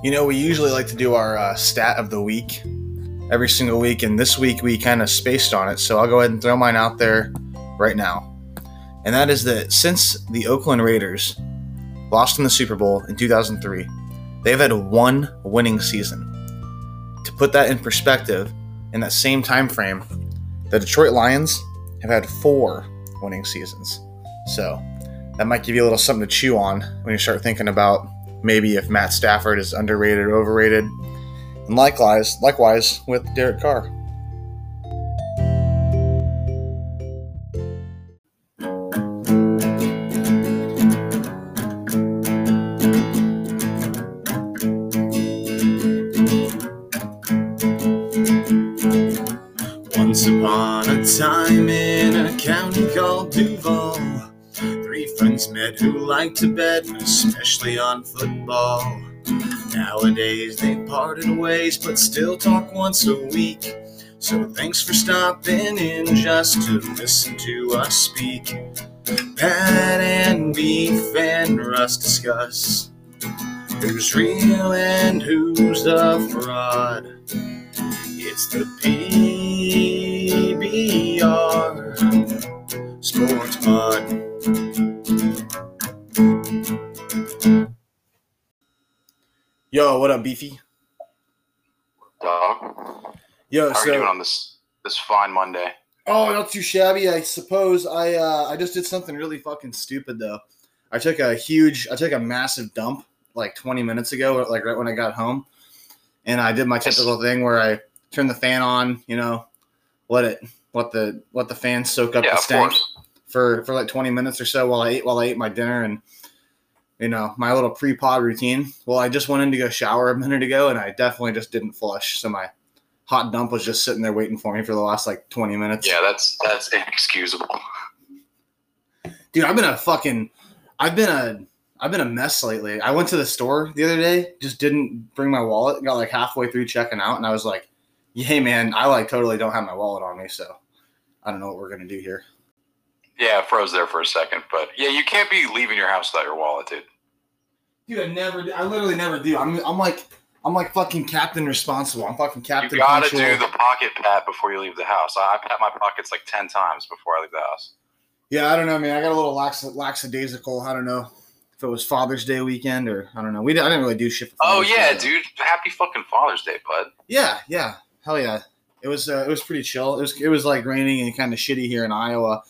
You know, we usually like to do our uh, stat of the week every single week, and this week we kind of spaced on it, so I'll go ahead and throw mine out there right now. And that is that since the Oakland Raiders lost in the Super Bowl in 2003, they've had one winning season. To put that in perspective, in that same time frame, the Detroit Lions have had four winning seasons. So that might give you a little something to chew on when you start thinking about maybe if Matt Stafford is underrated or overrated. And likewise, likewise with Derek Carr. Who liked to bet, especially on football. Nowadays they've parted ways, but still talk once a week. So thanks for stopping in just to listen to us speak. Pat and Beef and Russ discuss who's real and who's a fraud. It's the PBR Sports Pod. Yo, what up, Beefy? Dog. Yo, How are you doing on this this fine Monday? oh, not too shabby, I suppose. I uh, I just did something really fucking stupid though. I took a huge, I took a massive dump like 20 minutes ago, like right when I got home, and I did my typical thing where I turned the fan on, you know, let it, let the, let the fan soak up Yeah, the stench for for like 20 minutes or so while I ate while I ate my dinner and you know my little pre-pod routine. Well, I just went in to go shower a minute ago and I definitely just didn't flush, so my hot dump was just sitting there waiting for me for the last like 20 minutes. Yeah, that's that's inexcusable. dude i've been a fucking i've been a i've been a mess lately i went to the store the other day just didn't bring my wallet got like halfway through checking out and i was like hey man i like totally don't have my wallet on me so i don't know what we're gonna do here Yeah, I froze there for a second, but yeah, you can't be leaving your house without your wallet, dude. dude i never i literally never do i'm, I'm like i'm like fucking captain responsible i'm fucking captain. You gotta punctual. do the pocket pat before you leave the house. I, I pat my pockets like ten times before I leave the house. yeah i don't know man i got a little lax lackadaisical i don't know if it was father's day weekend or i don't know we didn't, i didn't really do shit for Oh yeah, Day, dude! Happy fucking Father's Day, bud. Yeah, yeah, hell yeah. It was uh, it was pretty chill. It was it was like raining and kind of shitty here in Iowa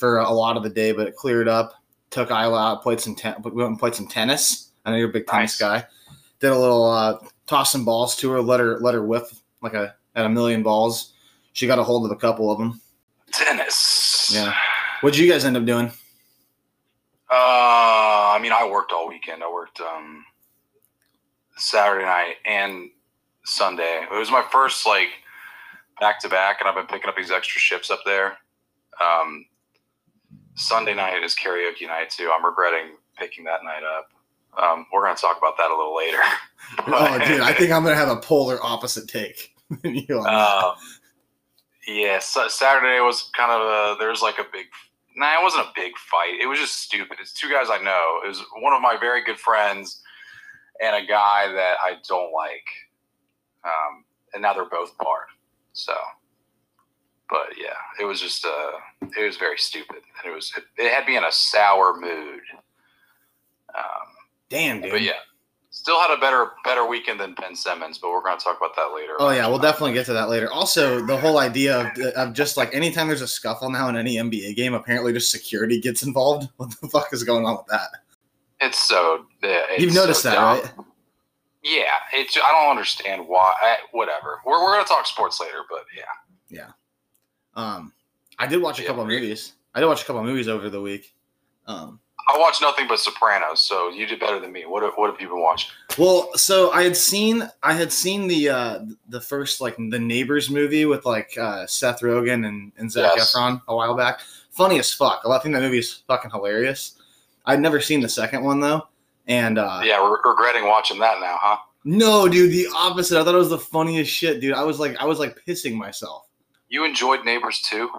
for a lot of the day, but it cleared up. Took Iowa out, played some ten- we went and played some tennis. I know you're a big tennis Nice. guy. Did a little uh, toss some balls to her, let her let her whiff like a at a million balls. She got a hold of a couple of them. Tennis. Yeah. What'd you guys end up doing? Uh, I mean, I worked all weekend. I worked um, Saturday night and Sunday. It was my first like back to back, and I've been picking up these extra shifts up there. Um, Sunday night is karaoke night too. I'm regretting picking that night up. Um, we're gonna talk about that a little later. Oh, dude, I think I'm gonna have a polar opposite take. you. Um, yeah, so Saturday was kind of a. There's like a big. Nah, it wasn't a big fight. It was just stupid. It's two guys I know. It was one of my very good friends and a guy that I don't like. Um, and now they're both barred. So, but yeah, it was just. Uh, it was very stupid. And it was. It, it had me in a sour mood. Um, Damn, dude. but yeah, still had a better better weekend than Ben Simmons. But we're going to talk about that later. Oh yeah, we'll definitely get to that later. Also, the whole idea of, of just like anytime there's a scuffle now in any NBA game, apparently just security gets involved. What the fuck is going on with that? It's so. Yeah, it's You've noticed so that, dumb. right? Yeah, it's. I don't understand why. I, whatever. We're we're gonna talk sports later, but yeah. yeah. Um, I did watch a Yeah, couple of movies. I did watch a couple of movies over the week. Um, I watched nothing but Sopranos, so you did better than me. What have, what have you been watching? well, so I had seen I had seen the uh the first like the Neighbors movie with like uh Seth Rogen and, and Zac Yes. Efron a while back. Funny as fuck. I think that movie is fucking hilarious. I'd never seen the second one though, and uh, Yeah, we're regretting watching that now, huh? No, dude, the opposite. I thought it was the funniest shit, dude. I was like, I was like pissing myself. You enjoyed Neighbors too?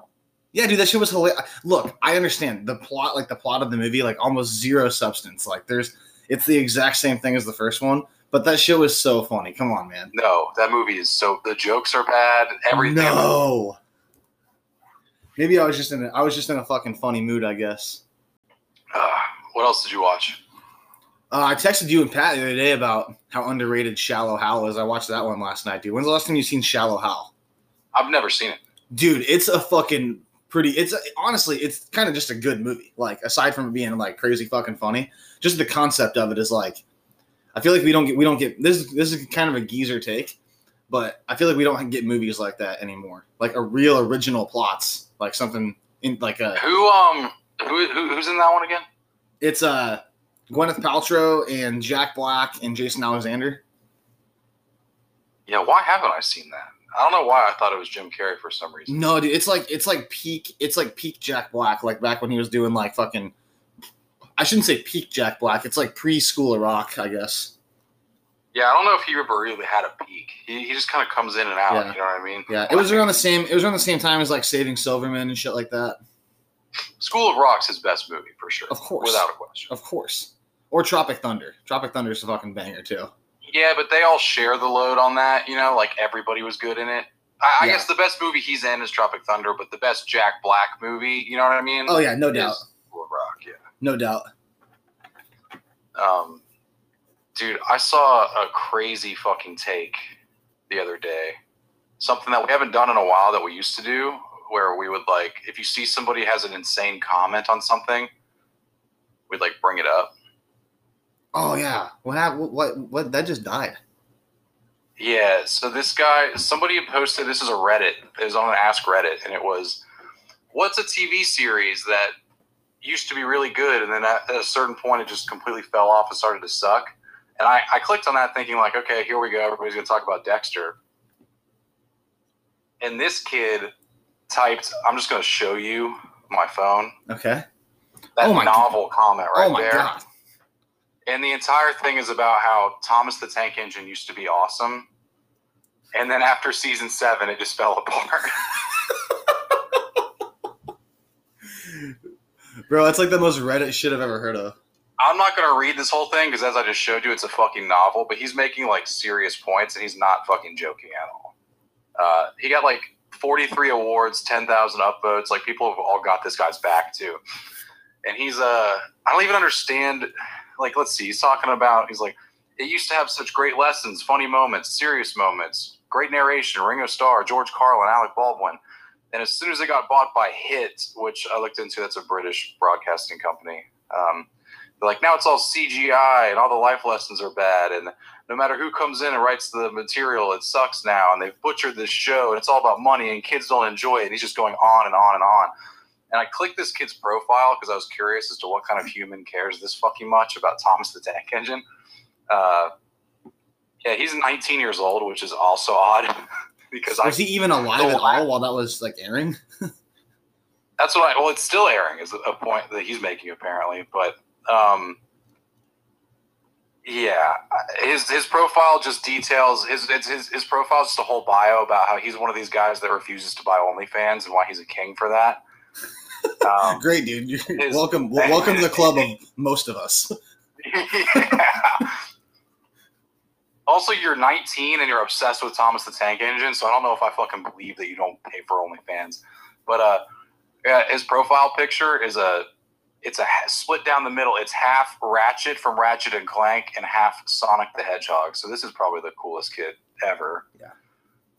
Yeah, dude, that shit was hilarious. Look, I understand the plot, like the plot of the movie, like almost zero substance. Like there's, it's the exact same thing as the first one, But that show is so funny. Come on, man. No, that movie is so the jokes are bad. Everything. No. Maybe I was just in a, I was just in a fucking funny mood, I guess. Uh, what else did you watch? Uh, I texted you and Pat the other day about how underrated Shallow Hal is. I watched that one last night, dude. When's the last time you seen Shallow Hal? I've never seen it. Dude, it's a fucking pretty. It's a, honestly, it's kind of just a good movie. Like aside from it being like crazy fucking funny, just the concept of it is like. I feel like we don't get we don't get this. This is kind of a geezer take, but I feel like we don't get movies like that anymore. Like a real original plots, like something in like a. Who um who, who who's in that one again? It's uh Gwyneth Paltrow and Jack Black and Jason Alexander. Yeah, why haven't I seen that? I don't know why I thought it was Jim Carrey for some reason. No, dude, it's like it's like peak. It's like peak Jack Black, like back when he was doing like fucking. I shouldn't say peak Jack Black. It's like pre School of Rock, I guess. Yeah, I don't know if he ever really had a peak. He, he just kind of comes in and out. Yeah. You know what I mean? Yeah, it was around the same. It was around the same time as like Saving Silverman and shit like that. School of Rock's his best movie for sure. Of course. without a question. Of course. Or Tropic Thunder. Tropic Thunder is a fucking banger too. Yeah, but they all share the load on that. You know, like everybody was good in it. I, I guess the best movie he's in is Tropic Thunder, but the best Jack Black movie, you know what I mean? Oh yeah, no doubt, School Rock. Yeah. no doubt. Um, dude, I saw a crazy fucking take the other day. Something that we haven't done in a while that we used to do, where we would like, if you see somebody has an insane comment on something, we'd like bring it up. Oh yeah, what happened? What, what? What? That just died. Yeah, so this guy, somebody posted, this is a Reddit, it was on an Ask Reddit, and it was, what's a TV series that used to be really good, and then at, a certain point it just completely fell off and started to suck? And I, I clicked on that thinking, like, okay, here we go, everybody's going to talk about Dexter. And this kid typed, I'm just going to show you my phone, Okay. that Oh my novel comment right oh my there. god. And the entire thing is about how Thomas the Tank Engine used to be awesome. And then after season seven, it just fell apart. Bro, that's like the most Reddit shit I've ever heard of. I'm not going to read this whole thing because, as I just showed you, it's a fucking novel, but he's making like serious points and he's not fucking joking at all. Uh, he got like 43 awards, 10,000 upvotes. Like, people have all got this guy's back too. And he's, uh, I don't even understand. Like, let's see, he's talking about, he's like, it used to have such great lessons, funny moments, serious moments, great narration, Ringo Starr, George Carlin, Alec Baldwin. And as soon as it got bought by Hit, which I looked into, that's a British broadcasting company. Um, like, now it's all CGI and all the life lessons are bad. And no matter who comes in and writes the material, it sucks now. And they've butchered this show and it's all about money and kids don't enjoy it. And he's just going on and on and on. And I clicked this kid's profile because I was curious as to what kind of human cares this fucking much about Thomas the Tank Engine. Uh, yeah, he's 19 years old, which is also odd because I Was he even alive at all while that was like airing? That's what I. Well, it's still airing. Is a point that he's making apparently, but um, yeah, his his profile just details his it's his his profile is just a whole bio about how he's one of these guys that refuses to buy OnlyFans and why he's a king for that. Um, Great, dude. His- welcome. wel- welcome to the club of most of us. yeah. Also, you're 19 and you're obsessed with Thomas the Tank Engine, so I don't know if I fucking believe that you don't pay for OnlyFans. But uh, yeah, his profile picture is a it's a split down the middle. It's half Ratchet from Ratchet and Clank and half Sonic the Hedgehog. So this is probably the coolest kid ever. Yeah.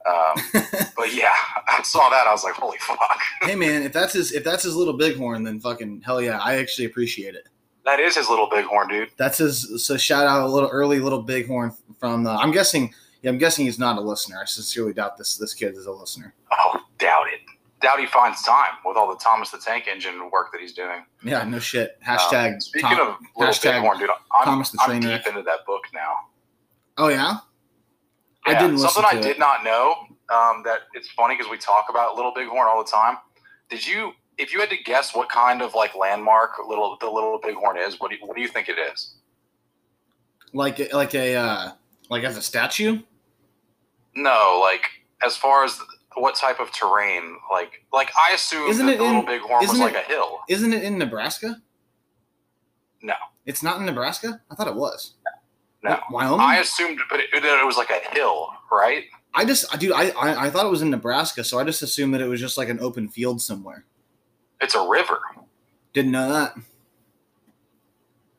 Um, but yeah, I saw that. I was like, holy fuck. hey man, if that's his if that's his little bighorn, then fucking hell yeah, I actually appreciate it. That is his little bighorn, dude. That's his. So shout out a little early little bighorn from. The, I'm guessing. Yeah, I'm guessing he's not a listener. I sincerely doubt this. This kid is a listener. Oh, doubt it. Doubt he finds time with all the Thomas the Tank Engine work that he's doing. Yeah, no shit. Hashtag. Um, speaking Tom- of little hashtag bighorn, dude, I'm, Thomas the I'm deep into that book now. oh yeah. I Yeah, didn't listen something I did it. not know. Um, that it's funny because we talk about Little Bighorn all the time. Did you, if you had to guess what kind of like landmark little the Little Bighorn is, what do you, what do you think it is? Like like a uh, like as a statue. No, like as far as what type of terrain, like like I assume Isn't it the Little in- Bighorn was isn't like it- a hill. Isn't it in Nebraska? No. It's not in Nebraska. I thought it was. No, Wyoming. I assumed, but it, that it was like a hill, right? I just, dude, I, I I thought it was in Nebraska, so I just assumed that it was just like an open field somewhere. It's a river. Didn't know that.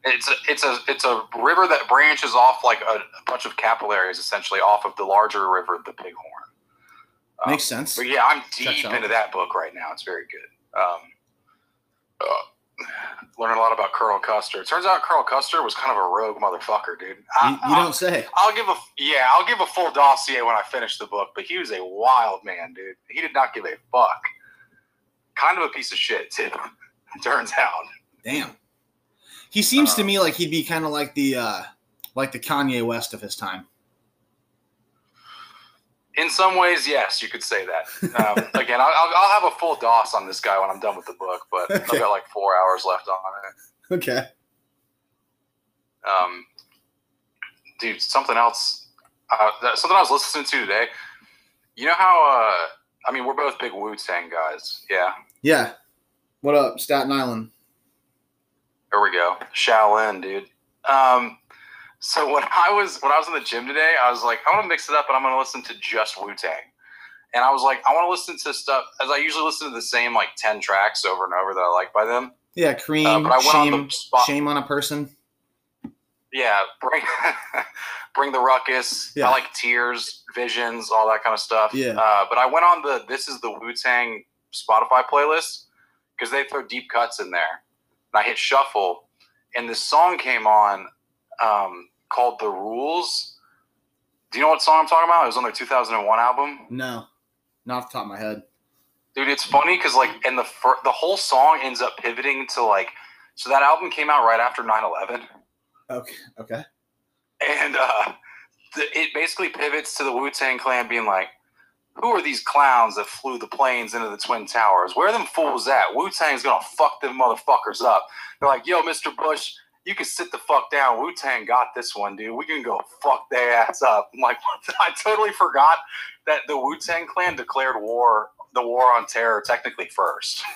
It's a, it's a it's a river that branches off like a, a bunch of capillaries, essentially off of the larger river, the Bighorn. Um, Makes sense. But yeah, I'm Checks deep out. into that book right now. It's very good. Um, uh, learning a lot about Colonel Custer. It turns out Colonel Custer was kind of a rogue motherfucker, dude. I, You, you don't say. I'll give a yeah, I'll give a full dossier when I finish the book. But he was a wild man, dude. He did not give a fuck. Kind of a piece of shit too. Turns out. Damn. He seems to Um, me like he'd be kind of like the uh like the Kanye West of his time. In some ways, yes, you could say that. Um, again, I'll, I'll have a full DOS on this guy when I'm done with the book, but I've got like four hours left on it. Okay. Um, dude, something else. Uh, that, something I was listening to today. You know how? Uh, I mean, we're both big Wu Tang guys. Yeah. Yeah. What up, Staten Island? There we go. Shaolin, dude. Um, so when I was when I was in the gym today, I was like, I want to mix it up, and I'm going to listen to just Wu Tang. And I was like, I want to listen to stuff as I usually listen to the same like ten tracks over and over that I like by them. Yeah, Cream. Uh, but I went shame, on the spot. shame on a person. Yeah, bring bring the ruckus. Yeah. I like tears, visions, all that kind of stuff. Yeah. Uh, but I went on the this is the Wu Tang Spotify playlist because they throw deep cuts in there. And I hit shuffle, and this song came on um, called "The Rules." Do you know what song I'm talking about? It was on their 2001 album. No, not off the top of my head. Dude, it's funny because like, and the fir- the whole song ends up pivoting to like, so that album came out right after 9/11. Okay. Okay. and uh, the, it basically pivots to the Wu Tang Clan being like, "Who are these clowns that flew the planes into the Twin Towers? Where are them fools at? Wu Tang's gonna fuck them motherfuckers up." They're like, "Yo, Mr. Bush, you can sit the fuck down. Wu Tang got this one, dude. We can go fuck their ass up." I'm like? I totally forgot that the Wu Tang Clan declared war, the war on terror, technically first.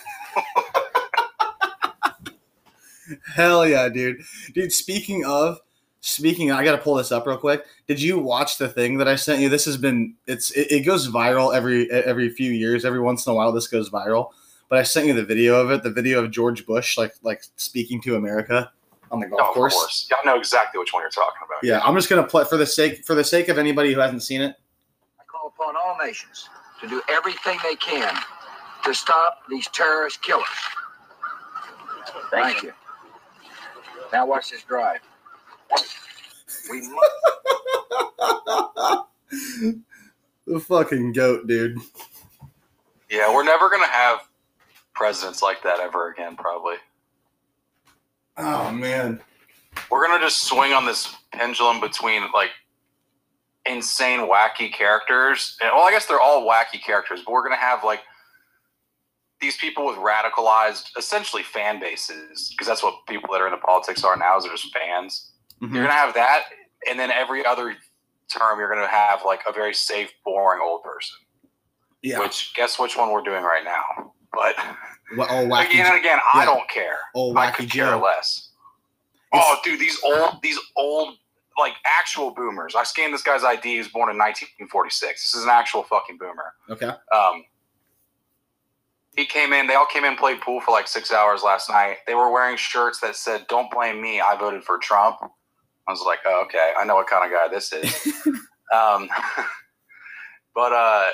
Hell yeah, dude. Dude, speaking of speaking, I gotta pull this up real quick. Did you watch the thing that I sent you? This has been it's it, it goes viral every every few years. Every once in a while, this goes viral. But I sent you the video of it, the video of George Bush like like speaking to America on the golf Oh, of course. course, y'all know exactly which one you're talking about. Yeah, I'm just gonna play for the sake for the sake of anybody who hasn't seen it. I call upon all nations to do everything they can to stop these terrorist killers. Thank, you. Now watch this drive. We must the fucking goat, dude. Yeah, we're never gonna have presidents like that ever again. Probably. Oh man. We're gonna just swing on this pendulum between like insane, wacky characters. And, well, I guess they're all wacky characters, but we're gonna have like these people with radicalized, essentially fan bases, because that's what people that are into politics are now. Is they're just fans. Mhm. You're gonna have that, and then every other term, you're gonna have like a very safe, boring old person. Yeah. Which guess which one we're doing right now. But oh, wacky, again and again, yeah. I don't care. oh, I wacky could care Joe. less. It's- Oh, dude, these old, these old, like actual boomers. I scanned this guy's ID. He was born in 1946. This is an actual fucking boomer. Okay. Um, he came in. They all came in, played pool for like six hours last night. They were wearing shirts that said, "Don't blame me. I voted for Trump." I was like, oh, "Okay, I know what kind of guy this is." um, but uh,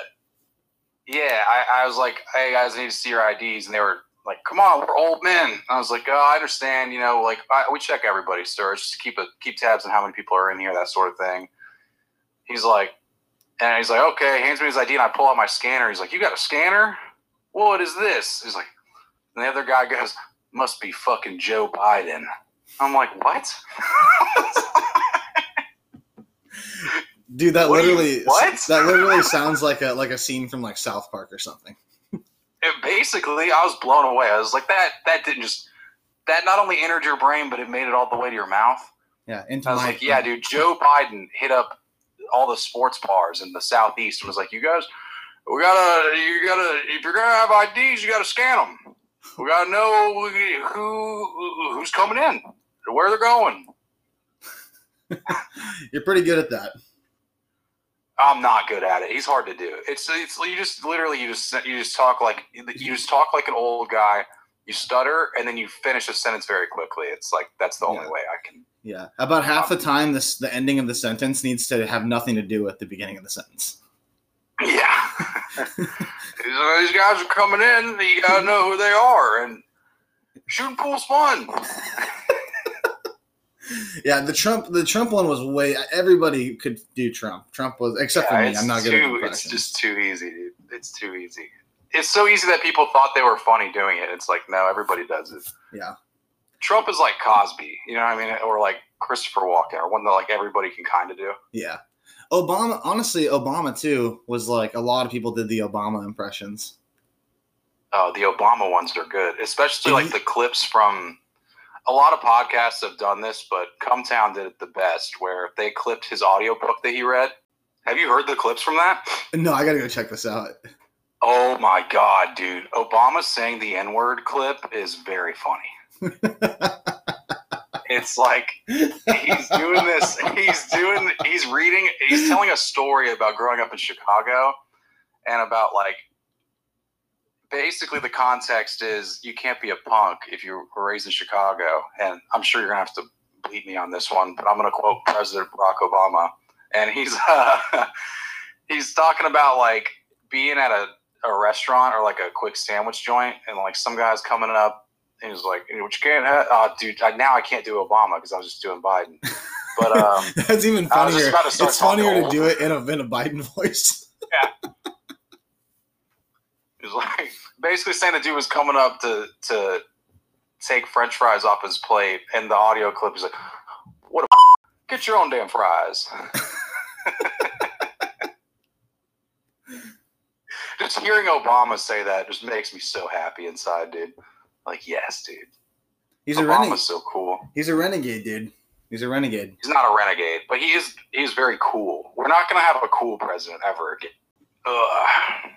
yeah, I, I was like, "Hey guys, I need to see your IDs," and they were like, "Come on, we're old men." I was like, "Oh, I understand. You know, like I, we check everybody's stores, just keep a keep tabs on how many people are in here, that sort of thing." He's like, and he's like, "Okay," hands me his ID, and I pull out my scanner. He's like, "You got a scanner? What is this?" He's like, and the other guy goes, "Must be fucking Joe Biden." I'm like, "What?" Dude, that What do you- literally what? that literally sounds like a like a scene from like South Park or something. it basically i was blown away i was like that that didn't just that not only entered your brain but it made it all the way to your mouth Yeah, into i was like yeah dude joe biden hit up all the sports bars in the southeast and was like you guys we gotta you gotta if you're gonna have ids you gotta scan them we gotta know who who's coming in where they're going You're pretty good at that. I'm not good at it. He's hard to do. It's it's you just literally you just you just talk like you just talk like an old guy. You stutter and then you finish a sentence very quickly. It's like that's the only way I can. Yeah. About half the um, time, this the ending of the sentence needs to have nothing to do with the beginning of the sentence. Yeah. these, these guys are coming in. You gotta know who they are and shooting pool's fun. Yeah, the Trump the Trump one was way everybody could do Trump. Trump was except for me. I'm not too, good at It's just too easy, dude. It's too easy. It's so easy that people thought they were funny doing it. It's like no, everybody does it. Yeah. Trump is like Cosby, you know what I mean, or like Christopher Walken, or one that like everybody can kind of do. Yeah. Obama, honestly, Obama too was like a lot of people did the Obama impressions. Oh, the Obama ones are good, especially like the clips from. A lot of podcasts have done this, but Cumtown did it the best, where they clipped his audiobook that he read. Have you heard the clips from that? No, I gotta go check this out. Oh my god, dude! Obama saying the N word clip is very funny. It's like he's doing this. He's doing. He's reading. He's telling a story about growing up in Chicago, and about like. Basically, the context is you can't be a punk if you were raised in Chicago, and I'm sure you're gonna have to bleep me on this one, but I'm gonna quote President Barack Obama, and he's uh, he's talking about like being at a, a restaurant or like a quick sandwich joint, and like some guy's coming up and he's like, "What you can't have?" Oh, dude, I, now I can't do Obama because I was just doing Biden. But um, That's even I was just funnier. about to start It's funnier to do it in a in a Biden voice. He's like basically saying the dude was coming up to to take French fries off his plate, and the audio clip is like, "What? A get your own damn fries." just hearing Obama say that just makes me so happy inside, dude. Like, yes, dude. He's a Obama's renegade. so cool. He's a renegade, dude. He's a renegade. He's not a renegade, but he is. He's very cool. We're not gonna have a cool president ever again. Ugh.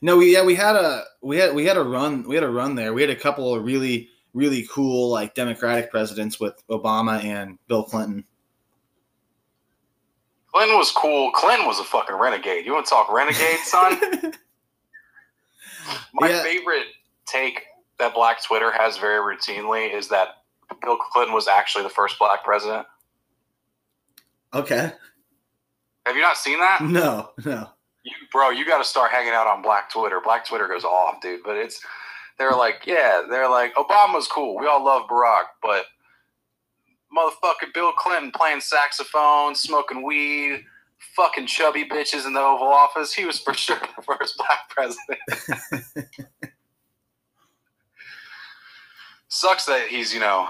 No, we yeah we had a we had we had a run we had a run there. We had a couple of really really cool like Democratic presidents with Obama and Bill Clinton. Clinton was cool. Clinton was a fucking renegade. You want to talk renegade, son? My Yeah. favorite take that Black Twitter has very routinely is that Bill Clinton was actually the first black president. okay. Have you not seen that? No, no. You, bro, you got to start hanging out on Black Twitter. Black Twitter goes off, dude. But it's they're like, yeah, they're like Obama's cool. We all love Barack, but motherfucking Bill Clinton playing saxophone, smoking weed, fucking chubby bitches in the Oval Office. He was for sure the first black president. Sucks that he's you know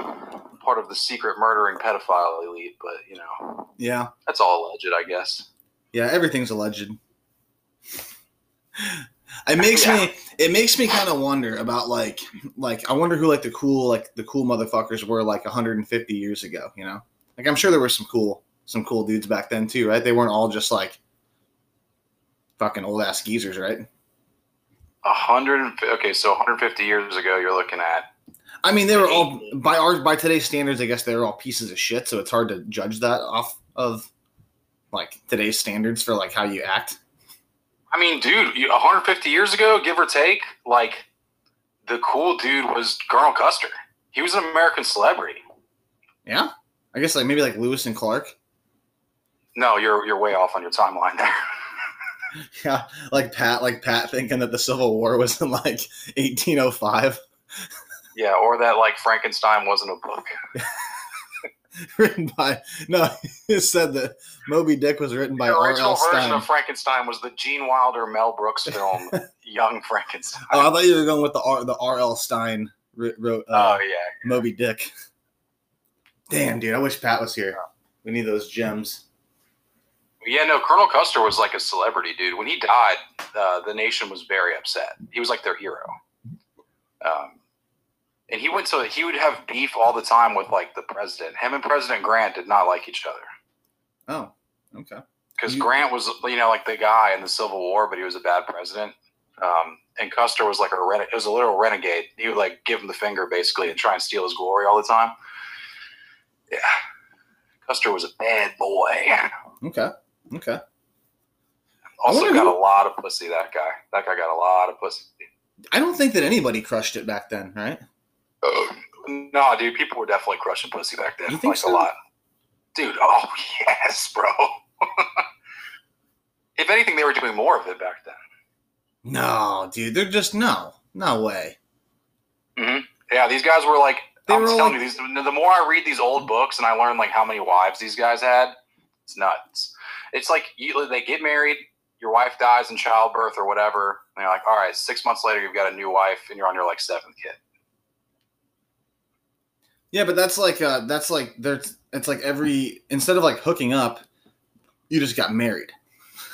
part of the secret murdering pedophile elite, but you know Yeah. that's all alleged, I guess. Yeah, everything's alleged. It makes Yeah. me it makes me kind of wonder about like like I wonder who like the cool like the cool motherfuckers were like 150 years ago, you know? Like I'm sure there were some cool some cool dudes back then too, right? They weren't all just like fucking old ass geezers, right? A hundred okay, so 150 years ago, you're looking at I mean, they were all by our by today's standards, I guess they were all pieces of shit, so it's hard to judge that off of like today's standards for like how you act. I mean, dude, you, 150 years ago, give or take, like the cool dude was Colonel Custer. He was an American celebrity. Yeah? I guess like maybe like Lewis and Clark. No, you're you're way off on your timeline there. Yeah, like Pat, like Pat thinking that the Civil War was in like 1805, yeah, or that like Frankenstein wasn't a book. written by no, it said that Moby Dick was written by the original version Stein. of Frankenstein was the Gene Wilder Mel Brooks film Young Frankenstein. Oh, I thought you were going with the R. The R. L. Stine wrote uh, oh yeah, Moby Dick. Damn, dude, I wish Pat was here. We need those gems. Yeah, no, Colonel Custer was like a celebrity, dude. When he died, uh, the nation was very upset. He was like their hero. Um, and he went to, he would have beef all the time with like the president. Him and President Grant did not like each other Oh, okay. because Grant was, you know, like the guy in the Civil War, but he was a bad president. Um, and Custer was like a rene- it was a literal renegade. He would like give him the finger basically and try and steal his glory all the time. Yeah, Custer was a bad boy. Okay. Okay. Also got who- a lot of pussy. That guy. That guy got a lot of pussy. I don't think that anybody crushed it back then, right? No, dude, people were definitely crushing pussy back then. You think like so? a lot. Dude, oh yes, bro. if anything, they were doing more of it back then. No, dude. They're just no. No way. Mm-hmm. Yeah, these guys were like. They I'm were telling like- you, these, the more I read these old books and I learn like how many wives these guys had, it's nuts. It's like you, they get married, your wife dies in childbirth or whatever, and you're like, all right, six months later, you've got a new wife and you're on your like seventh kid. Yeah, but that's like uh that's like there's it's like every instead of like hooking up, you just got married.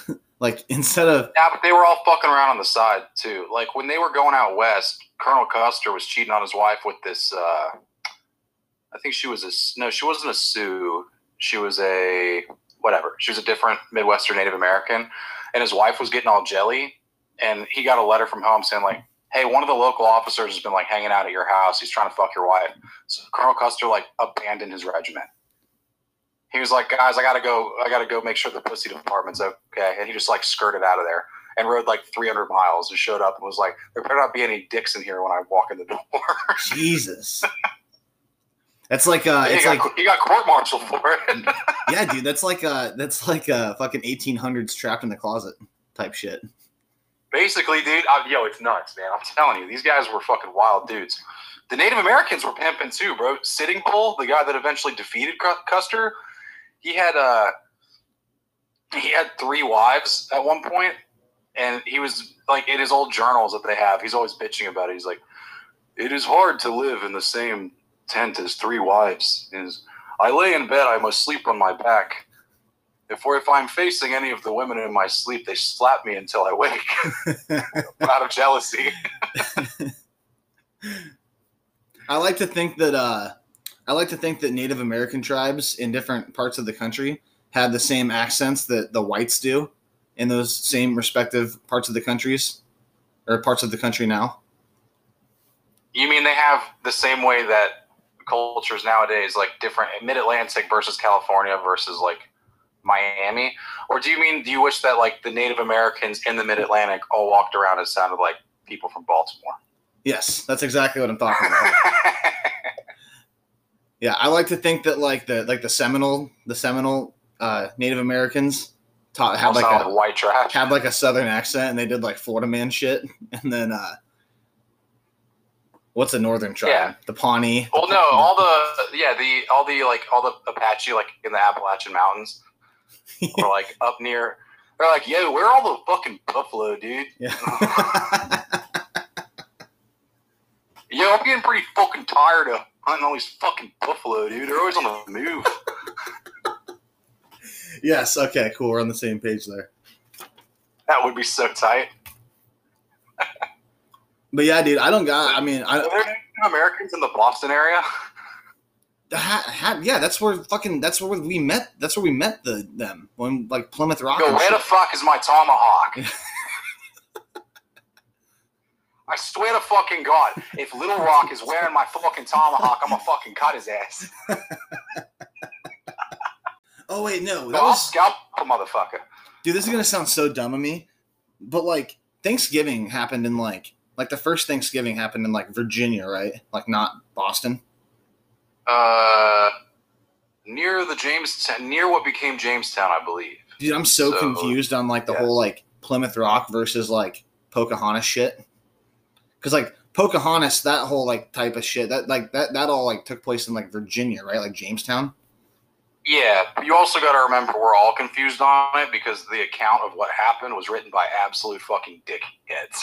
like instead of Yeah, but they were all fucking around on the side too. Like when they were going out west, Colonel Custer was cheating on his wife with this. Uh, I think she was a no, she wasn't a Sioux. She was a whatever. She was a different Midwestern Native American, and his wife was getting all jelly. And he got a letter from home saying like, "Hey, one of the local officers has been like hanging out at your house. He's trying to fuck your wife." So Colonel Custer like abandoned his regiment. He was like, "Guys, I gotta go. I gotta go make sure the pussy department's okay." And he just like skirted out of there and rode like 300 miles and showed up and was like, "There better not be any dicks in here when I walk in the door." Jesus. That's like uh it's got, like you got court-martialed for it. yeah, dude, that's like uh that's like uh fucking 1800s trapped in the closet type shit. Basically, dude, I, yo, it's nuts, man. I'm telling you, these guys were fucking wild dudes. The Native Americans were pimping too, bro. Sitting Bull, the guy that eventually defeated Custer, he had uh he had three wives at one point, and he was like in his old journals that they have. He's always bitching about it. He's like, "It is hard to live in the same tent as three wives. Is I lay in bed, I must sleep on my back." If, if I'm facing any of the women in my sleep, they slap me until I wake out of jealousy. I like to think that uh I like to think that Native American tribes in different parts of the country have the same accents that the whites do in those same respective parts of the countries or parts of the country now. You mean they have the same way that cultures nowadays, like different mid Atlantic versus California versus like Miami? Or do you mean, do you wish that like the Native Americans in the mid Atlantic all walked around and sounded like people from Baltimore? Yes, that's exactly what I'm talking about. yeah, I like to think that like the like the Seminole the Seminole uh, Native Americans taught had like a white trash. had like a southern accent and they did like Florida man shit and then uh what's a northern tribe? Yeah. The Pawnee. Well, no, all the yeah, the all the like all the Apache like in the Appalachian Mountains or like up near. They're like, yo, where are all the fucking buffalo, dude? Yeah. Yo, I'm getting pretty fucking tired of hunting all these fucking buffalo, dude. They're always on the move. yes, okay, cool. We're on the same page there. That would be so tight. But yeah, dude, I don't got I mean, I Are there Americans in the Boston area? Ha, ha, yeah, that's where fucking that's where we met that's where we met the them when like Plymouth Rock. Yo, where the fuck is my tomahawk? I swear to fucking God, if Little Rock is wearing my fucking tomahawk, I'm gonna fucking cut his ass. Oh wait, no. That was scalp a motherfucker. dude, this is gonna sound so dumb of me. But like Thanksgiving happened in like like the first Thanksgiving happened in like Virginia, right? Like not Boston. Uh, near the Jamestown, near what became Jamestown, I believe. Dude, I'm so, So, confused on like the yeah. whole like Plymouth Rock versus like Pocahontas shit. Cause like Pocahontas, that whole like type of shit, that like that that all like took place in like Virginia, right? Like Jamestown. Yeah, you also got to remember we're all confused on it because the account of what happened was written by absolute fucking dickheads.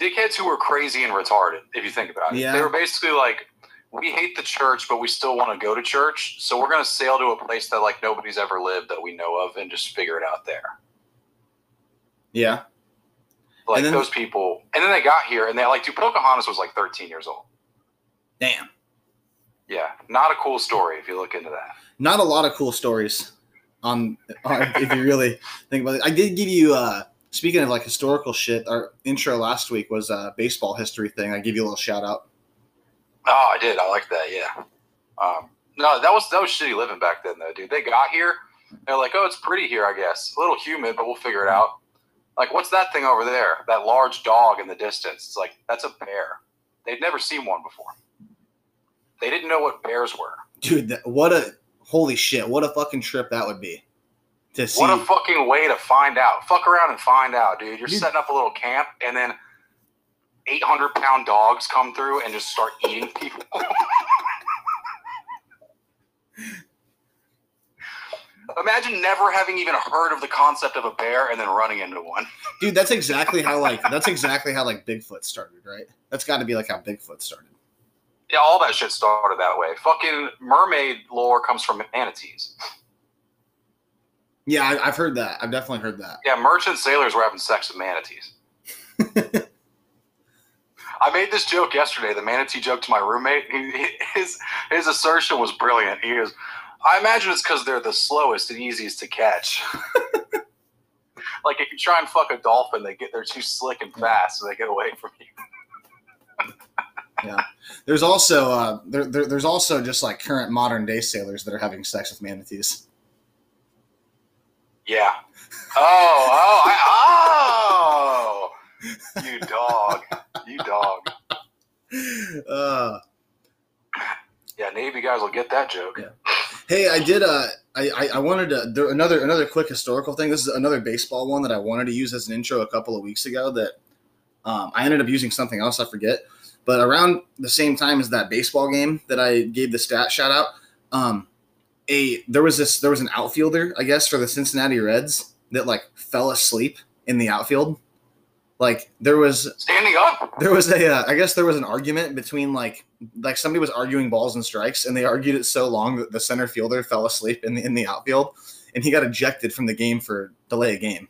dickheads who were crazy and retarded, if you think about it. Yeah. They were basically like, we hate the church, but we still want to go to church, so we're going to sail to a place that like nobody's ever lived that we know of and just figure it out there. Yeah. Like then- those people, and then they got here and they like, dude, Pocahontas was like 13 years old. Damn. Yeah, not a cool story if you look into that. Not a lot of cool stories on, on if you really think about it. I did give you uh speaking of like historical shit, our intro last week was a baseball history thing. I give you a little shout out. Oh, I did. I like that. Yeah. Um, No, that was that was shitty living back then, though, dude. They got here, they're like, "Oh, it's pretty here, I guess. A little humid, but we'll figure it out." Like, what's that thing over there? That large dog in the distance. It's like that's a bear. They'd never seen one before. They didn't know what bears were. Dude, that, what a holy shit! What a fucking trip that would be. To see, What a fucking way to find out. Fuck around and find out, dude. You're Dude. setting up a little camp, and then 800 pound dogs come through and just start eating people. Imagine never having even heard of the concept of a bear and then running into one. dude, that's exactly how like that's exactly how like Bigfoot started, right? That's got to be like how Bigfoot started. Yeah, all that shit started that way. Fucking mermaid lore comes from manatees. Yeah, I, I've heard that. I've definitely heard that. Yeah, merchant sailors were having sex with manatees. I made this joke yesterday, the manatee joke to my roommate. He- his his assertion was brilliant. He goes, "I imagine it's because they're the slowest and easiest to catch. like if you try and fuck a dolphin, they get they're too slick and fast, so they get away from you." Yeah, there's also uh, there, there, there's also just like current modern day sailors that are having sex with manatees. Yeah. Oh, oh, I, oh! You dog, you dog. Uh, Yeah, Navy guys will get that joke. Yeah. hey, I did. Uh, I, I I wanted to there, another another quick historical thing. This is another baseball one that I wanted to use as an intro a couple of weeks ago. That um, I ended up using something else. I forget. But around the same time as that baseball game that I gave the stat shout out, um, a there was this there was an outfielder I guess for the Cincinnati Reds that like fell asleep in the outfield. Like there was Standing up. there was a uh, I guess there was an argument between like like somebody was arguing balls and strikes and they argued it so long that the center fielder fell asleep in the in the outfield and he got ejected from the game for delay a game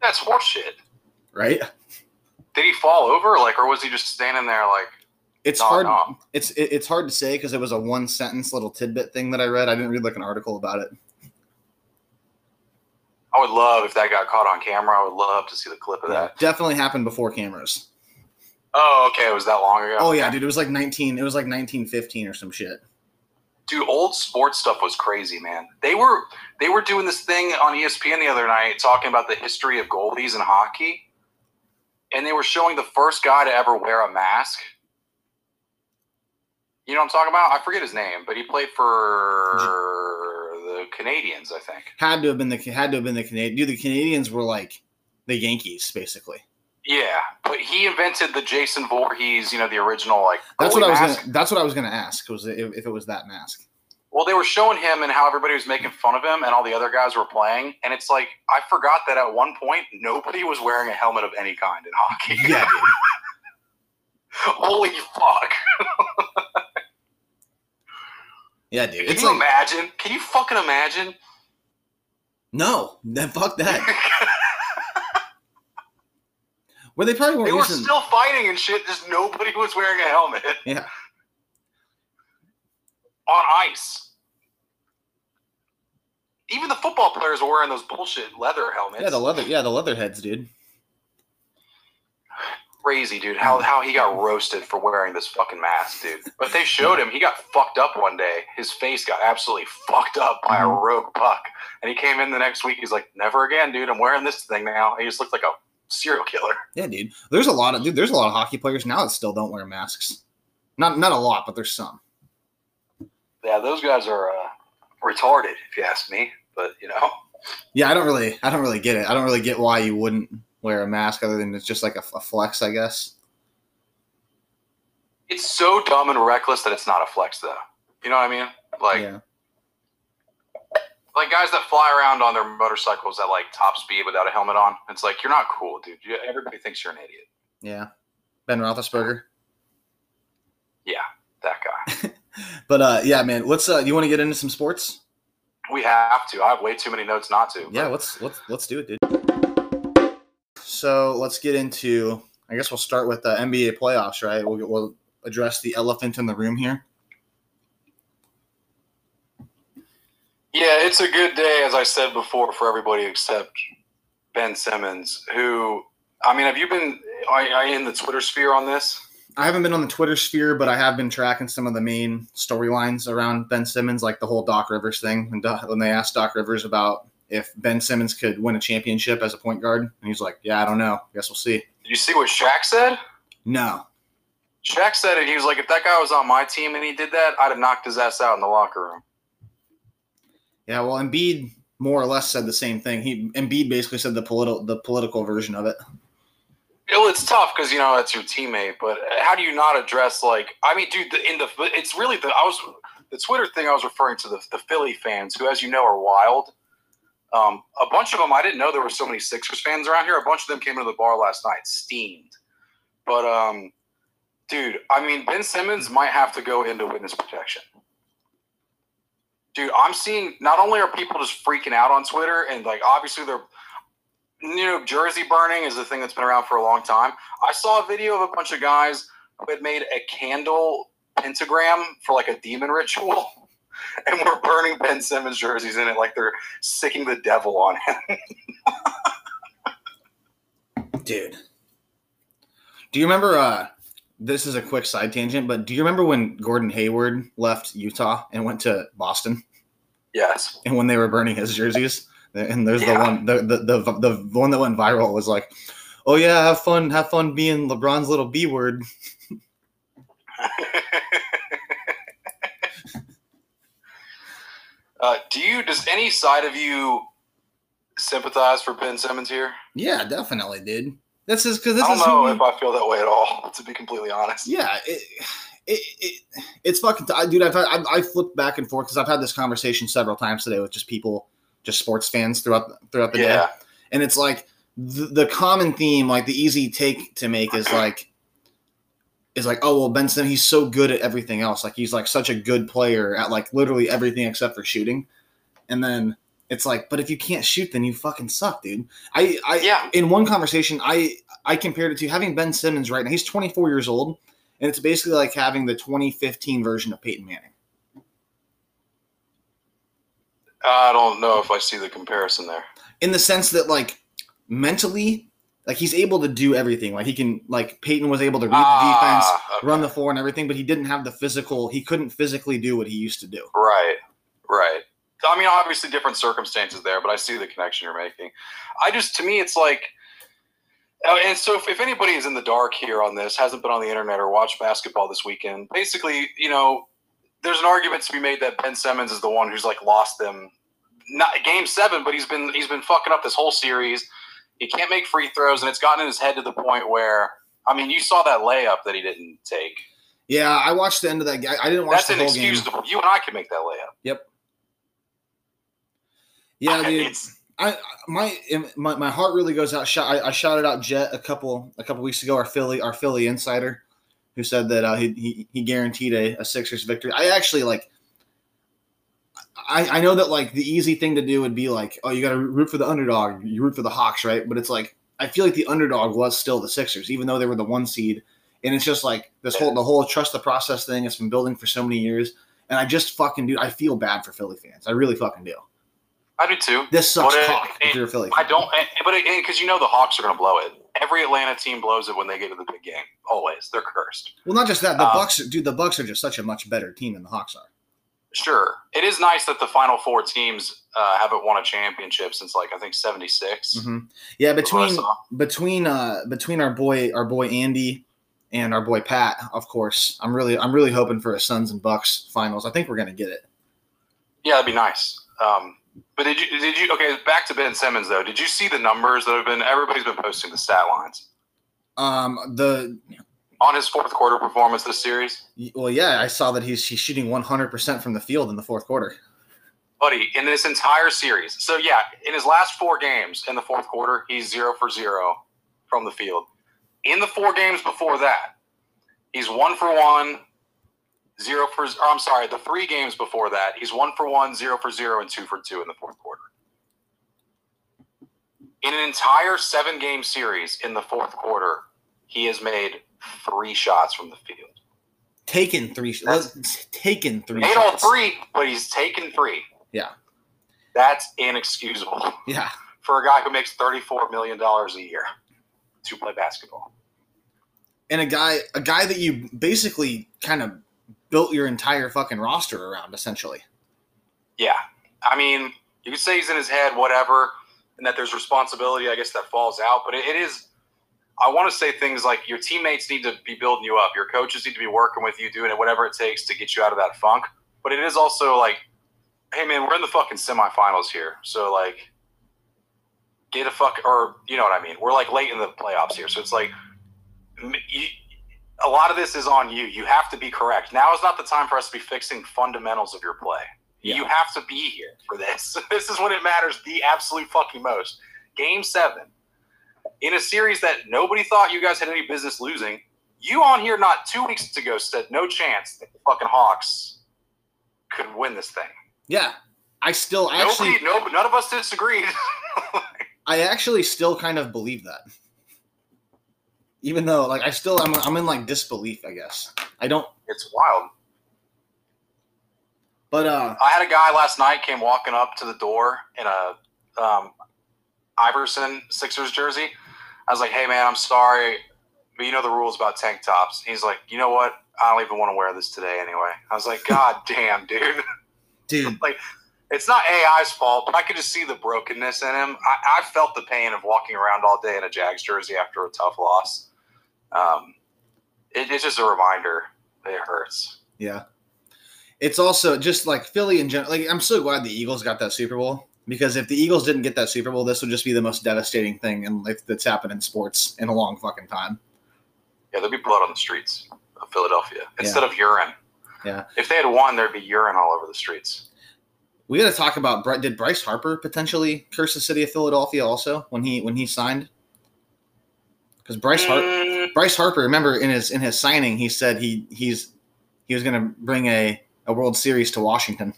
That's horseshit. right Did he fall over, like, or was he just standing there, like, it's No, hard no. it's it, it's hard to say because it was a one sentence little tidbit thing that I read I didn't read like an article about it I would love if that got caught on camera. I would love to see the clip of that. definitely happened before cameras Oh, okay. It was that long ago. oh yeah dude it was like 19 it was like 1915 or some shit dude, old sports stuff was crazy, man. They were they were doing this thing on ESPN the other night talking about the history of goalies in hockey, and they were showing the first guy to ever wear a mask. You know what I'm talking about? I forget his name, but he played for the Canadiens, I think. had to have been the had to have been the Canadian dude the Canadiens were like the Yankees basically Yeah, but he invented the Jason Voorhees, you know, the original like. That's what I was mask. gonna. That's what I was gonna ask. Was if, if it was that mask? Well, they were showing him and how everybody was making fun of him, and all the other guys were playing. And it's like I forgot that at one point nobody was wearing a helmet of any kind in hockey. Yeah. Holy fuck! Yeah, dude. Can It's you like imagine? Can you fucking imagine? no. Then fuck that. Well, they probably they weren't were using. still fighting and shit. Just nobody was wearing a helmet yeah, on ice. Even the football players were wearing those bullshit leather helmets. yeah, the leather. Yeah, the leather heads, dude. Crazy, dude. How how he got roasted for wearing this fucking mask, dude. But they showed him. He got fucked up one day. His face got absolutely fucked up by a Mhm. rogue buck. And he came in the next week. He's like, "Never again, dude. I'm wearing this thing now." He just looked like a serial killer. Yeah, dude. There's a lot of dude. There's a lot of hockey players now that still don't wear masks. Not not a lot, but there's some. Yeah, those guys are uh, retarded, if you ask me. But you know, Yeah, I don't really. I don't really get it. I don't really get why you wouldn't wear a mask other than it's just like a, a flex, I guess. it's so dumb and reckless that it's not a flex, though. You know what I mean? Like, yeah. like guys that fly around on their motorcycles at like top speed without a helmet on. It's like you're not cool, dude. You, everybody thinks you're an idiot. Yeah. Ben Roethlisberger. Yeah, that guy. But uh, yeah, man. Let's. Uh, you want to get into some sports? We have to. I have way too many notes not to. Yeah, let's let's let's do it, dude. So let's get into. I guess we'll start with the NBA playoffs, right? We'll we'll address the elephant in the room here. Yeah, it's a good day, as I said before, for everybody except Ben Simmons, who, I mean, have you been are, are you in the Twitter sphere on this? I haven't been on the Twitter sphere, but I have been tracking some of the main storylines around Ben Simmons, like the whole Doc Rivers thing. When, uh, Doc, when they asked Doc Rivers about if Ben Simmons could win a championship as a point guard, and he's like, "Yeah, I don't know. Guess we'll see." Did you see what Shaq said? No. Shaq said it. He was like, if that guy was on my team and he did that, I'd have knocked his ass out in the locker room. Yeah, well, Embiid more or less said the same thing. He Embiid basically said the political the political version of it. Well, it's tough because you know that's your teammate, but how do you not address like? I mean, dude, the, in the it's really the I was the Twitter thing I was referring to the the Philly fans who, as you know, are wild. Um, a bunch of them I didn't know there were so many Sixers fans around here. A bunch of them came into the bar last night, steamed. But um, dude, I mean, Ben Simmons might have to go into witness protection. Dude, I'm seeing not only are people just freaking out on Twitter and like obviously they're you know, jersey burning is a thing that's been around for a long time. I saw a video of a bunch of guys who had made a candle pentagram for like a demon ritual and we're burning Ben Simmons jerseys in it like they're sicking the devil on him. Dude. Do you remember uh this is a quick side tangent, but do you remember when Gordon Hayward left Utah and went to Boston yes. and when they were burning his jerseys? And there's the one the, the the the one that went viral was like, "Oh yeah, have fun, have fun being LeBron's little B word." uh, do you, does any side of you sympathize for Ben Simmons here? Yeah, definitely, dude. This is because this I don't is know we- if I feel that way at all, to be completely honest. Yeah, it, it, it it's fucking dude. I've had, I, I flipped back and forth because I've had this conversation several times today with just people, just sports fans throughout throughout the day, and it's like the, the common theme, like the easy take to make is like is like, oh well, Benson, he's so good at everything else. Like he's like such a good player at like literally everything except for shooting, and then. It's like, but if you can't shoot, then you fucking suck, dude. I, I, Yeah. in one conversation, I, I compared it to having Ben Simmons right now. He's 24 years old, and it's basically like having the 2015 version of Peyton Manning. I don't know if I see the comparison there. In the sense that like mentally, like he's able to do everything. Like he can like Peyton was able to read the defense, Ah, okay. run the floor and everything, but he didn't have the physical, he couldn't physically do what he used to do. Right, right. I mean, obviously, different circumstances there, but I see the connection you're making. I just, to me, it's like, uh, and so if, if anybody is in the dark here on this, hasn't been on the internet or watched basketball this weekend, basically, you know, there's an argument to be made that Ben Simmons is the one who's like lost them, not game seven, but he's been he's been fucking up this whole series. He can't make free throws, and it's gotten in his head to the point where, I mean, you saw that layup that he didn't take. Yeah, I watched the end of that. I, I didn't watch That's the whole game. inexcusable. You and I can make that layup. Yep. Yeah, dude. I my my, my heart really goes out. Shot, I, I shouted out Jet a couple a couple weeks ago. Our Philly our Philly insider, who said that uh, he, he he guaranteed a, a Sixers victory. I actually like. I, I know that like the easy thing to do would be like, oh, you got to root for the underdog. You root for the Hawks, right? But it's like I feel like the underdog was still the Sixers, even though they were the one seed. And it's just like this whole the whole trust the process thing has been building for so many years. And I just fucking dude, I feel bad for Philly fans. I really fucking do. I do too. This sucks it- cock if you're a Philly. I don't, but because you know the Hawks are going to blow it. Every Atlanta team blows it when they get to the big game. Always, they're cursed. Well, not just that. The Um, Bucks, dude. The Bucks are just such a much better team than the Hawks are. Sure, it is nice that the final four teams uh, haven't won a championship since like I think '76. Mhm. Yeah, That's what I between between uh between our boy our boy Andy and our boy Pat, of course. I'm really I'm really hoping for a Suns and Bucks finals. I think we're gonna get it. Yeah, that'd be nice. Um, but did you did you okay? Back to Ben Simmons though. Did you see the numbers that have been? Everybody's been posting the stat lines Um, the on his fourth quarter performance this series, well, yeah, I saw that he's he's shooting 100 percent from the field in the fourth quarter. buddy. In this entire series, so yeah, in his last four games in the fourth quarter, he's zero for zero from the field. In the four games before that, he's one for one, zero for. Or I'm sorry, the three games before that, he's one for one, zero for zero, and two for two in the fourth quarter. In an entire seven game series in the fourth quarter, he has made three shots from the field. Taken three, let's, taken three. Made all three, but he's taken three. Yeah. That's inexcusable Yeah, for a guy who makes $34 million a year to play basketball. and a guy a guy that you basically kind of built your entire fucking roster around, essentially. Yeah, I mean, you could say he's in his head, whatever, and that there's responsibility, I guess, that falls out. But it, it is. I want to say things like your teammates need to be building you up, your coaches need to be working with you, doing it whatever it takes to get you out of that funk. But it is also like, hey man, we're in the fucking semifinals here, so like, get a fuck, or you know what I mean. We're like late in the playoffs here, so it's like, you, a lot of this is on you. You have to be correct. Now is not the time for us to be fixing fundamentals of your play. Yeah. You have to be here for this. this is when it matters the absolute fucking most. Game seven, in a series that nobody thought you guys had any business losing. You on here not two weeks ago said no chance that the fucking Hawks could win this thing. Yeah, I still actually, Nobody, no, none of us disagreed. I actually still kind of believe that. Even though, like, I still, I'm, I'm in like disbelief. I guess I don't. it's wild. But uh, I had a guy last night came walking up to the door in a um, Iverson Sixers jersey. I was like, "Hey man, I'm sorry, but you know the rules about tank tops." He's like, "You know what? I don't even want to wear this today anyway." I was like, "God damn, dude! dude, like, It's not AI's fault, but I could just see the brokenness in him. I, I felt the pain of walking around all day in a Jags jersey after a tough loss. Um, it, it's just a reminder. that It hurts. yeah. It's also just like Philly in general. Like, I'm so glad the Eagles got that Super Bowl because if the Eagles didn't get that Super Bowl, this would just be the most devastating thing in like that's happened in sports in a long fucking time. Yeah, there'd be blood on the streets of Philadelphia instead of urine. Yeah. If they had won, there'd be urine all over the streets. We got to talk about did Bryce Harper potentially curse the city of Philadelphia also when he when he signed? Because Bryce Harper. Mm, Bryce Harper, remember in his in his signing, he said he he's he was going to bring a a World Series to Washington.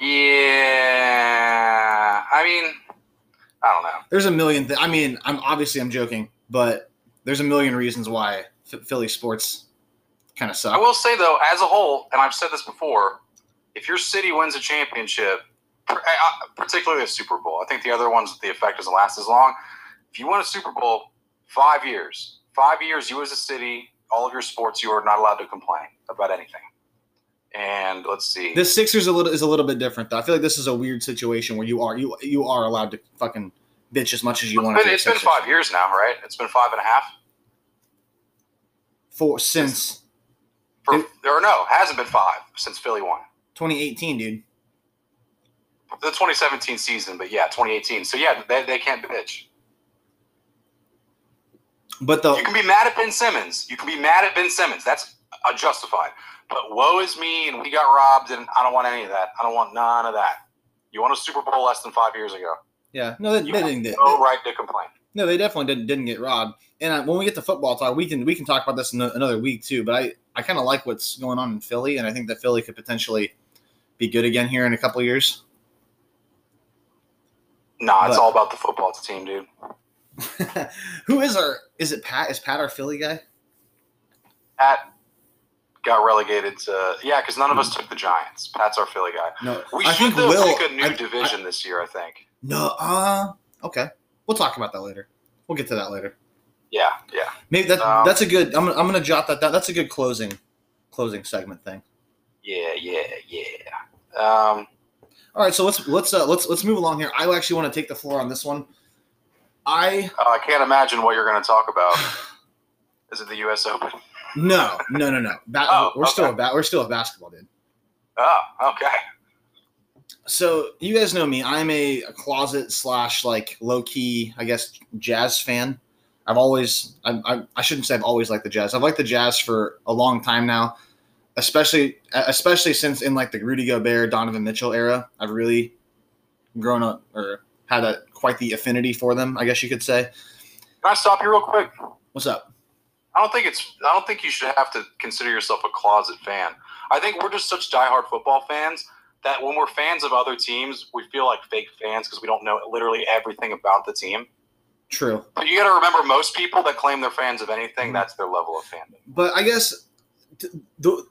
Yeah, I mean, I don't know. There's a million. Th- I mean, I'm obviously I'm joking, but there's a million reasons why F- Philly sports kind of suck. I will say though, as a whole, and I've said this before, if your city wins a championship, particularly a Super Bowl, I think the other ones the effect doesn't last as long. If you win a Super Bowl, five years, five years, you as a city, all of your sports, you are not allowed to complain about anything. And let's see. This Sixers a little is a little bit different though. I feel like this is a weird situation where you are you you are allowed to fucking bitch as much as you want. It's to been, it's been five years now, right? It's been five and a half. for since For, It- or no, hasn't been five since Philly won. 2018, dude. The 2017 season, but yeah, 2018. So yeah, they, they can't bitch. But the You can be mad at Ben Simmons. You can be mad at Ben Simmons. That's uh, justified. But woe is me, and we got robbed, and I don't want any of that. I don't want none of that. You won a Super Bowl less than five years ago. yeah, no, they, You they didn't get no right to complain. No, they definitely didn't didn't get robbed. And uh, when we get to football talk, we can we can talk about this in another week too. But I I kind of like what's going on in Philly, and I think that Philly could potentially be good again here in a couple years. Nah, it's But- all about the football team, dude. Who is our? Is it Pat? Is Pat our Philly guy? Pat got relegated to yeah, because none of us took the Giants. Pat's our Philly guy. No, We I should think Will. pick a new I- division this year. I think. No, uh, okay. We'll talk about that later. We'll get to that later. Yeah, yeah. Maybe that Um, that's a good. I'm, gonna- I'm gonna jot that down. That's a good closing closing segment thing. Yeah, yeah, yeah. Um, All right, so let's let's uh, let's let's move along here. I actually want to take the floor on this one. I uh, I can't imagine what you're going to talk about. Is it the U.S. Open? No no no no. Ba- Oh, we're still a ba- we're still a basketball dude. Oh, okay. So you guys know me. I'm a, a closet slash like low key, I guess, jazz fan. I've always, I, I, I shouldn't say I've always liked the jazz. I've liked the jazz for a long time now, especially, especially since in like the Rudy Gobert, Donovan Mitchell era. I've really grown up or had a quite the affinity for them. I guess you could say. Can I stop you real quick? What's up? I don't think it's. I don't think you should have to consider yourself a closet fan. I think we're just such diehard football fans that when we're fans of other teams, we feel like fake fans because we don't know literally everything about the team. True. But you got to remember, most people that claim they're fans of Mm-hmm. anything, that's their level of fandom. but I guess the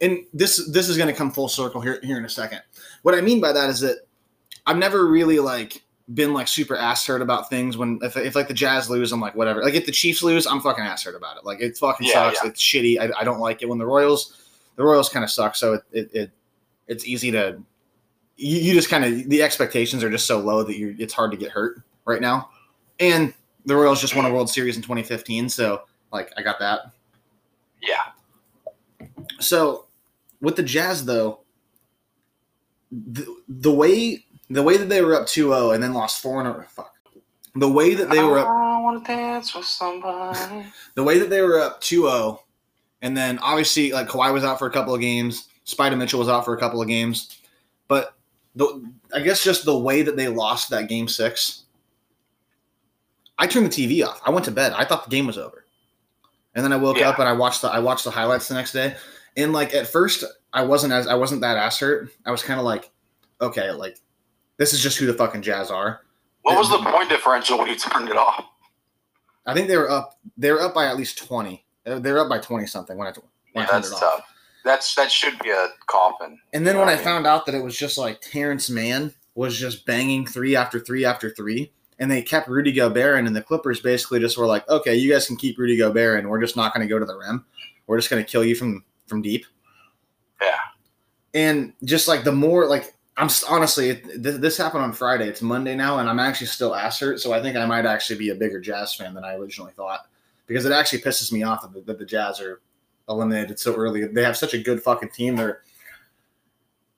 and this this is going to come full circle here here in a second. What I mean by that is that I've never really like been like super ass hurt about things when if, if like the Jazz lose, I'm like whatever. Like if the Chiefs lose, I'm fucking ass hurt about it. Like it fucking Yeah, sucks. yeah. It's shitty. I, I don't like it when the Royals the Royals kind of suck. So it, it, it it's easy to you, you just kind of the expectations are just so low that you it's hard to get hurt right now. And the Royals just won a World Series in 2015, so like I got that. Yeah. So with the Jazz though, the, the way the way that they were up 2-0 and then lost 4 in a fuck. The way that they were up I want to dance with somebody. the way that they were up 2-0 and then obviously like Kawhi was out for a couple of games, Spider Mitchell was out for a couple of games, but the I guess just the way that they lost that game 6 I turned the TV off. I went to bed. I thought the game was over. And then I woke Yeah. up and I watched the I watched the highlights the next day. And like at first I wasn't as I wasn't that ass hurt. I was kind of like okay, like this is just who the fucking Jazz are. What was the point differential when you turned it off? I think they were up. They were up by at least twenty. They were up by twenty something when I when Yeah, I turned that's it off. tough. That's that should be a coffin. And then when I Yeah. found out that it was just like Terance Mann was just banging three after three after three, and they kept Rudy Gobert in, and the Clippers basically just were like, okay, you guys can keep Rudy Gobert, and we're just not going to go to the rim. We're just going to kill you from from deep. Yeah. And just like the more like I'm honestly, th- this happened on Friday. It's Monday now, and I'm actually still ass hurt. So I think I might actually be a bigger Jazz fan than I originally thought because it actually pisses me off that the, that the Jazz are eliminated so early. They have such a good fucking team. They're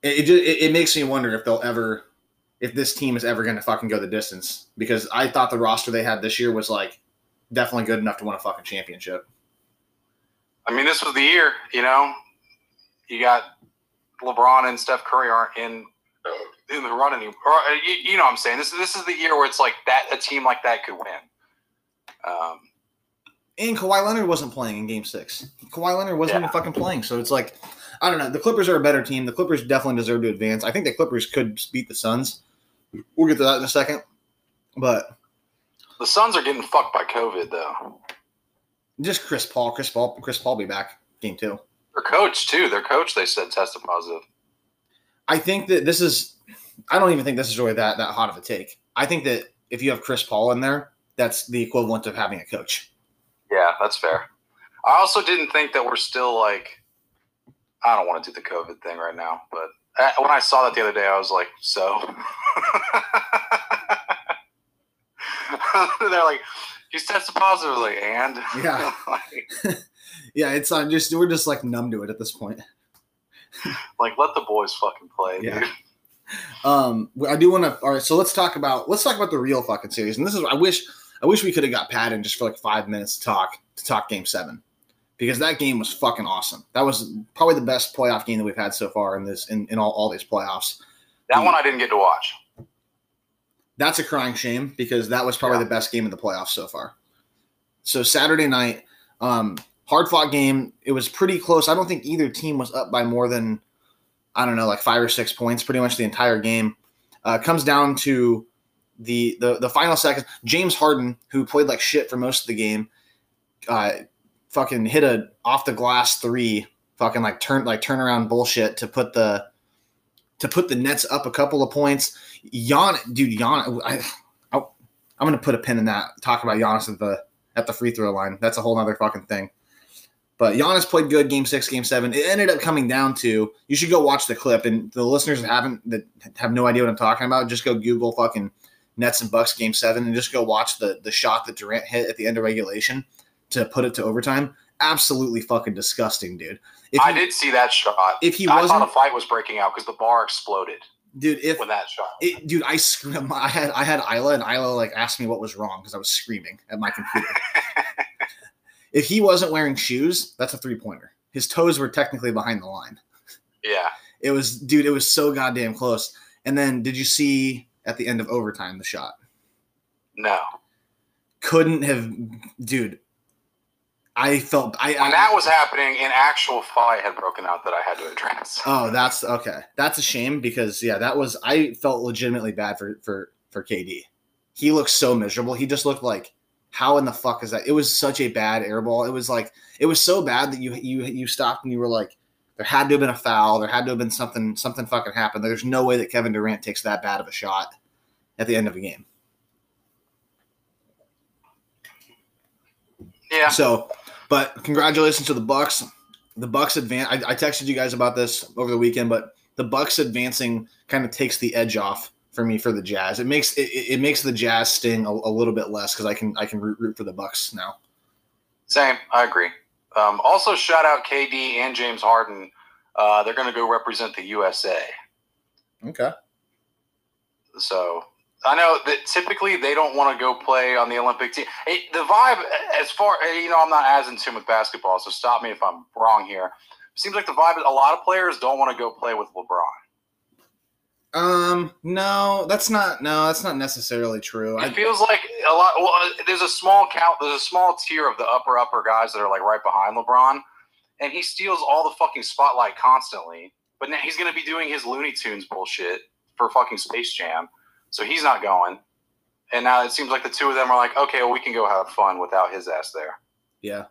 it, it, ju- it, it makes me wonder if they'll ever if this team is ever going to fucking go the distance because I thought the roster they had this year was like definitely good enough to win a fucking championship. I mean, this was the year. You know, you got LeBron and Steph Curry aren't in in the run anymore. Or, uh, you, you know what I'm saying? This is this is the year where it's like that a team like that could win. Um, And Kawhi Leonard wasn't playing in Game Six. Kawhi Leonard wasn't Yeah. even fucking playing. So it's like, I don't know. The Clippers are a better team. The Clippers definitely deserve to advance. I think the Clippers could beat the Suns. We'll get to that in a second. But the Suns are getting fucked by COVID though. just Chris Paul, Chris Paul, Chris Paul be back game two. Their coach too. Their coach they said tested positive. I think that this is. I don't even think this is really that that hot of a take. I think that if you have Chris Paul in there, that's the equivalent of having a coach. Yeah, that's fair. I also didn't think that we're still like. I don't want to do the COVID thing right now, but uh, when I saw that the other day, I was like, so. They're like, he's tested positive, like, and Yeah. Yeah, it's uh, just we're just like numb to it at this point. like, let the boys fucking play, Yeah. dude. Um, I do want to. All right, so let's talk about let's talk about the real fucking series. And this is I wish I wish we could have got Pat in just for like five minutes to talk to talk Game Seven because that game was fucking awesome. That was probably the best playoff game that we've had so far in this in, in all, all these playoffs. That one I didn't get to watch. That's a crying shame because that was probably Yeah. the best game of the playoffs so far. So Saturday night, um, hard fought game. It was pretty close. I don't think either team was up by more than I don't know, like five or six points, pretty much the entire game. Uh, comes down to the, the the final seconds. James Harden, who played like shit for most of the game, uh, fucking hit a off the glass three, fucking like turn like turnaround bullshit to put the to put the Nets up a couple of points. Jan, dude, Jan, I, I, I'm gonna put a pin in that. Talk about Giannis at the at the free throw line. That's a whole other fucking thing. But Giannis played good game six, game seven. It ended up coming down to you should go watch the clip. And the listeners that haven't that have no idea what I'm talking about, just go Google fucking Nets and Bucks game seven and just go watch the the shot that Durant hit at the end of regulation to put it to overtime. Absolutely fucking disgusting, dude. If I he- did see that shot. If he I wasn't, thought a fight was breaking out because the bar exploded dude, if when that shot. it, dude, I screamed. I had I had Isla, and Isla like asked me what was wrong because I was screaming at my computer. if he wasn't wearing shoes, that's a three pointer. His toes were technically behind the line. yeah. It was, dude, it was so goddamn close. And then, did you see at the end of overtime the shot? No. Couldn't have, dude. I felt I, I When that was happening, an actual fight had broken out that I had to address. Oh, that's okay. That's a shame because yeah, that was I felt legitimately bad for for for KD. He looked so miserable. He just looked like how in the fuck is that? It was such a bad air ball. It was like it was so bad that you you you stopped and you were like there had to have been a foul. There had to have been something something fucking happened. There's no way that Kevin Durant takes that bad of a shot at the end of a game. Yeah. So, but congratulations to the Bucks. The Bucks advance. I, I texted you guys about this over the weekend, but the Bucks advancing kind of takes the edge off for me for the Jazz. It makes it, it makes the Jazz sting a, a little bit less because I can I can root, root for the Bucks now. Same. I agree. Um, also, shout out KD and James Harden. Uh, they're going to go represent the USA. Okay. So I know that typically they don't want to go play on the Olympic team. Hey, the vibe, as far you know, I'm not as in tune with basketball, so stop me if I'm wrong here. Seems like the vibe. A lot of players don't want to go play with LeBron. Um, no, that's not no, that's not necessarily true. It I, feels like a lot. Well, uh, there's a small count. There's a small tier of the upper upper guys that are like right behind LeBron, and he steals all the fucking spotlight constantly. But now he's going to be doing his Looney Tunes bullshit for fucking Space Jam, so he's not going. And now it seems like the two of them are like, okay, well, we can go have fun without his ass there. yeah.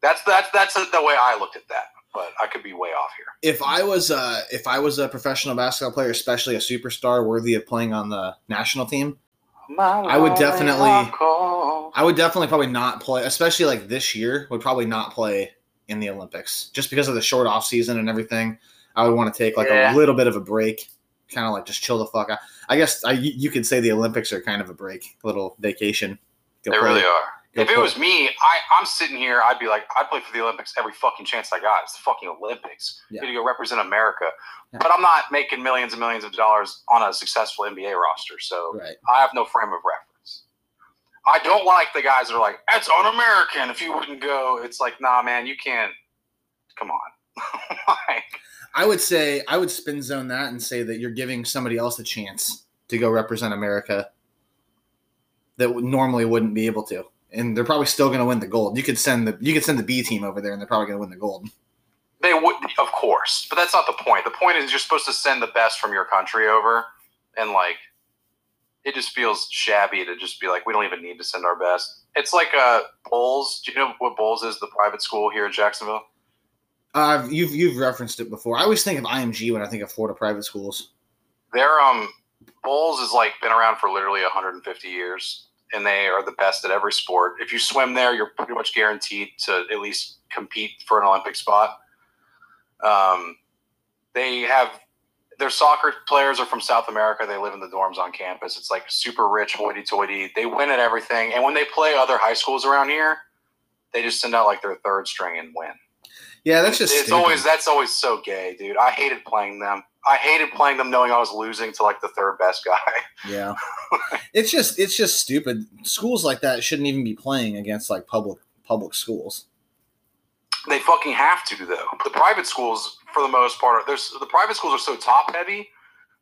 That's that's that's the way I looked at that, but I could be way off here. If I was uh if I was a professional basketball player, especially a superstar worthy of playing on the national team, I would definitely- I would definitely probably not play, especially like this year, would probably not play in the Olympics just because of the short off season and everything. I would want to take like Yeah. a little bit of a break, kind of like just chill the fuck out. I guess I, you you could say the Olympics are kind of a break, a little vacation. Go They play- really are. If it was me, I, I'm sitting here, I'd be like, I'd play for the Olympics every fucking chance I got. It's the fucking Olympics. Yeah. You to go represent America. Yeah. But I'm not making millions and millions of dollars on a successful NBA roster, so right. I have no frame of reference. I don't like the guys that are like, that's un-American if you wouldn't go. It's like, nah, man, you can't. Come on. like, I would say I would spin zone that and say that you're giving somebody else a chance to go represent America that normally wouldn't be able to, and they're probably still going to win the gold. You could send the you could send the B team over there, and they're probably going to win the gold. They would, of course, but that's not the point. The point is you're supposed to send the best from your country over, and like, it just feels shabby to just be like, we don't even need to send our best. It's like uh, Bolles. Do you know what Bolles is? The private school here in Jacksonville. Uh, you've you've referenced it before. I always think of IMG when I think of Florida private schools. Their um, Bolles has like been around for literally 150 years, and they are the best at every sport. If you swim there, you're pretty much guaranteed to at least compete for an Olympic spot. Um, they have their soccer players are from South America. They live in the dorms on campus. It's like super rich, hoity-toity. They win at everything, and when they play other high schools around here, they just send out like their third string and win. Yeah, that's just it's stupid. always that's always so gay, dude. I hated playing them. I hated playing them knowing I was losing to like the third best guy. yeah. it's just it's just stupid. Schools like that shouldn't even be playing against like public public schools. They fucking have to though. The private schools, for the most part, there's the private schools are so top heavy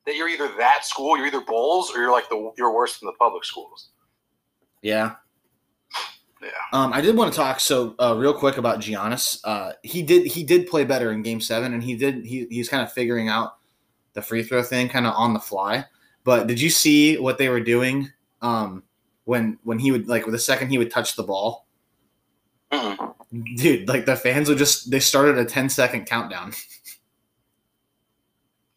that you're either that school, you're either Bolles, or you're like the you're worse than the public schools. Yeah. Yeah. Um, I did want to talk so uh, real quick about Giannis. Uh, he did he did play better in Game Seven, and he did he he's kind of figuring out the free throw thing kind of on the fly. But did you see what they were doing um, when when he would like the second he would touch the ball, dude? Like the fans would just they started a 10 second countdown.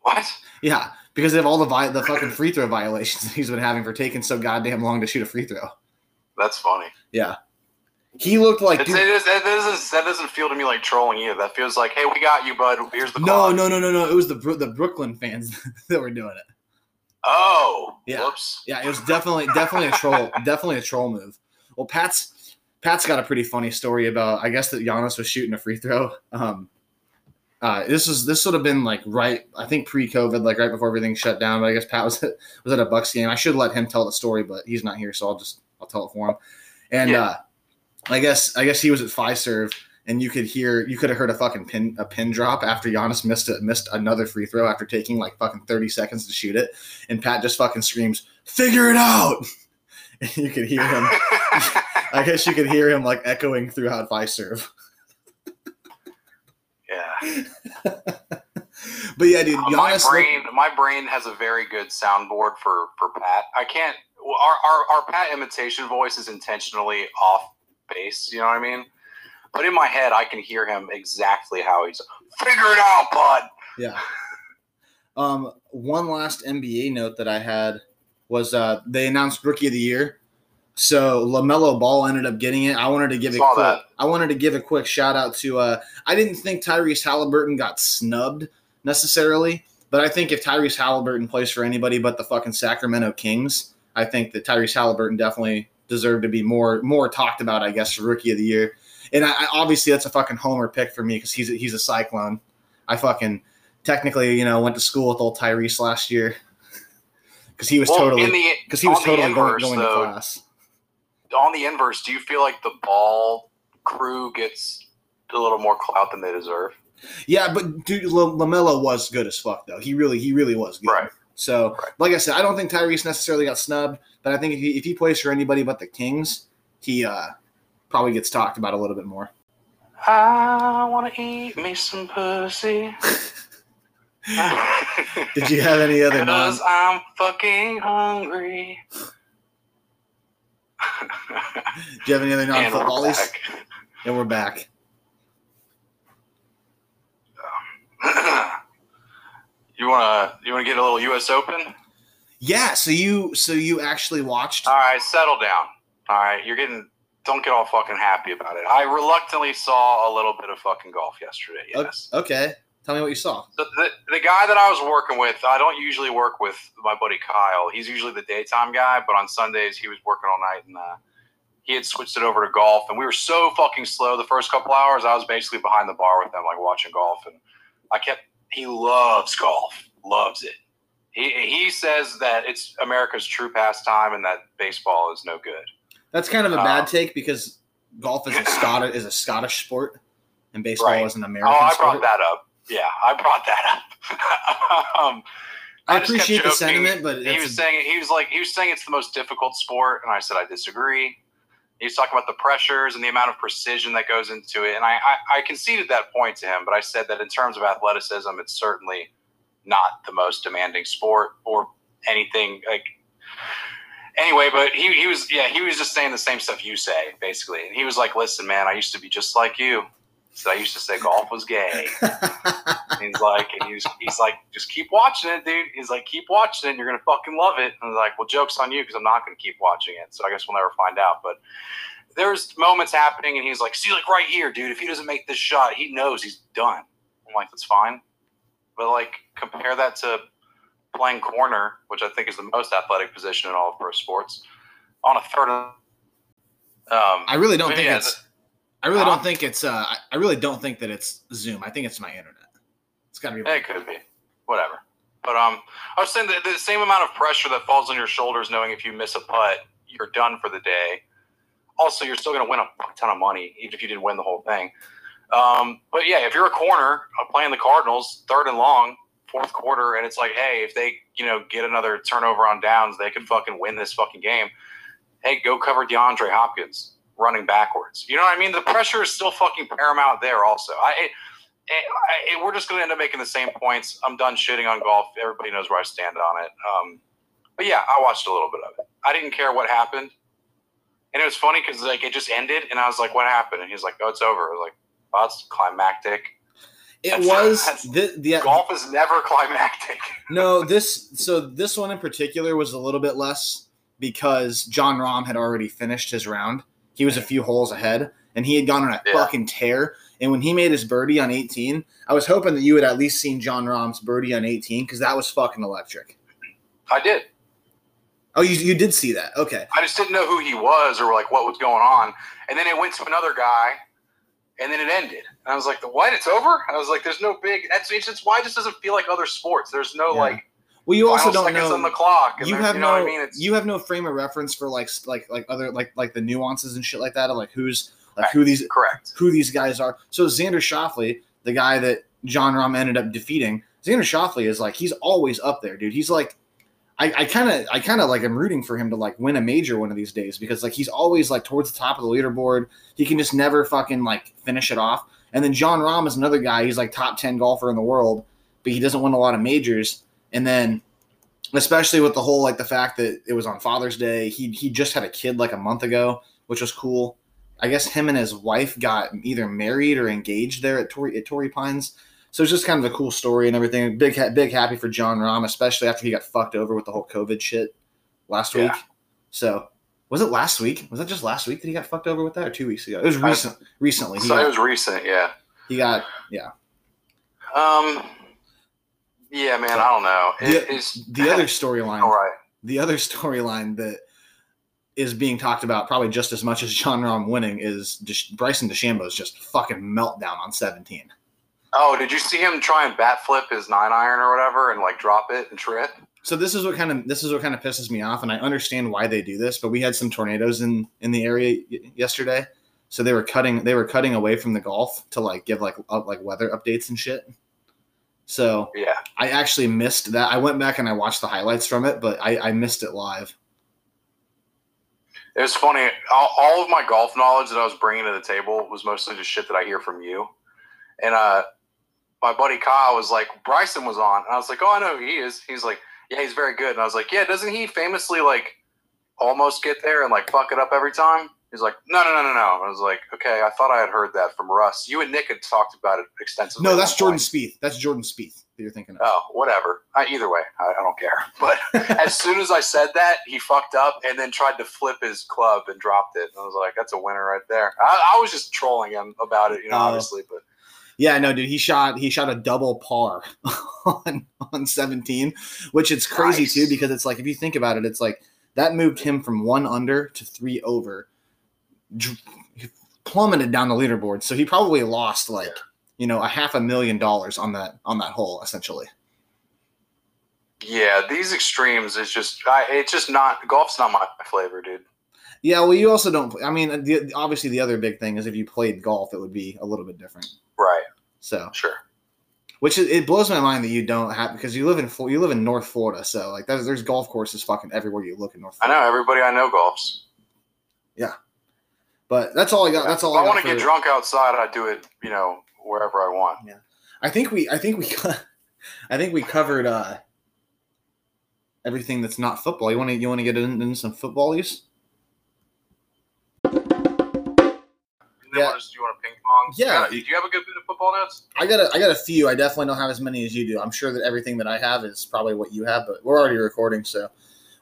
What? yeah, because of all the vi- the fucking free throw violations he's been having for taking so goddamn long to shoot a free throw. That's funny. Yeah, he looked like it, is, it doesn't that doesn't feel to me like trolling either. That feels like, hey, we got you, bud. Here's the no, clock. no, no, no, no. It was the the Brooklyn fans that were doing it. Oh, Yeah. Whoops. Yeah, it was definitely definitely a troll, definitely a troll move. Well, Pat's Pat's got a pretty funny story about I guess that Giannis was shooting a free throw. Um, uh, this was this would have been like right I think pre-COVID, like right before everything shut down. But I guess Pat was at, was at a Bucks game. I should let him tell the story, but he's not here, so I'll just I'll tell it for him. And Yeah. uh, I guess I guess he was at Fiserv, and you could hear you could have heard a fucking pin a pin drop after Giannis missed it missed another free throw after taking like fucking thirty seconds to shoot it, and Pat just fucking screams, "Figure it out!" And you could hear him. I guess you could hear him like echoing throughout Fiserv. yeah. But yeah, dude, Uh, my Giannis. brain, my brain has a very good soundboard for for Pat. I can't. Our our, our Pat imitation voice is intentionally off base. You know what I mean? But in my head, I can hear him exactly how he's. Figure it out, bud. Yeah. Um, one last NBA note that I had was uh, they announced Rookie of the Year. So LaMelo Ball ended up getting it. I wanted to give a quick, that. I wanted to give a quick shout out to. Uh, I didn't think Tyrese Halliburton got snubbed necessarily, but I think if Tyrese Halliburton plays for anybody but the fucking Sacramento Kings, I think that Tyrese Halliburton definitely deserved to be more more talked about. I guess for Rookie of the Year, and I, I obviously that's a fucking homer pick for me because he's a, he's a Cyclone. I fucking technically you know went to school with old Tyrese last year because he was Well, totally because he was totally going, inverse, going to class. on the inverse, do you feel like the ball crew gets a little more clout than they deserve? Yeah, but dude, LaMelo was good as fuck though. He really, he really was good. Right. So, Right. like I said, I don't think Tyrese necessarily got snubbed, but I think if he, if he plays for anybody but the Kings, he uh, probably gets talked about a little bit more. I want to eat me some pussy. Did you have any other? Because I'm fucking hungry. Do you have any other non-footballies? And we're back. you wanna you wanna get a little U.S. Open? Yeah. So you, so you actually watched? All right, settle down. All right, you're getting. Don't get all fucking happy about it. I reluctantly saw a little bit of fucking golf yesterday. Yes. Okay. Tell me what you saw. The, the, the guy that I was working with, I don't usually work with my buddy Kyle. He's usually the daytime guy, but on Sundays he was working all night and uh, he had switched it over to golf. And we were so fucking slow the first couple hours. I was basically behind the bar with him, like watching golf. And I kept, he loves golf, loves it. He, he says that it's America's true pastime and that baseball is no good. That's kind of a bad Um, take because golf is a Scottish is a Scottish sport, and baseball Right. is an American sport. oh, I sport. brought that up. Yeah, I brought that up. um, I I appreciate the sentiment, but he was a- saying he was like he was saying it's the most difficult sport, and I said I disagree. He was talking about the pressures and the amount of precision that goes into it, and I, I, I conceded that point to him. But I said that in terms of athleticism, it's certainly not the most demanding sport or anything like. Anyway, but he, he was yeah he was just saying the same stuff you say basically, and he was like, "Listen, man, I used to be just like you." So I used to say golf was gay. He's like, and he's, he's like, just keep watching it, dude. He's like, keep watching it. You're gonna fucking love it. And I was like, well, jokes on you because I'm not gonna keep watching it. So I guess we'll never find out. But there's moments happening, and he's like, see, like right here, dude. If he doesn't make this shot, he knows he's done. I'm like, that's fine. But like, compare that to playing corner, which I think is the most athletic position in all of pro sports, on a third. Um, I really don't think yeah, it's. I really Huh? don't think it's. Uh, I- really don't think that it's Zoom. I think it's my internet. It's got to be. It could be. Whatever. But um, I was saying that the same amount of pressure that falls on your shoulders, knowing if you miss a putt, you're done for the day. Also, you're still going to win a ton of money, even if you didn't win the whole thing. Um, but yeah, if you're a corner uh, playing the Cardinals, third and long, fourth quarter, and it's like, hey, if they you know get another turnover on downs, they could fucking win this fucking game. Hey, go cover DeAndre Hopkins running backwards. You know what I mean? The pressure is still fucking paramount there. Also, I. We're just going to end up making the same points. I'm done shitting on golf. Everybody knows where I stand on it. Um, but yeah, I watched a little bit of it. I didn't care what happened, and it was funny because like it just ended, and I was like, "What happened?" And he's like, "Oh, it's over." I was like, "Oh, that's climactic." It That's- was that's- the, the Golf is never climactic. no this so this one in particular was a little bit less because Jon Rahm had already finished his round. He was a few holes ahead, and he had gone on a Yeah. fucking tear. And when he made his birdie on 18, I was hoping that you had at least seen Jon Rahm's birdie on 18 because that was fucking electric. I did. Oh, you, you did see that? Okay. I just didn't know who he was or like what was going on. And then it went to another guy, and then it ended. And I was like, "The what? It's over?" I was like, "There's no big." That's it's just why it just doesn't feel like other sports. There's no Yeah. like Well, you also don't know. on the clock. And you have you know no what I mean? It's, you have no frame of reference for like like like other like like the nuances and shit like that of like who's like Right. who these correct. who these guys are. So Xander Schauffele, the guy that Jon Rahm ended up defeating, Xander Schauffele is like he's always up there, dude. He's like I kind of I kind of like I'm rooting for him to like win a major one of these days because like he's always like towards the top of the leaderboard. He can just never fucking like finish it off. And then Jon Rahm is another guy. He's like top 10 golfer in the world, but he doesn't win a lot of majors. And then especially with the whole like the fact that it was on Father's Day, he he just had a kid like a month ago, which was cool. I guess him and his wife got either married or engaged there at Torrey at Torrey Pines. So it's just kind of a cool story and everything. Big ha- big happy for Jon Rahm, especially after he got fucked over with the whole COVID shit. last Yeah. week. So was it last week? Was that just last week that he got fucked over with that, or two weeks ago? It was I- recent. recently, he So it was recent, yeah. he got yeah. Um, yeah, man, I don't know. It, The- it's The other storyline, all right. the other storyline that is being talked about probably just as much as Jon Rahm winning is just Bryson DeChambeau's just fucking meltdown on 17. Oh, did you see him try and bat flip his nine iron or whatever and like drop it and trip? So this is what kind of this is what kind of pisses me off, and I understand why they do this. But we had some tornadoes in in the area y- yesterday, so they were cutting they were cutting away from the golf to like give like up, like weather updates and shit. So Yeah. I actually missed that. I went back and I watched the highlights from it, but I, I missed it live. It was funny. All, all of my golf knowledge that I was bringing to the table was mostly just shit that I hear from you. And uh, my buddy Kyle was like, Bryson was on. And I was like, oh, I know who he is. He's like, yeah, he's very good. And I was like, yeah, doesn't he famously like almost get there and like fuck it up every time? He's like, no, no, no, no, no. I was like, okay, I thought I had heard that from Russ. You and Nick had talked about it extensively. No, that's Jordan. Spieth. That's Jordan Spieth that you're thinking of. Oh, whatever. I, either way, I, I don't care. But as soon as I said that, he fucked up and then tried to flip his club and dropped it. And I was like, that's a winner right there. I, I was just trolling him about it, you know, Oh. obviously. But Yeah, no, dude, he shot he shot a double par on on 17, which it's crazy Nice. too because it's like if you think about it, it's like that moved him from one under to three over, dr- plummeted down the leaderboard. So he probably lost like you know a half a million dollars on that on that hole essentially. yeah, these extremes is just, I, it's just not, golf's not my flavor, dude. Yeah, well, you also don't. I mean, the, obviously the other big thing is if you played golf, it would be a little bit different. So, Sure. which is, it blows my mind that you don't have because you live in you live in North Florida, so like there's, there's golf courses fucking everywhere you look in North. Florida. I know everybody I know golfs. Yeah, but that's all I got. That's all I, I want to get for- drunk outside, I do it, you know, wherever I want. Yeah, I think we. I think we. I think we covered uh everything that's not football. You want to. You want to get in, into some footballies? And Yeah. do you want to ping pong? Yeah. Got- Do you have a good bit of football notes? I got. A, I got a few. I definitely don't have as many as you do. I'm sure that everything that I have is probably what you have, but we're already recording, so.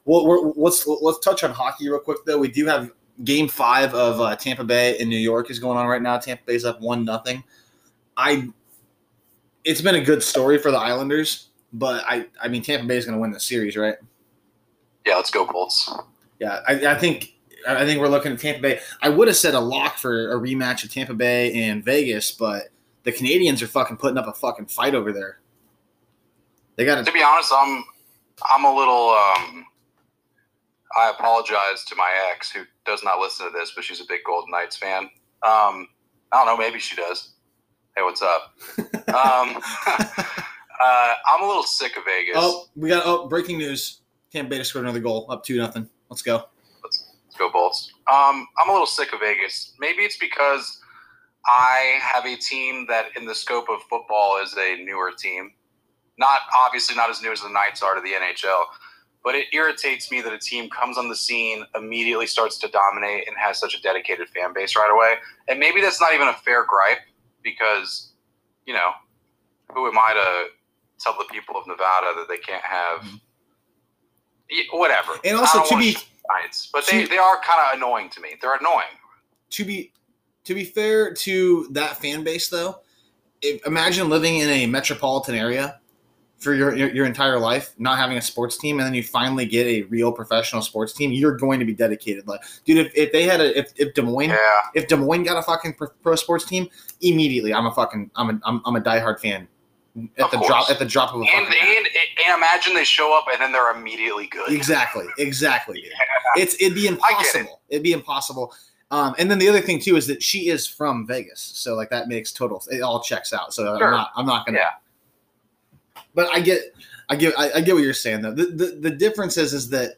Well, we're, let's let's touch on hockey real quick though. We do have Game Five of uh, Tampa Bay in New York is going on right now. Tampa Bay's up one nothing. I. It's been a good story for the Islanders, but I I mean Tampa Bay is going to win the series, right? Yeah, let's go, Bolts. Yeah, I, I think I think we're looking at Tampa Bay. I would have said a lock for a rematch of Tampa Bay and Vegas, but the Canadiens are fucking putting up a fucking fight over there. They got To to. be honest, I'm I'm a little um I apologize to my ex who does not listen to this, but she's a big Golden Knights fan. Um I don't know, maybe she does. Hey, what's up? Um uh, I'm a little sick of Vegas. Oh, we got oh breaking news. Tampa Bay scored another goal, up two nothing. Let's go. Let's go Bolts. Um, I'm a little sick of Vegas. Maybe it's because I have a team that, in the scope of football, is a newer team. Not obviously not as new as the Knights are to the NHL, but it irritates me that a team comes on the scene, immediately starts to dominate, and has such a dedicated fan base right away. And maybe that's not even a fair gripe because, you know, who am I to tell the people of Nevada that they can't have. Yeah, Whatever. And also to be Giants, but they, to- they are kind of annoying to me. They're annoying. to be to be fair to that fan base though, if, imagine living in a metropolitan area for your, your your entire life, not having a sports team, and then you finally get a real professional sports team. You're going to be dedicated. Like, dude, if, if they had a if, if Des Moines Yeah, if Des Moines got a fucking pro, pro sports team, immediately I'm a fucking I'm a I'm, I'm a diehard fan. At Of the course. drop at the drop of a and, fucking and and imagine they show up and then they're immediately good. Exactly, exactly. Yeah. It's it'd be I it. impossible. It'd be impossible. Um, and then the other thing too is that she is from Vegas, so like that makes total. It all checks out. So Sure. I'm not. I'm not gonna. Yeah. But I get, I get, I, I get what you're saying though. The, the the difference is is that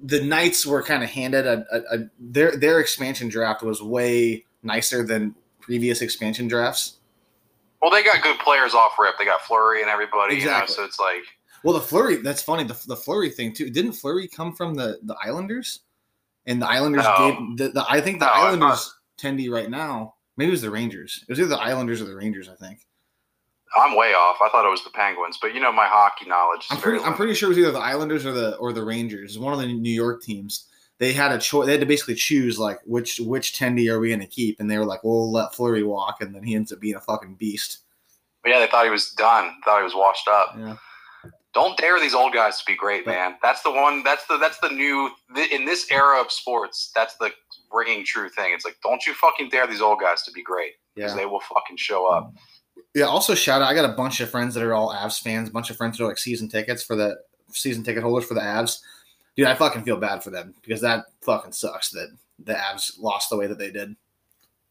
the Knights were kind of handed a, a, a their their expansion draft was way nicer than previous expansion drafts. Well, they got good players off rip. They got Fleury and everybody. Exactly. You know, so it's like Well, the Fleury, that's funny. The, the Fleury thing too. Didn't Fleury come from the the Islanders? And the Islanders No. gave the, the I think the No, Islanders tendy right now. Maybe it was the Rangers. It was either the Islanders or the Rangers. I think. I'm way off. I thought it was the Penguins, but you know my hockey knowledge. Is I'm pretty. I'm pretty sure it was either the Islanders or the or the Rangers. One of the New York teams. They had a choice. They had to basically choose like which which Tendy are we going to keep, and they were like, "We'll let Fleury walk," and then he ends up being a fucking beast. But yeah, they thought he was done. Thought he was washed up. Yeah. Don't dare these old guys to be great, But- man. That's the one. That's the that's the new in this era of sports. That's the ringing true thing. It's like don't you fucking dare these old guys to be great because Yeah. they will fucking show up. Yeah. Also, shout out. I got a bunch of friends that are all Avs fans. A bunch of friends that are like season tickets for the season ticket holders for the Avs. Dude, I fucking feel bad for them because that fucking sucks that the Avs lost the way that they did.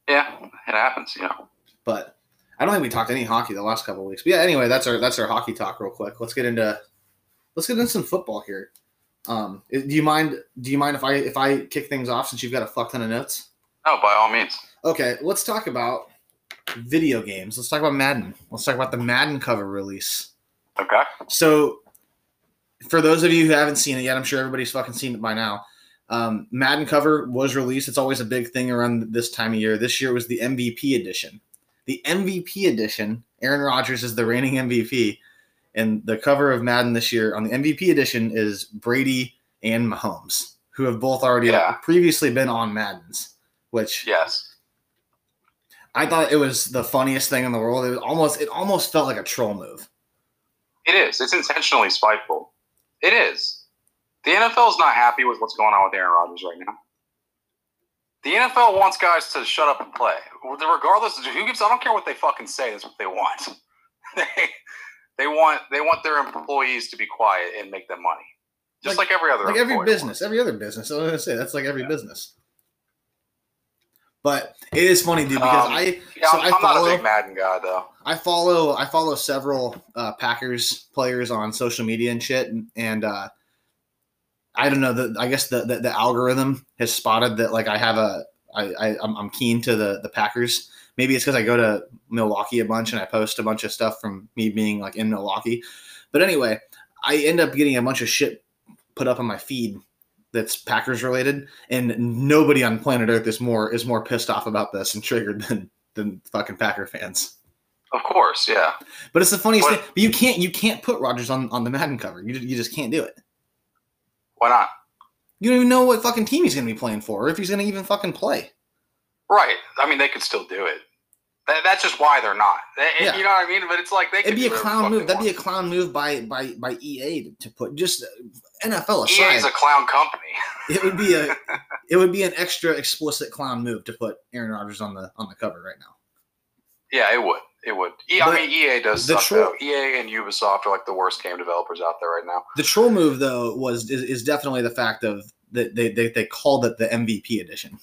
Yeah, it happens. You know. But I don't think we talked any hockey the last couple weeks. But yeah, anyway, that's our that's our hockey talk real quick. Let's get into let's get into some football here. Um, do you mind? Do you mind if I if I kick things off since you've got a fuck ton of notes? No, by all means. Okay, let's talk about video games. Let's talk about Madden. Let's talk about the Madden cover release. Okay. So, for those of you who haven't seen it yet, I'm sure everybody's fucking seen it by now. Um, Madden cover was released. It's always a big thing around this time of year. This year was the MVP edition. The MVP edition, Aaron Rodgers is the reigning MVP, and the cover of Madden this year on the MVP edition is Brady and Mahomes, who have both already Yeah. previously been on Madden's, which Yes. I thought it was the funniest thing in the world. It was almost it almost felt like a troll move. It is. It's intentionally spiteful. It is. The NFL is not happy with what's going on with Aaron Rodgers right now. The NFL wants guys to shut up and play, regardless of who gives. I don't care what they fucking say. That's what they want. they they want they want their employees to be quiet and make them money, just like, every other like every business, every other business. I was gonna say that's like every business. But it is funny, dude, because Um, I Yeah, so I'm, I I'm not a follow big Madden guy though. I follow I follow several uh, Packers players on social media and shit, and, and uh, I don't know. The, I guess the, the the algorithm has spotted that like I have a I, I I'm, I'm keen to the the Packers. Maybe it's because I go to Milwaukee a bunch and I post a bunch of stuff from me being like in Milwaukee. But anyway, I end up getting a bunch of shit put up on my feed that's Packers related, and nobody on planet Earth is more is more pissed off about this and triggered than than fucking Packer fans. Of course, yeah. But it's the funniest What- thing. But you can't you can't put Rodgers on, on the Madden cover. You, you just can't do it. Why not? You don't even know what fucking team he's going to be playing for, or if he's going to even fucking play. Right. I mean, they could still do it. That, that's just why they're not. They- Yeah. You know what I mean? But it's like they It'd be a clown move. That'd they be a clown move by by by EA to, to put just NFL want. aside. EA is a clown company. it would be a it would be an extra explicit clown move to put Aaron Rodgers on the on the cover right now. Yeah, it would. It would. E- I mean, EA does the suck troll- though. EA and Ubisoft are like the worst game developers out there right now. The troll move though was is, is definitely the fact of that they, they they called it the MVP edition.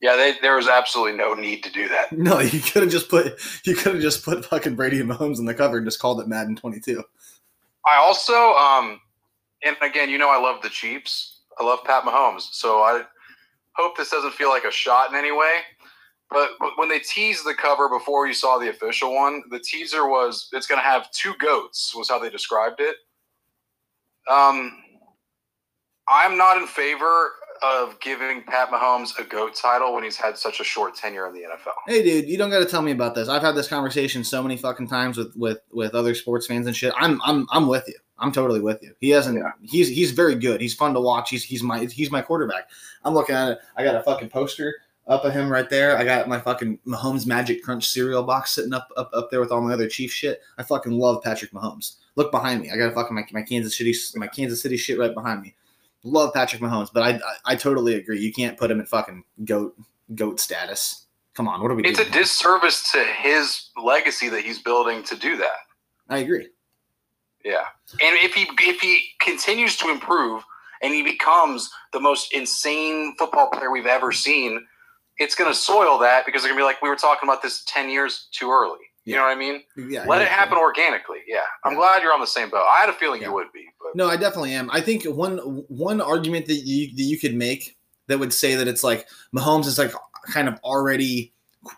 Yeah, they, there was absolutely no need to do that. No, you could have just put you could have just put fucking Brady and Mahomes on the cover and just called it Madden 22. I also, um, and again, you know, I love the Chiefs. I love Pat Mahomes, so I hope this doesn't feel like a shot in any way. But but when they teased the cover before you saw the official one, the teaser was it's going to have two goats. Was how they described it. Um, I'm not in favor of giving Pat Mahomes a goat title when he's had such a short tenure in the NFL. Hey, dude, you don't got to tell me about this. I've had this conversation so many fucking times with with with other sports fans and shit. I'm I'm I'm with you. I'm totally with you. He hasn't. Yeah. He's he's very good. He's fun to watch. He's he's my he's my quarterback. I'm looking at it. I got a fucking poster up of him right there. I got my fucking Mahomes Magic Crunch cereal box sitting up up up there with all my other Chief shit. I fucking love Patrick Mahomes. Look behind me. I got a fucking my, my Kansas City my Kansas City shit right behind me. Love Patrick Mahomes, but I, I I totally agree. You can't put him in fucking goat goat status. Come on, what are we It's a doing? here? disservice to his legacy that he's building to do that. I agree. Yeah, and if he if he continues to improve and he becomes the most insane football player we've ever seen, it's going to soil that because they're going to be like we were talking about this ten years too early. You Yeah. know what I mean? Yeah, Let yeah, it happen organically. Yeah, I'm glad you're on the same boat. I had a feeling Yeah. you would be, but No, I definitely am. I think one one argument that you that you could make that would say that it's like Mahomes is like kind of already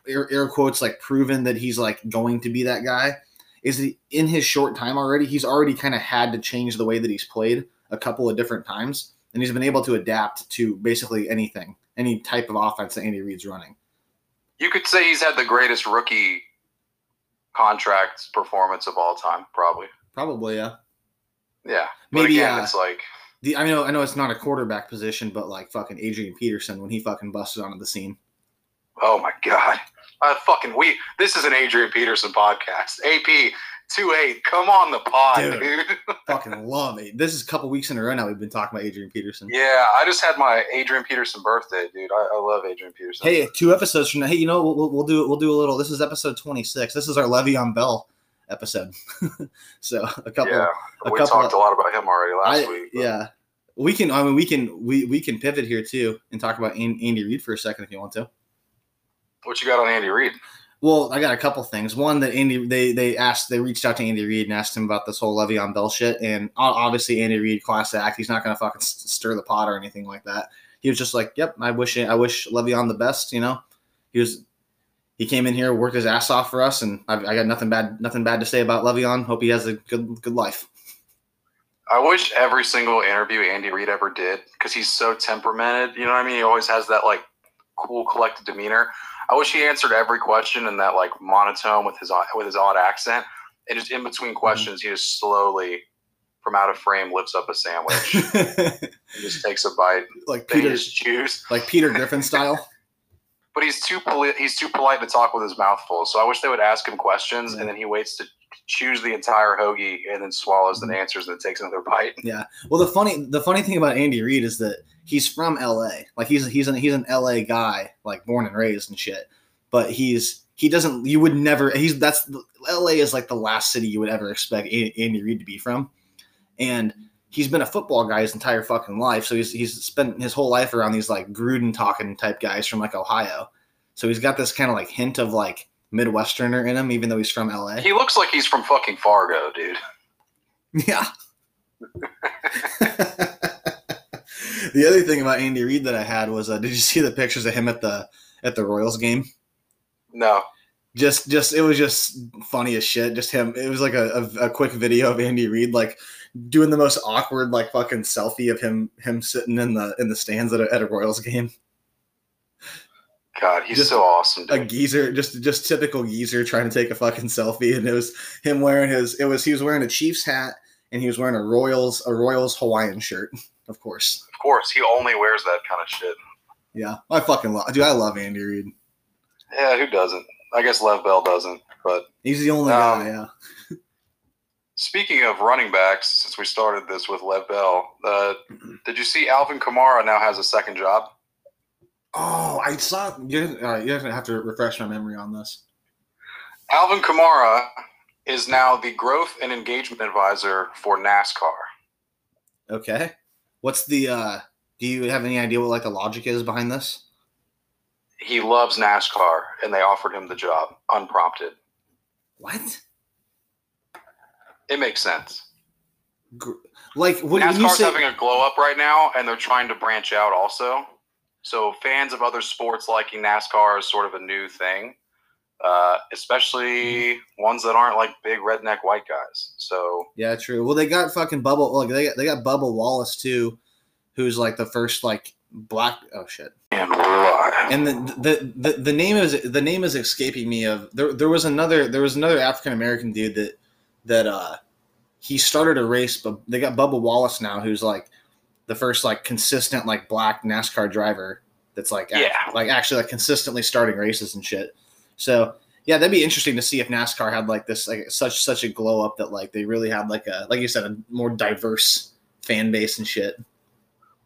air, air quotes like proven that he's like going to be that guy is that in his short time already he's already kind of had to change the way that he's played a couple of different times and he's been able to adapt to basically anything any type of offense that Andy Reid's running. you could say he's had the greatest rookie contract performance of all time, probably. Probably, yeah. Yeah. Maybe, again, uh, it's like The I know I know it's not a quarterback position, but like fucking Adrian Peterson when he fucking busted onto the scene. Oh my god. Uh, fucking we this is an Adrian Peterson podcast. AP two eight, come on the pod, Dude. dude. fucking love it. This is a couple weeks in a row now we've been talking about Adrian Peterson. yeah, I just had my Adrian Peterson birthday, dude. I, I love Adrian Peterson. Hey, two episodes from now. Hey, you know we'll, we'll, do we'll do a little. This is episode twenty six. This is our Le'Veon Bell episode. so a couple. yeah, a we couple talked a lot about him already last I- week. but- yeah, we can. I mean, we can. We we can pivot here too and talk about Andy Reid for a second if you want to. What you got on Andy Reid? Well, I got a couple things. One that Andy they they asked they reached out to Andy Reid and asked him about this whole Le'Veon Bell shit, and obviously Andy Reid class act. He's not gonna fucking stir the pot or anything like that. He was just like, "Yep, I wish I wish Le'Veon the best." You know, he was he came in here, worked his ass off for us, and I, I got nothing bad nothing bad to say about Le'Veon. Hope he has a good good life. I wish every single interview Andy Reid ever did because he's so temperamented. You know what I mean? He always has that like cool, collected demeanor. I wish he answered every question in that like monotone with his odd- with his odd accent. And just in between mm-hmm. questions, he just slowly, from out of frame, lifts up a sandwich and just takes a bite. like Peter, chews. like Peter Griffin style. But he's too polite. He's too polite to talk with his mouth full. So I wish they would ask him questions, Yeah. and then he waits to chews the entire hoagie, and then swallows and mm-hmm. answers, and then takes another bite. Yeah. Well, the funny the funny thing about Andy Reid is that he's from L.A. Like he's he's an he's an L.A. guy, like born and raised and shit. But he's he doesn't. You would never. He's that's L.A. is like the last city you would ever expect Andy Reid to be from, and he's been a football guy his entire fucking life. So he's he's spent his whole life around these like Gruden talking type guys from like Ohio. So he's got this kind of like hint of like Midwesterner in him, even though he's from L.A. He looks like he's from fucking Fargo, dude. Yeah. the other thing about Andy Reid that I had was, uh, did you see the pictures of him at the at the Royals game? No. Just, just it was just funny as shit. Just him. It was like a, a, a quick video of Andy Reid like doing the most awkward like fucking selfie of him him sitting in the in the stands at a, at a Royals game. God, he's Just so awesome, A geezer, just just typical geezer trying to take a fucking selfie, and it was him wearing his. It was he was wearing a Chiefs hat and he was wearing a Royals a Royals Hawaiian shirt, of course. Of course, he only wears that kind of shit. Yeah, I fucking love, dude. I love Andy Reid. Yeah, who doesn't? I guess Lev Bell doesn't. But He's the only Um, guy. Yeah. speaking of running backs, since we started this with Lev Bell, uh, did you see Alvin Kamara now has a second job? Oh, I saw. You're, all right, you're gonna have to refresh my memory on this. Alvin Kamara is now the growth and engagement advisor for NASCAR. Okay. What's the? uh Do you have any idea what like the logic is behind this? He loves NASCAR, and they offered him the job unprompted. What? It makes sense. Gr- Like what? When you NASCAR's say, having a glow up right now, and they're trying to branch out also. So fans of other sports liking NASCAR is sort of a new thing, uh, especially ones that aren't like big redneck white guys. So yeah, true. Well, they got fucking Bubba. Like they got they got Bubba Wallace too, who's like the first like black. Oh shit. and and the, the the the name is the name is escaping me of there there was another there was another African American dude that that uh he started a race but they got Bubba Wallace now who's like the first like consistent like black NASCAR driver that's like act- Yeah. like actually like consistently starting races and shit. So yeah, that'd be interesting to see if NASCAR had like this like such such a glow up that like they really had like a like you said a more diverse fan base and shit.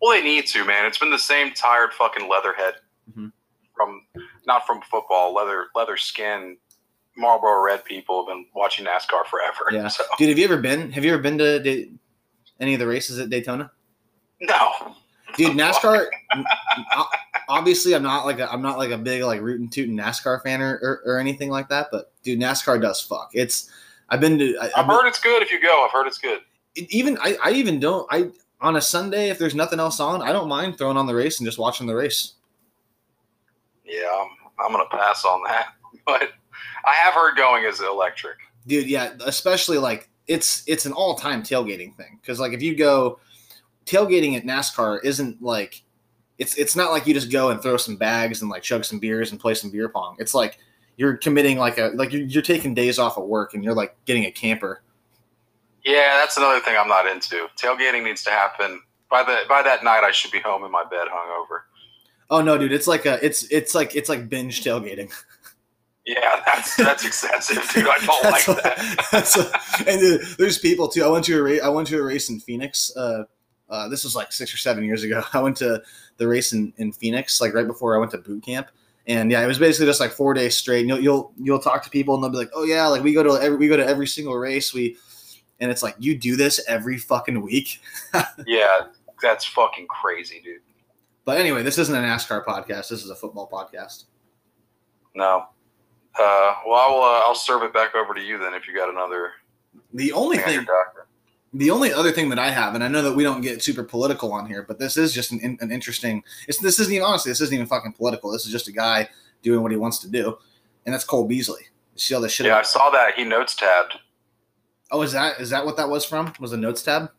Well, they need to, man. It's been the same tired fucking leatherhead Mhm. from not from football, leather leather skin, Marlboro Red people have been watching NASCAR forever. Yeah. So, Dude, have you ever been have you ever been to, to any of the races at Daytona? no. Dude nascar obviously i'm not like a, i'm not like a big like rootin' tootin' nascar fan or, or, or anything like that but dude nascar does fuck it's i've been to I, been, heard it's good if you go. I've heard it's good. even I, I even don't i on a sunday if there's nothing else on i don't mind throwing on the race and just watching the race Yeah, I'm, I'm gonna pass on that. But I have heard going is electric. dude yeah especially like it's it's an all-time tailgating thing because like if you go tailgating at nascar isn't like it's it's not like you just go and throw some bags and like chug some beers and play some beer pong it's like you're committing like a like you're, you're taking days off of work and you're like getting a camper. Yeah, that's another thing I'm not into. Tailgating needs to happen by the by that night. I should be home in my bed, hungover. Oh no, dude! It's like a it's it's like it's like binge tailgating. Yeah, that's that's excessive, dude. I don't like That's that. that's a- and uh, there's people too. I went to a race. I went to a race in Phoenix. Uh, uh, this was like six or seven years ago. I went to the race in, in Phoenix, like right before I went to boot camp. And yeah, it was basically just like four days straight. And you'll you'll you'll talk to people and they'll be like, "Oh yeah, like we go to every we go to every single race. We," and it's like you do this every fucking week. Yeah, that's fucking crazy, dude. But anyway, this isn't a NASCAR podcast. This is a football podcast. No. Uh, well, I'll uh, I'll serve it back over to you then if you got another The only thing thing. The only other thing that I have, and I know that we don't get super political on here, but this is just an, an interesting. It's this isn't even honestly, this isn't even fucking political. This is just a guy doing what he wants to do, and that's Cole Beasley. You see all this shit? Yeah, I saw that he notes tabbed. oh, is that is that what that was from? Was the notes tab?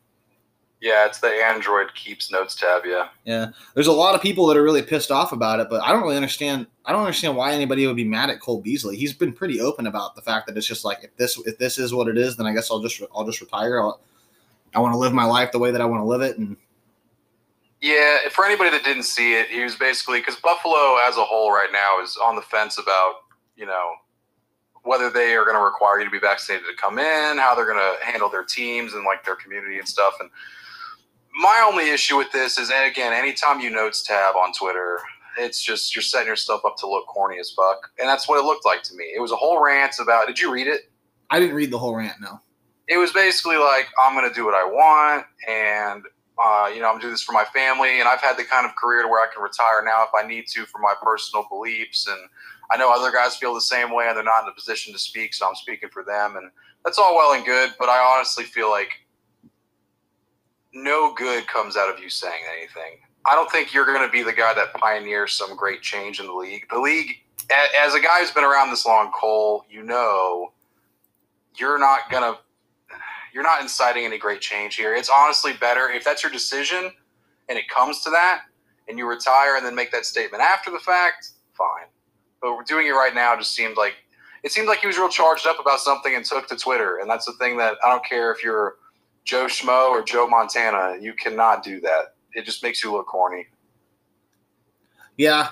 Yeah, it's the Android keeps notes tab. Yeah. Yeah, there's a lot of people that are really pissed off about it, but I don't really understand. I don't understand why anybody would be mad at Cole Beasley. He's been pretty open about the fact that it's just like if this if this is what it is, then I guess I'll just I'll just retire. I'll, I want to live my life the way that I want to live it, and Yeah, for anybody that didn't see it, he was basically because Buffalo as a whole right now is on the fence about you know whether they are going to require you to be vaccinated to come in, how they're going to handle their teams and like their community and stuff. And my only issue with this is, and again, anytime you notes tab on Twitter, it's just you're setting yourself up to look corny as fuck, and that's what it looked like to me. It was a whole rant about. Did you read it? I didn't read the whole rant. No. It was basically like I'm going to do what I want, and uh, you know I'm doing this for my family, and I've had the kind of career to where I can retire now if I need to for my personal beliefs, and I know other guys feel the same way, and they're not in a position to speak, so I'm speaking for them, and that's all well and good, but I honestly feel like no good comes out of you saying anything. I don't think you're going to be the guy that pioneers some great change in the league. The league, as a guy who's been around this long, Cole, you know, you're not going to you're not inciting any great change here. It's honestly better if that's your decision and it comes to that and you retire and then make that statement after the fact, fine. But doing it right now just seemed like it seemed like he was real charged up about something and took to Twitter. And that's the thing that I don't care if you're Joe Schmo or Joe Montana, you cannot do that. It just makes you look corny. Yeah,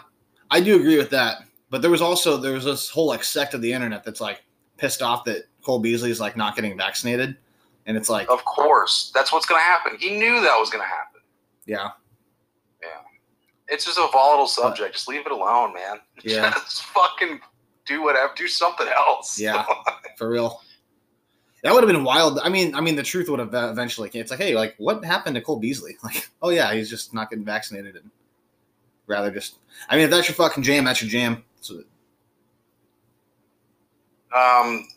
I do agree with that. But there was also there was this whole like sect of the internet that's like pissed off that Cole Beasley is like not getting vaccinated, and it's like, Of course, that's what's going to happen. He knew that was going to happen. yeah, Yeah. It's just a volatile subject. Just leave it alone, man. Yeah. Just fucking do whatever. Do something else. Yeah. for real. That would have been wild. I mean, I mean, the truth would have eventually came. It's like, hey, like, what happened to Cole Beasley? Like, oh yeah, he's just not getting vaccinated, and rather just. I mean, if that's your fucking jam, that's your jam. So, Um,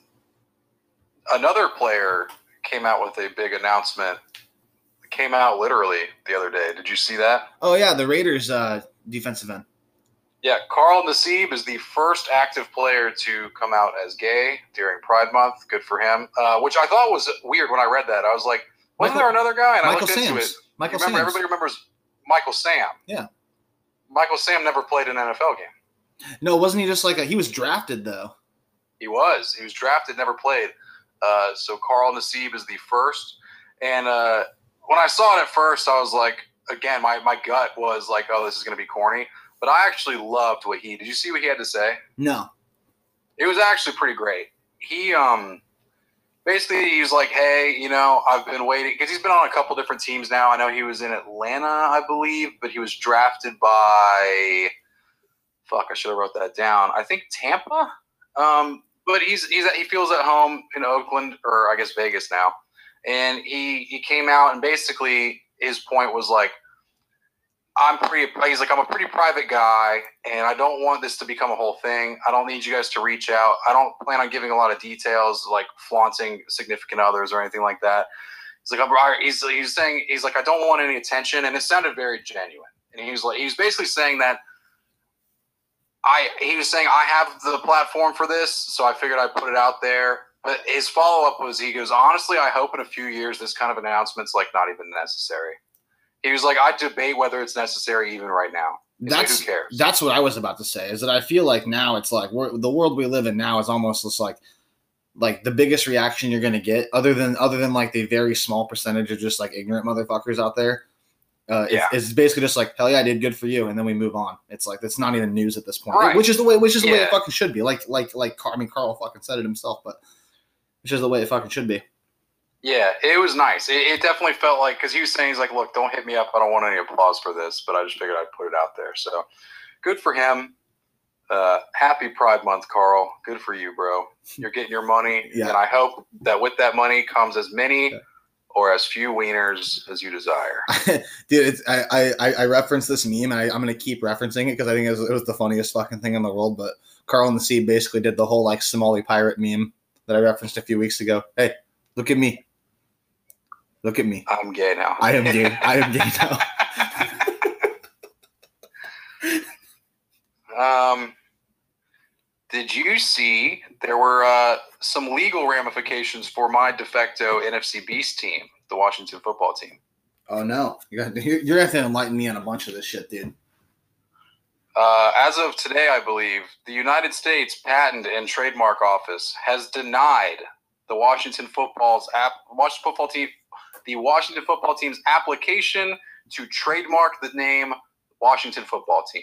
another player came out with a big announcement. It came out literally the other day. Did you see that? oh yeah, the Raiders uh, defensive end. Yeah, Carl Nassib is the first active player to come out as gay during Pride Month. Good for him. Uh, which I thought was weird when I read that. I was like, wasn't Michael- there another guy? And I Michael looked into it. Sam's. Michael remember, Sam's. everybody remembers Michael Sam. Yeah. Michael Sam never played an NFL game. No, wasn't he just like a, he was drafted though? He was. He was drafted, never played. Uh, so Carl Nassib is the first. And uh, when I saw it at first, I was like, again, my, my gut was like, oh, this is going to be corny. But I actually loved what he did. You see what he had to say? No. It was actually pretty great. He um basically he was like, "Hey, you know, I've been waiting because he's been on a couple different teams now. I know he was in Atlanta, I believe, but he was drafted by fuck. I should have wrote that down. I think Tampa. Um, but he's he's he feels at home in Oakland or I guess Vegas now, and he he came out and basically his point was like. I'm pretty. He's like, I'm a pretty private guy, and I don't want this to become a whole thing. I don't need you guys to reach out. I don't plan on giving a lot of details, like flaunting significant others or anything like that. He's like, I'm, he's he's saying he's like, I don't want any attention, and it sounded very genuine. And he was like, he was basically saying that I he was saying I have the platform for this, so I figured I'd put it out there. But his follow up was he goes, honestly, I hope in a few years this kind of announcement's like not even necessary. He was like, I debate whether it's necessary even right now. It's like, That's who cares? that's what I was about to say. Is that I feel like now it's like we're, the world we live in now is almost just like like the biggest reaction you're gonna get, other than other than like the very small percentage of just like ignorant motherfuckers out there. Uh, Yeah. is, is basically just like hell yeah, I did good for you, and then we move on. It's like it's not even news at this point, Right. which is the way which is the way it fucking should be. Like like like I mean Carl fucking said it himself, but which is the way it fucking should be. Yeah, it was nice. It, it definitely felt like because he was saying he's like, look, don't hit me up. I don't want any applause for this, but I just figured I'd put it out there. So good for him. Uh, happy Pride Month, Carl. Good for you, bro. You're getting your money, Yeah. and I hope that with that money comes as many Yeah. Or as few wieners as you desire. Dude, it's, I, I I- referenced this meme, and I, I'm gonna keep referencing it because I think it was, it was the funniest fucking thing in the world. But Carl Nassib basically did the whole like Somali pirate meme that I referenced a few weeks ago. Hey, look at me, look at me. I'm gay now. I am gay. I am gay now. Um, did you see there were uh, some legal ramifications for my de facto NFC Beast team, the Washington football team? Oh no, you're, you're gonna have to enlighten me on a bunch of this shit, dude. Uh, as of today, I believe the United States Patent and Trademark Office has denied the Washington football's app, Washington football team, the Washington football team's application to trademark the name Washington football team,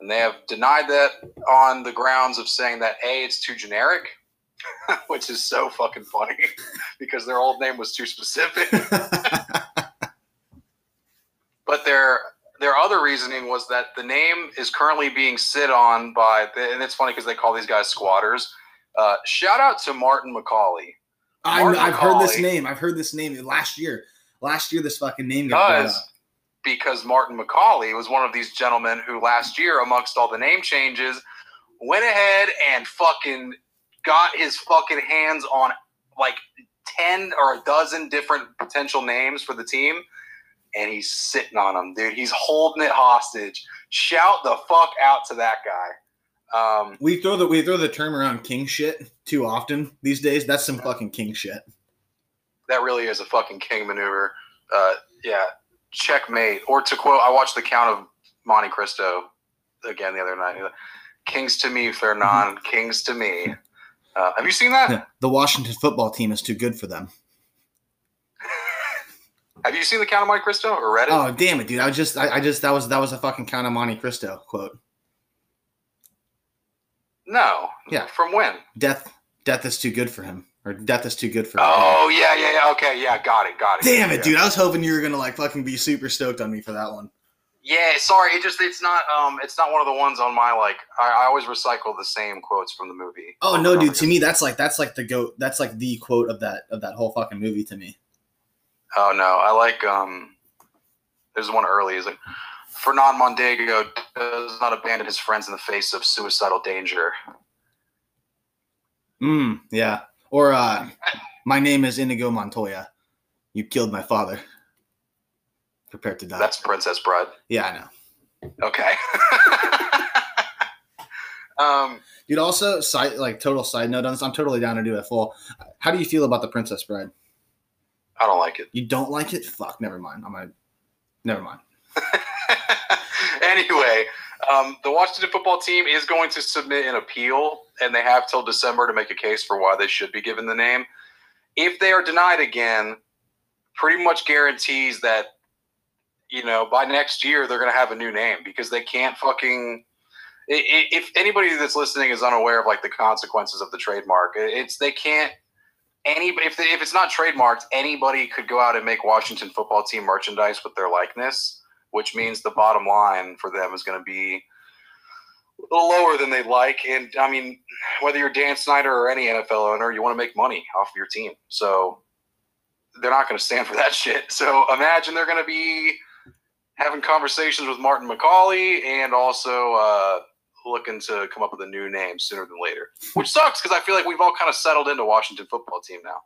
and they have denied that on the grounds of saying that a it's too generic, which is so fucking funny because their old name was too specific. But their their other reasoning was that the name is currently being sit on by, and it's funny because they call these guys squatters. Uh, shout out to Martin McCaulay. I, Martin I've heard this name. I've heard this name last year. Last year, this fucking name got brought up. Because Martin McCaulay was one of these gentlemen who last year, amongst all the name changes, went ahead and fucking got his fucking hands on like 10 or a dozen different potential names for the team. And he's sitting on them, dude. He's holding it hostage. Shout the fuck out to that guy. Um, We throw the we throw the term around king shit too often these days. That's some fucking king shit. that really is a fucking king maneuver. Uh, yeah, checkmate. Or to quote, I watched the Count of Monte Cristo again the other night. Kings to me, Fernand. Kings to me. Uh, have you seen that? The Washington football team is too good for them. Have you seen the Count of Monte Cristo or read it? Oh damn it, dude! I just I, I just that was that was a fucking Count of Monte Cristo quote. no. Yeah. From when? Death death is too good for him, or death is too good for. Oh yeah, yeah, yeah. Okay, yeah, got it, got it. Damn it, Yeah. dude! I was hoping you were gonna like fucking be super stoked on me for that one. Yeah, sorry. It just it's not um it's not one of the ones on my like. I, I always recycle the same quotes from the movie. Oh no, dude! To me, that's like that's like the goat. That's like the quote of that of that whole fucking movie to me. Oh no, I like um. There's one early. Is like Fernand Mondego does not abandon his friends in the face of suicidal danger. Mm, yeah. Or uh, my name is Inigo Montoya. You killed my father. Prepare to die. That's Princess Bride. yeah, I know. Okay. um, Dude, also side like total side note on this. I'm totally down to do a full. How do you feel about the Princess Bride? I don't like it. You don't like it? Fuck, never mind. I'm gonna. Never mind. anyway, um, the Washington football team is going to submit an appeal, and they have till December to make a case for why they should be given the name. If they are denied again, pretty much guarantees that you know by next year they're going to have a new name because they can't fucking. If anybody that's listening is unaware of like the consequences of the trademark, it's they can't. Any if they, if it's not trademarked, anybody could go out and make Washington football team merchandise with their likeness which means the bottom line for them is going to be a little lower than they'd like. And I mean, whether you're Dan Snyder or any NFL owner, you want to make money off of your team. So they're not going to stand for that shit. So imagine they're going to be having conversations with Martin McCaulay and also uh, looking to come up with a new name sooner than later, which sucks because I feel like we've all kind of settled into Washington football team now.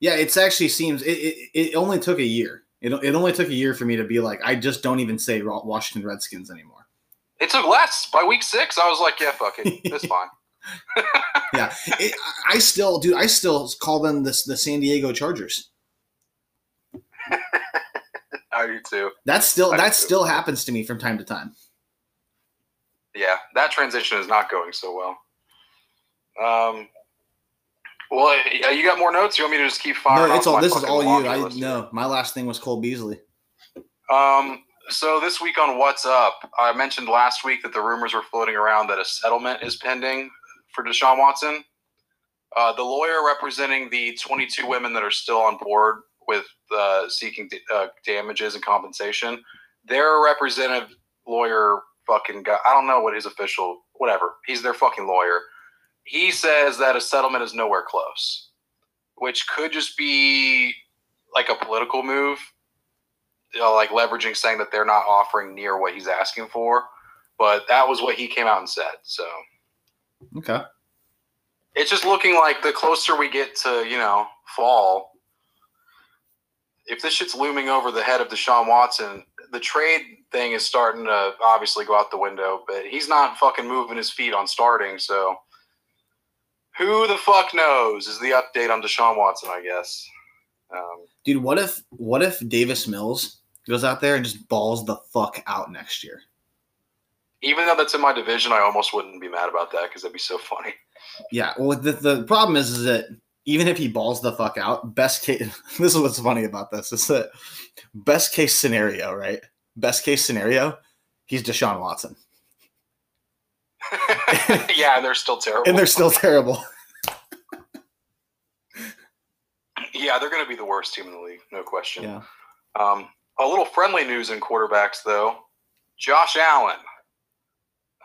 Yeah, it's actually seems it, it, it only took a year. It, it only took a year for me to be like, I just don't even say Washington Redskins anymore. It took less. By week six, I was like, yeah, fuck it. It's fine. Yeah, it, I still, dude, I still call them the the San Diego Chargers. I do too. That still I that do. still happens to me from time to time. yeah, that transition is not going so well. Um, well, you got more notes? You want me to just keep firing? No, it's all. This is all you. I list no. My last thing was Cole Beasley. Um, so this week on What's Up, I mentioned last week that the rumors were floating around that a settlement is pending for Deshaun Watson. Uh, the lawyer representing the 22 women that are still on board with uh, seeking uh, damages and compensation, their representative lawyer, fucking guy, I don't know what his official, whatever, he's their fucking lawyer. He says that a settlement is nowhere close, which could just be like a political move you know, like leveraging saying that they're not offering near what he's asking for. But that was what he came out and said. So Okay. it's just looking like the closer we get to, you know, fall, if this shit's looming over the head of Deshaun Watson, the trade thing is starting to obviously go out the window, but he's not fucking moving his feet on starting. So who the fuck knows is the update on Deshaun Watson, I guess. Um, Dude, what if what if Davis Mills goes out there and just balls the fuck out next year? even though that's in my division, I almost wouldn't be mad about that because that'd be so funny. Yeah. Well, the, the problem is, is that even if he balls the fuck out, best case. This is what's funny about this. Is that best case scenario, right? Best case scenario, he's Deshaun Watson, yeah, and they're still terrible. and they're still terrible. yeah, they're going to be the worst team in the league, no question. Yeah. Um, a little friendly news in quarterbacks, though. Josh Allen.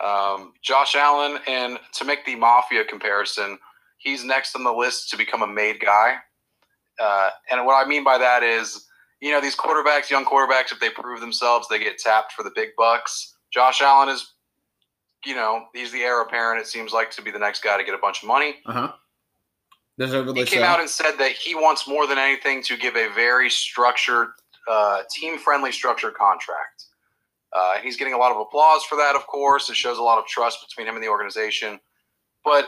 Um, Josh Allen, and to make the mafia comparison, he's next on the list to become a made guy. Uh, and what I mean by that is, you know, these quarterbacks, young quarterbacks, if they prove themselves, they get tapped for the big bucks. Josh Allen is, you know, he's the heir apparent. It seems like to be the next guy to get a bunch of money. Uh huh. He came out and said that he wants more than anything to give a very structured, uh, team-friendly, structured contract. Uh, he's getting a lot of applause for that, of course. It shows a lot of trust between him and the organization. But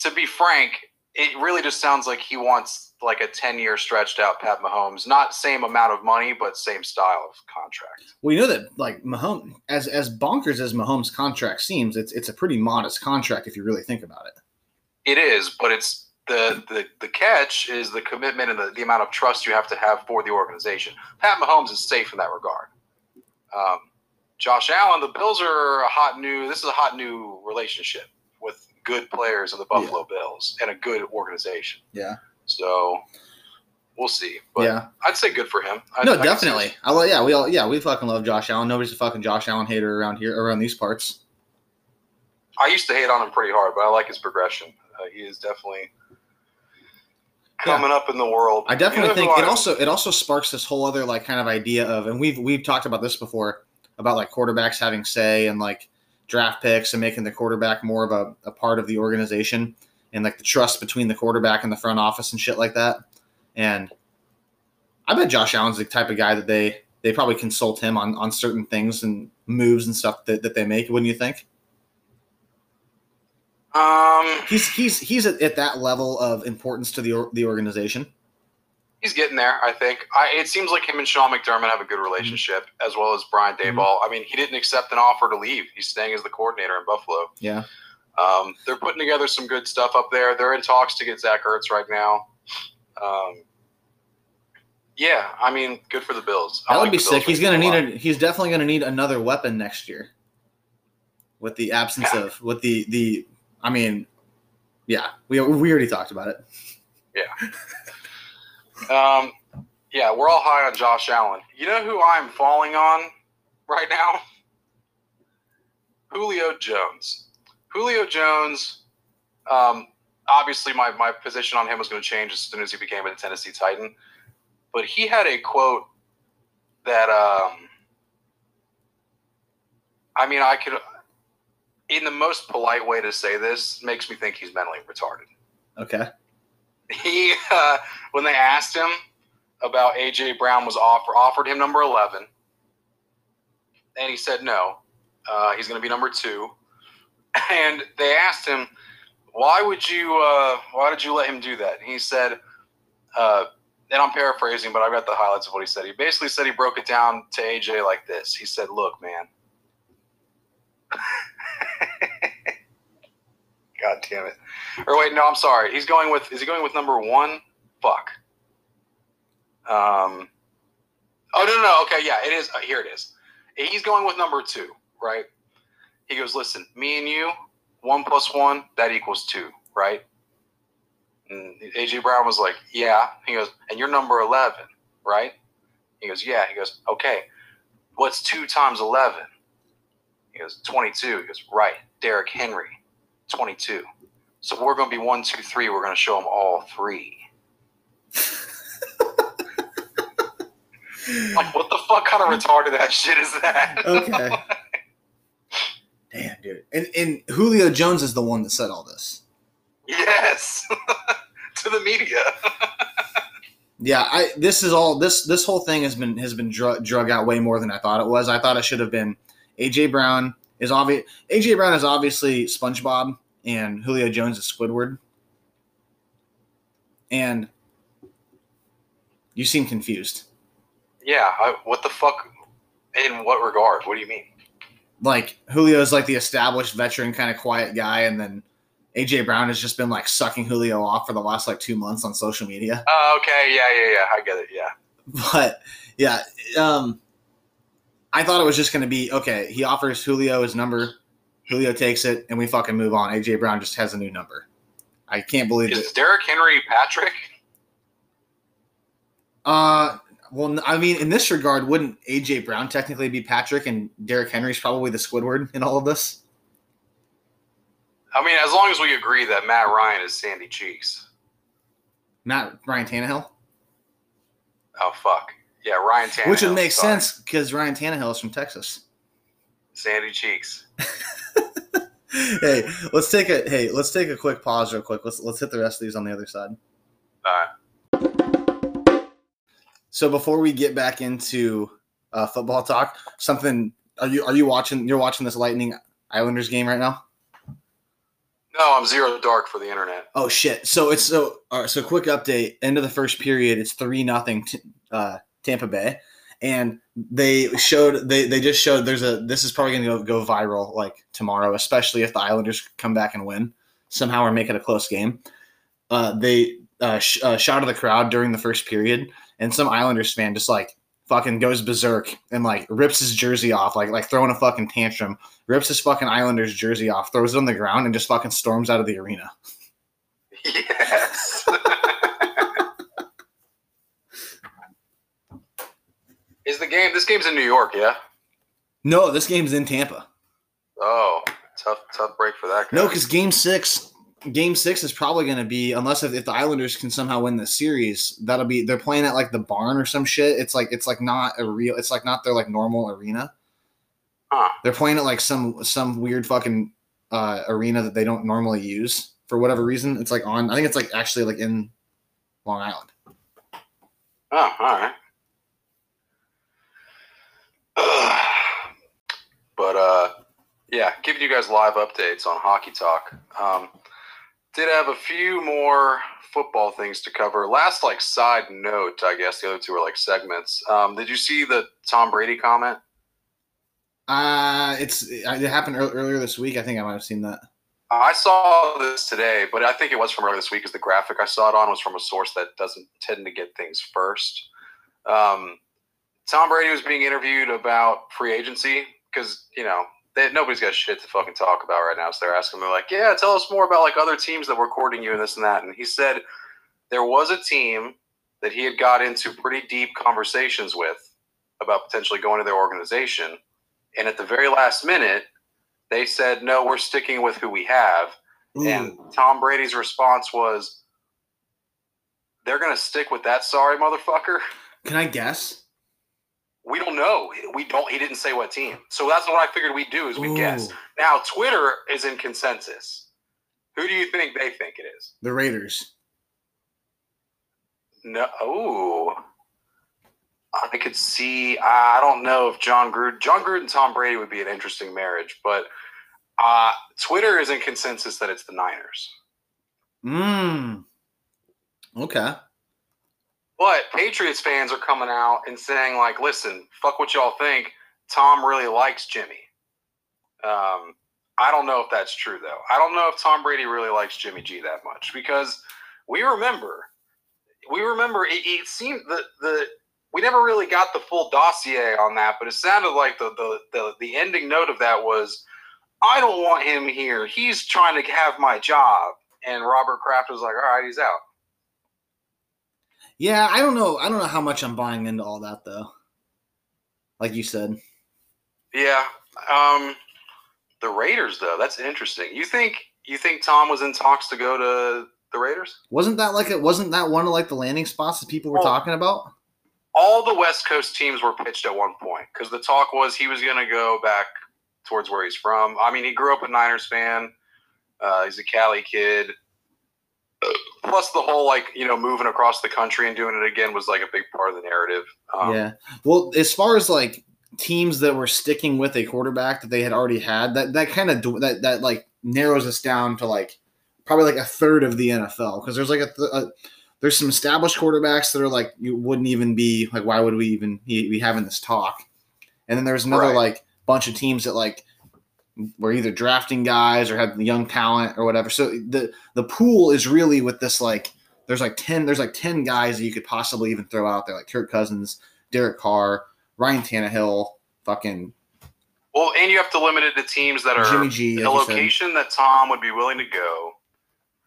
to be frank, it really just sounds like he wants like a ten-year stretched out Pat Mahomes. Not same amount of money, but same style of contract. Well, you know that like Mahomes, as as bonkers as Mahomes' contract seems, it's it's a pretty modest contract if you really think about it. It is, but it's the the, the catch is the commitment and the, the amount of trust you have to have for the organization. Pat Mahomes is safe in that regard. Um, Josh Allen, the Bills are a hot new. This is a hot new relationship good players in the Buffalo Bills and a good organization. Yeah. So we'll see. But yeah. I'd say good for him. I, no, I definitely. I, well, yeah, we all yeah we fucking love Josh Allen. Nobody's a fucking Josh Allen hater around here around these parts. I used to hate on him pretty hard, but I like his progression. Uh, he is definitely coming up in the world. I definitely You know think it also it also sparks this whole other like kind of idea of and we've we've talked about this before about like quarterbacks having say and like draft picks and making the quarterback more of a, a part of the organization and like the trust between the quarterback and the front office and shit like that. And I bet Josh Allen's the type of guy that they they probably consult him on on certain things and moves and stuff that, that they make, wouldn't you think? Um, He's he's he's at, at that level of importance to the the organization. He's getting there, I think. I, it seems like him and Sean McDermott have a good relationship, as well as Brian Mhm. Daboll. I mean, he didn't accept an offer to leave. He's staying as the coordinator in Buffalo. Yeah. Um, they're putting together some good stuff up there. They're in talks to get Zach Ertz right now. Um, yeah, I mean, good for the Bills. I That would like be sick. He's gonna need a He's definitely gonna need another weapon next year. With the absence Yeah. of, with the the, I mean, yeah, we we already talked about it. Um, yeah, we're all high on Josh Allen. You know who I'm falling on right now? Julio Jones. Julio Jones. Um, obviously, my, my position on him was going to change as soon as he became a Tennessee Titan. But he had a quote that, um, I mean, I could, in the most polite way to say this, makes me think he's mentally retarded Okay. He uh, when they asked him about AJ Brown was offer offered him number eleven, and he said no, uh, he's going to be number two. And they asked him, "Why would you? Uh, why did you let him do that?" And he said, uh, and I'm paraphrasing, but I've got the highlights of what he said. He basically said he broke it down to AJ like this. He said, "Look, man." God damn it. Or wait, no, I'm sorry. He's going with is he going with number one? Fuck. Um Oh no no no okay, yeah, it is uh, here it is. He's going with number two, right? He goes, listen, me and you, one plus one, that equals two, right? And AJ Brown was like, Yeah. He goes, and you're number eleven, right? He goes, Yeah. He goes, Okay. What's two times eleven? He goes, 22. He goes, Right. Derrick Henry, 22. So we're going to be one, two, three. We're going to show them all three. like, what the fuck kind of retarded that shit is that? Okay. Damn, dude. And and Julio Jones is the one that said all this. yes. to the media. Yeah, I this is all this this whole thing has been has been drug drug out way more than I thought it was. I thought it should have been AJ Brown is obvious. AJ Brown is obviously SpongeBob, and Julio Jones is Squidward. And you seem confused. yeah. I, what the fuck? In what regard? What do you mean? Like Julio's like the established veteran kind of quiet guy, and then AJ Brown has just been like sucking Julio off for the last like two months on social media. Oh, okay. Yeah, yeah, yeah. I get it. Yeah. But yeah, um, I thought it was just going to be okay. He offers Julio his number. Julio takes it, and we fucking move on. AJ Brown just has a new number. I can't believe Is it. Derrick Henry Patrick? Uh, well, I mean, in this regard, wouldn't AJ Brown technically be Patrick, and Derrick Henry's probably the Squidward in all of this? I mean, as long as we agree that Matt Ryan is Sandy Cheeks. Not Ryan Tannehill, Oh fuck. Yeah, Ryan Tannehill. which would make sorry. sense because Ryan Tannehill is from Texas. Sandy Cheeks. hey, let's take a hey, let's take a quick pause real quick. Let's let's hit the rest of these on the other side. All right. So before we get back into uh, football talk, something are you are you watching? You're watching this Lightning Islanders game right now? No, I'm zero dark for the internet. Oh shit! So it's so all right, so quick update. End of the first period, it's three nothing uh, Tampa Bay, and they showed they they just showed there's a this is probably going to go, viral like tomorrow, especially if the Islanders come back and win somehow or make it a close game. Uh, they uh, sh- uh, shot of the crowd during the first period, and some Islanders fan just like fucking goes berserk and like rips his jersey off, like like throwing a fucking tantrum, rips his fucking Islanders jersey off, throws it on the ground, and just fucking storms out of the arena. Yes. is the game? This game's in New York, yeah. No, this game's in Tampa. Oh, tough, tough break for that guy. No, because game six, game six is probably going to be unless if, if the Islanders can somehow win the series, that'll be they're playing at like the barn or some shit. It's like it's like not a real. It's like not their like normal arena. Huh. They're playing at like some some weird fucking uh, arena that they don't normally use for whatever reason. It's like on. I think it's like actually like in Long Island. Oh, all right. but uh, yeah, giving you guys live updates on hockey talk. Um, did have a few more football things to cover. Last like side note, I guess the other two are like segments. Um, did you see the Tom Brady comment? Uh it's it happened earlier this week. I think I might have seen that. I saw this today, but I think it was from earlier this week. Because the graphic I saw it on was from a source that doesn't tend to get things first. Um, Tom Brady was being interviewed about free agency because you know they, nobody's got shit to fucking talk about right now. So they're asking, they're like, "Yeah, tell us more about like other teams that were courting you and this and that." And he said there was a team that he had got into pretty deep conversations with about potentially going to their organization, and at the very last minute, they said, "No, we're sticking with who we have." Hmm. And Tom Brady's response was, "They're going to stick with that sorry motherfucker." Can I guess? We don't know. We don't. He didn't say what team. So that's what I figured we'd do is we'd guess. Now Twitter is in consensus. Who do you think they think it is? The Raiders. No. Oh. I could see. I don't know if Jon Gruden, Jon Gruden, and Tom Brady would be an interesting marriage, but uh, Twitter is in consensus that it's the Niners. Mmm. Okay. But Patriots fans are coming out and saying, like, listen, fuck what y'all think. Tom really likes Jimmy. Um, I don't know if that's true though. I don't know if Tom Brady really likes Jimmy G that much because we remember, we remember it, it seemed that the we never really got the full dossier on that, but it sounded like the the the, the ending note of that was, I don't want him here. He's trying to have my job, and Robert Kraft was like, all right, he's out. Yeah, I don't know. I don't know how much I'm buying into all that though. Like you said. Yeah. Um the Raiders though, that's interesting. You think you think Tom was in talks to go to the Raiders? Wasn't that like it wasn't that one of like the landing spots that people were Well, talking about? All the West Coast teams were pitched at one point because the talk was he was going to go back towards where he's from. I mean, he grew up a Niners fan. Uh, he's a Cali kid. Plus, the whole like you know moving across the country and doing it again was like a big part of the narrative. Um, yeah. Well, as far as like teams that were sticking with a quarterback that they had already had, that that kind of that that like narrows us down to like probably like a third of the NFL because there's like a, th- a there's some established quarterbacks that are like you wouldn't even be like why would we even be be having this talk, and then there's another Right. like bunch of teams that like were either drafting guys or had young talent or whatever. So the the pool is really with this like there's like ten there's like ten guys that you could possibly even throw out there like Kirk Cousins, Derek Carr, Ryan Tannehill, fucking Well, and you have to limit it to teams that are Jimmy G. location that Tom would be willing to go,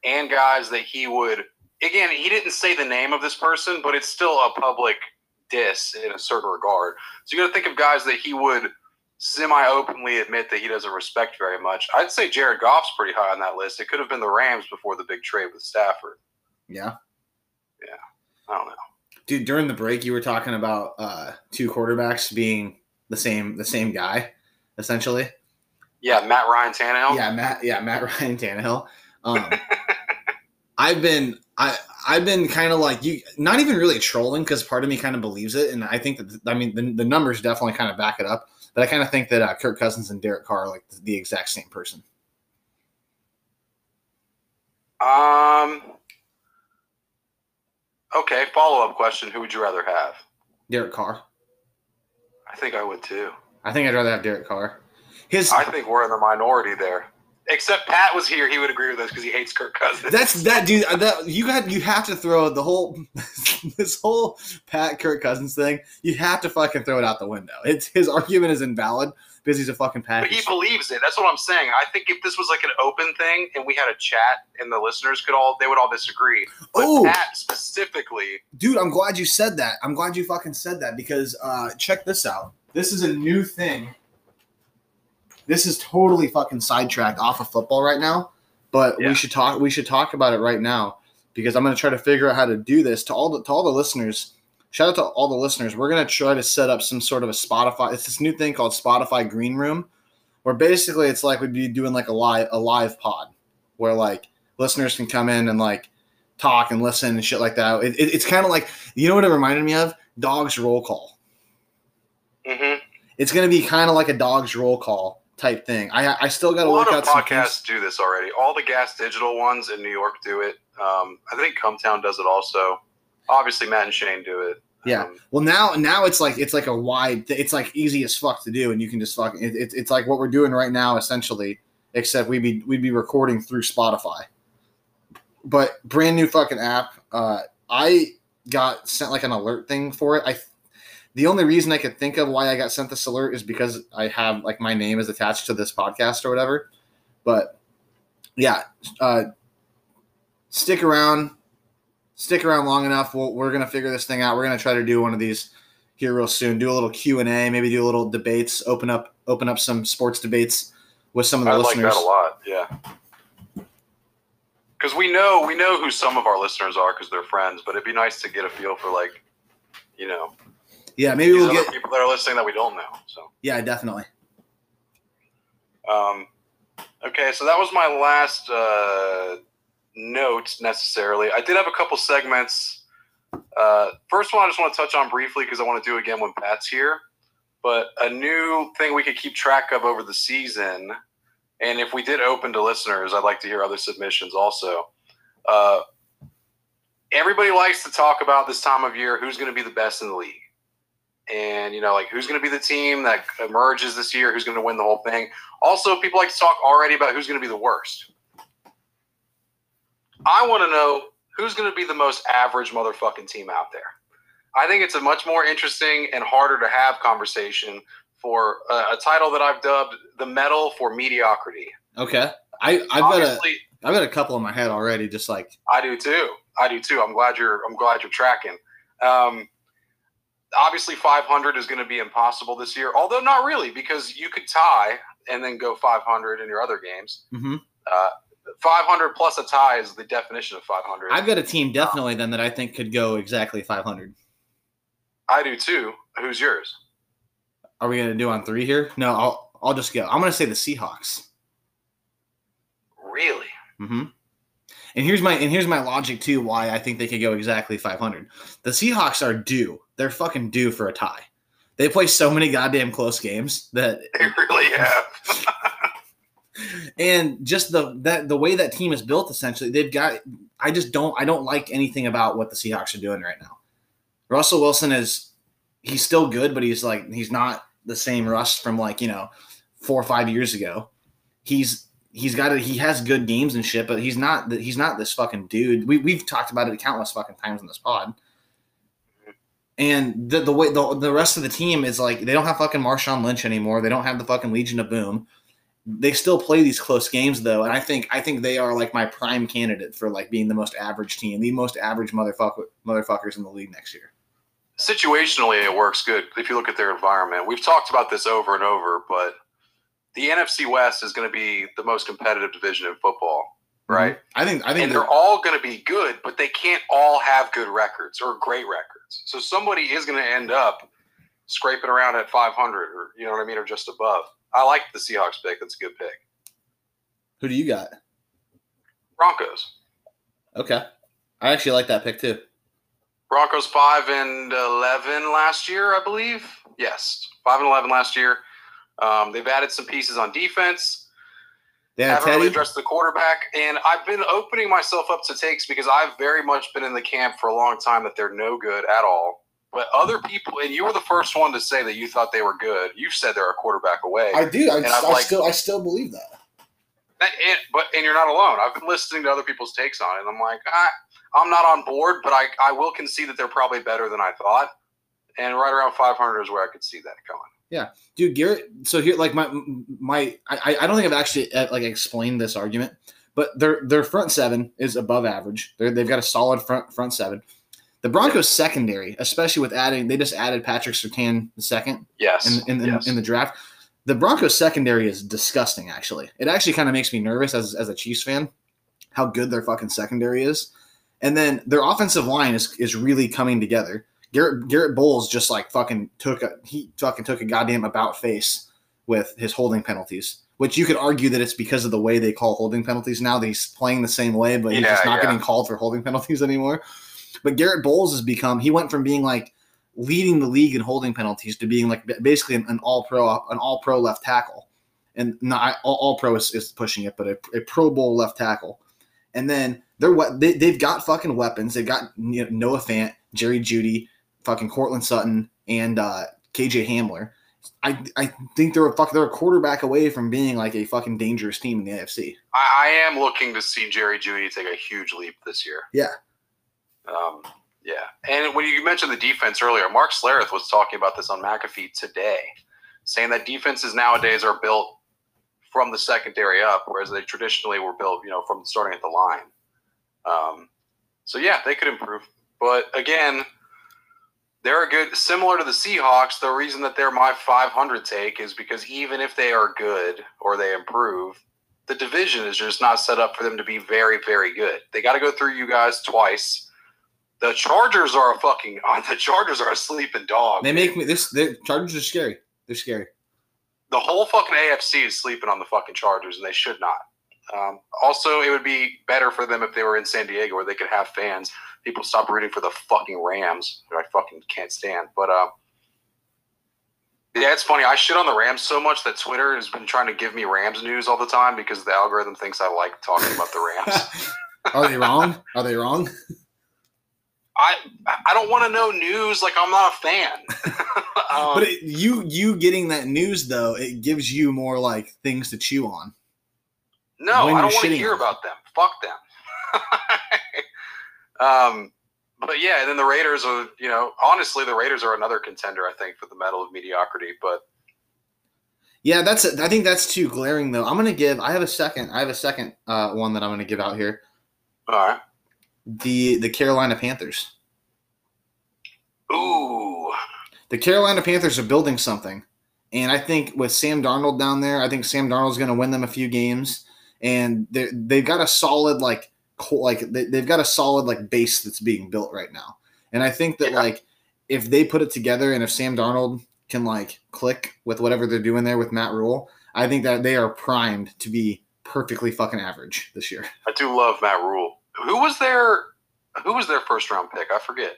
and guys that he would. Again, he didn't say the name of this person, but it's still a public diss in a certain regard. So you got to think of guys that he would semi-openly admit that he doesn't respect very much. I'd say Jared Goff's pretty high on that list. It could have been the Rams before the big trade with Stafford. Yeah. Yeah. I don't know. Dude, during the break you were talking about uh two quarterbacks being the same the same guy, essentially. Yeah, Matt Ryan Tannehill. Yeah, Matt. Yeah, Matt Ryan Tannehill. Um, I've been I I've been kind of like you, not even really trolling because part of me kind of believes it, and I think that I mean the, the numbers definitely kind of back it up. But I kind of think that uh, Kirk Cousins and Derek Carr are like the, the exact same person. Um. Okay. Follow up question: Who would you rather have? Derek Carr. I think I would too. I think I'd rather have Derek Carr. His I think we're in the minority there. Except Pat was here; he would agree with us because he hates Kirk Cousins. That's that dude. uh, That you got. You have to throw the whole this whole Pat Kirk Cousins thing. You have to fucking throw it out the window. It's his argument is invalid because he's a fucking but he believes it. That's what I'm saying. I think if this was like an open thing and we had a chat and the listeners could all, they would all disagree. Oh. Pat specifically, Dude, I'm glad you said that. I'm glad you fucking said that because uh, check this out. This is a new thing. This is totally fucking sidetracked off of football right now, but Yeah. we should talk. We should talk about it right now because I'm going to try to figure out how to do this to all the to all the listeners. Shout out to all the listeners. We're going to try to set up some sort of a Spotify. It's this new thing called Spotify Green Room, where basically it's like we'd be doing like a live a live pod, where like listeners can come in and like talk and listen and shit like that. It, it- it's kind of like you know what it reminded me of? Dogs roll call. mm-hmm. It's going to be kind of like a dogs roll call type thing. I I still got to lot work of out some podcasts do this already. All the Gas Digital ones in New York do it. Um, I think Cumtown does it also. Obviously, Matt and Shane do it. Yeah. Um, Well, now now it's like it's like a wide. It's like easy as fuck to do, and you can just fucking. It, it, it's like what we're doing right now, essentially. Except we'd be we'd be recording through Spotify. But brand new fucking app. Uh, I got sent like an alert thing for it. I. The only reason I could think of why I got sent this alert is because I have like my name is attached to this podcast or whatever. But yeah, uh, stick around stick around long enough. We'll, we're gonna figure this thing out. We're gonna try to do one of these here real soon. Do a little Q and A, maybe do a little debates. Open up open up some sports debates with some of the I like listeners. that a lot. Yeah. Because we know we know who some of our listeners are because they're friends, but it'd be nice to get a feel for like, you know, Yeah, maybe these we'll other get. people that are listening that we don't know. So, Yeah, definitely. um, okay, so that was my last uh, note necessarily. I did have a couple segments. Uh, first one, I just want to touch on briefly because I want to do again when Pat's here. But a new thing we could keep track of over the season, and if we did open to listeners, I'd like to hear other submissions also. Uh, everybody likes to talk about this time of year who's going to be the best in the league. And you know, like who's going to be the team that emerges this year, who's going to win the whole thing. Also, people like to talk already about who's going to be the worst. I want to know who's going to be the most average motherfucking team out there. I think it's a much more interesting and harder to have conversation for a, a title that I've dubbed the medal for mediocrity. Okay. I I've got a I've got a couple in my head already. Just like I do too. I do too. I'm glad you're. I'm glad you're tracking. Um, obviously, 500 is going to be impossible this year. Although not really, because you could tie and then go 500 in your other games. mhm. Uh, 500 plus a tie is the definition of 500. I've got a team definitely then that I think could go exactly 500. I do too. Who's yours? Are we gonna do on three here? No, I'll I'll just go. I'm gonna say the Seahawks. Really? hmm And here's my and here's my logic too why I think they could go exactly 500. The Seahawks are due. They're fucking due for a tie. They play so many goddamn close games that They really have. and just the that the way that team is built essentially they've got I just don't I don't like anything about what the Seahawks are doing right now. Russell Wilson is he's still good but he's like he's not the same Russ from like, you know, 4 or 5 years ago. He's he's got a, he has good games and shit but he's not he's not this fucking dude. We we've talked about it countless fucking times in this pod. And the the way the, the rest of the team is like they don't have fucking Marshawn Lynch anymore. They don't have the fucking Legion of Boom they still play these close games though, and I think I think they are like my prime candidate for like being the most average team, the most average motherfucker motherfuckers in the league next year. Situationally, it works good if you look at their environment. We've talked about this over and over, but the NFC West is going to be the most competitive division in football, mhm. right? I think I think and they're, they're all going to be good, but they can't all have good records or great records. So somebody is going to end up scraping around at 500 or you know what I mean, or just above. I like the Seahawks pick. That's a good pick. who do you got? Broncos. Okay, I actually like that pick too. Broncos five and eleven last year, I believe. Yes, five and eleven last year. Um, they've added some pieces on defense. They had haven't really addressed the quarterback, and I've been opening myself up to takes because I've very much been in the camp for a long time that they're no good at all. But other people, and you were the first one to say that you thought they were good. You said they're a quarterback away. I do. I, I'm like- I still believe that. And, and- but and you're not alone. I've been listening to other people's takes on it, and I'm like, I, I'm not on board, but I, I will concede that they're probably better than I thought. And right around 500 is where I could see that going. dude garrett so here like my my i i don't think i've actually uh, like explained this argument but their their front seven is above average. They're, they've got a solid front front seven. The broncos secondary especially with adding they just added patrick Surtain the second Yes. in, in, in, yes. in the draft. The broncos secondary is disgusting actually. It actually kind of makes me nervous as, as a chiefs fan how good their fucking secondary is. And then their offensive line is, is really coming together Garrett Garrett Bolles just like fucking took a he fucking took a goddamn about face with his holding penalties, which you could argue that it's because of the way they call holding penalties now. That he's playing the same way, but he's Yeah, just not yeah. getting called for holding penalties anymore. But Garrett Bolles has become he went from being like leading the league in holding penalties to being like basically an, an all pro an all pro left tackle, and not all, all pro is, is pushing it, but a, a Pro Bowl left tackle. And then they're what they, they've got fucking weapons. They've got you know, Noah Fant, Jerry Jeudy, fucking Courtland Sutton, and uh, KJ Hamler. I, I think they're a fuck they're a quarterback away from being like a fucking dangerous team in the AFC. I, I am looking to see Jerry Jeudy take a huge leap this year. Yeah. Um, yeah. And when you mentioned the defense earlier, Mark Schlereth was talking about this on McAfee today, saying that defenses nowadays are built from the secondary up, whereas they traditionally were built, you know, from starting at the line. Um, so yeah, they could improve. But again, they're a good similar to the Seahawks. The reason that they're my 500 take is because even if they are good or they improve, the division is just not set up for them to be very, very good. They got to go through you guys twice. The Chargers are a fucking. The Chargers are a sleeping dog. They make me this. The Chargers are scary. They're scary. the whole fucking AFC is sleeping on the fucking Chargers, and they should not. Um, also, it would be better for them if they were in San Diego, where they could have fans. People stop rooting for the fucking Rams, who I fucking can't stand. But uh, yeah, it's funny. I shit on the Rams so much that Twitter has been trying to give me Rams news all the time because the algorithm thinks I like talking about the Rams. Are they wrong? Are they wrong? I I don't want to know news. Like I'm not a fan. um, But it, you you getting that news though, it gives you more like things to chew on. no, I don't want to hear on about them. Fuck them. um, but yeah, and then the Raiders are. You know, honestly, the Raiders are another contender. I think for the medal of mediocrity. But Yeah, that's I think that's too glaring though. I'm gonna give. I have a second. I have a second uh, one that I'm gonna give out here. all right. The the Carolina Panthers. Ooh. The Carolina Panthers are building something, and I think with Sam Darnold down there, I think Sam Darnold's gonna win them a few games, and they they've got a solid like like they, they've got a solid like base that's being built right now, and I think that Yeah. like if they put it together and if Sam Darnold can like click with whatever they're doing there with Matt Rhule, I think that they are primed to be perfectly fucking average this year. I do love Matt Rhule. Who was their Who was their first round pick? I forget.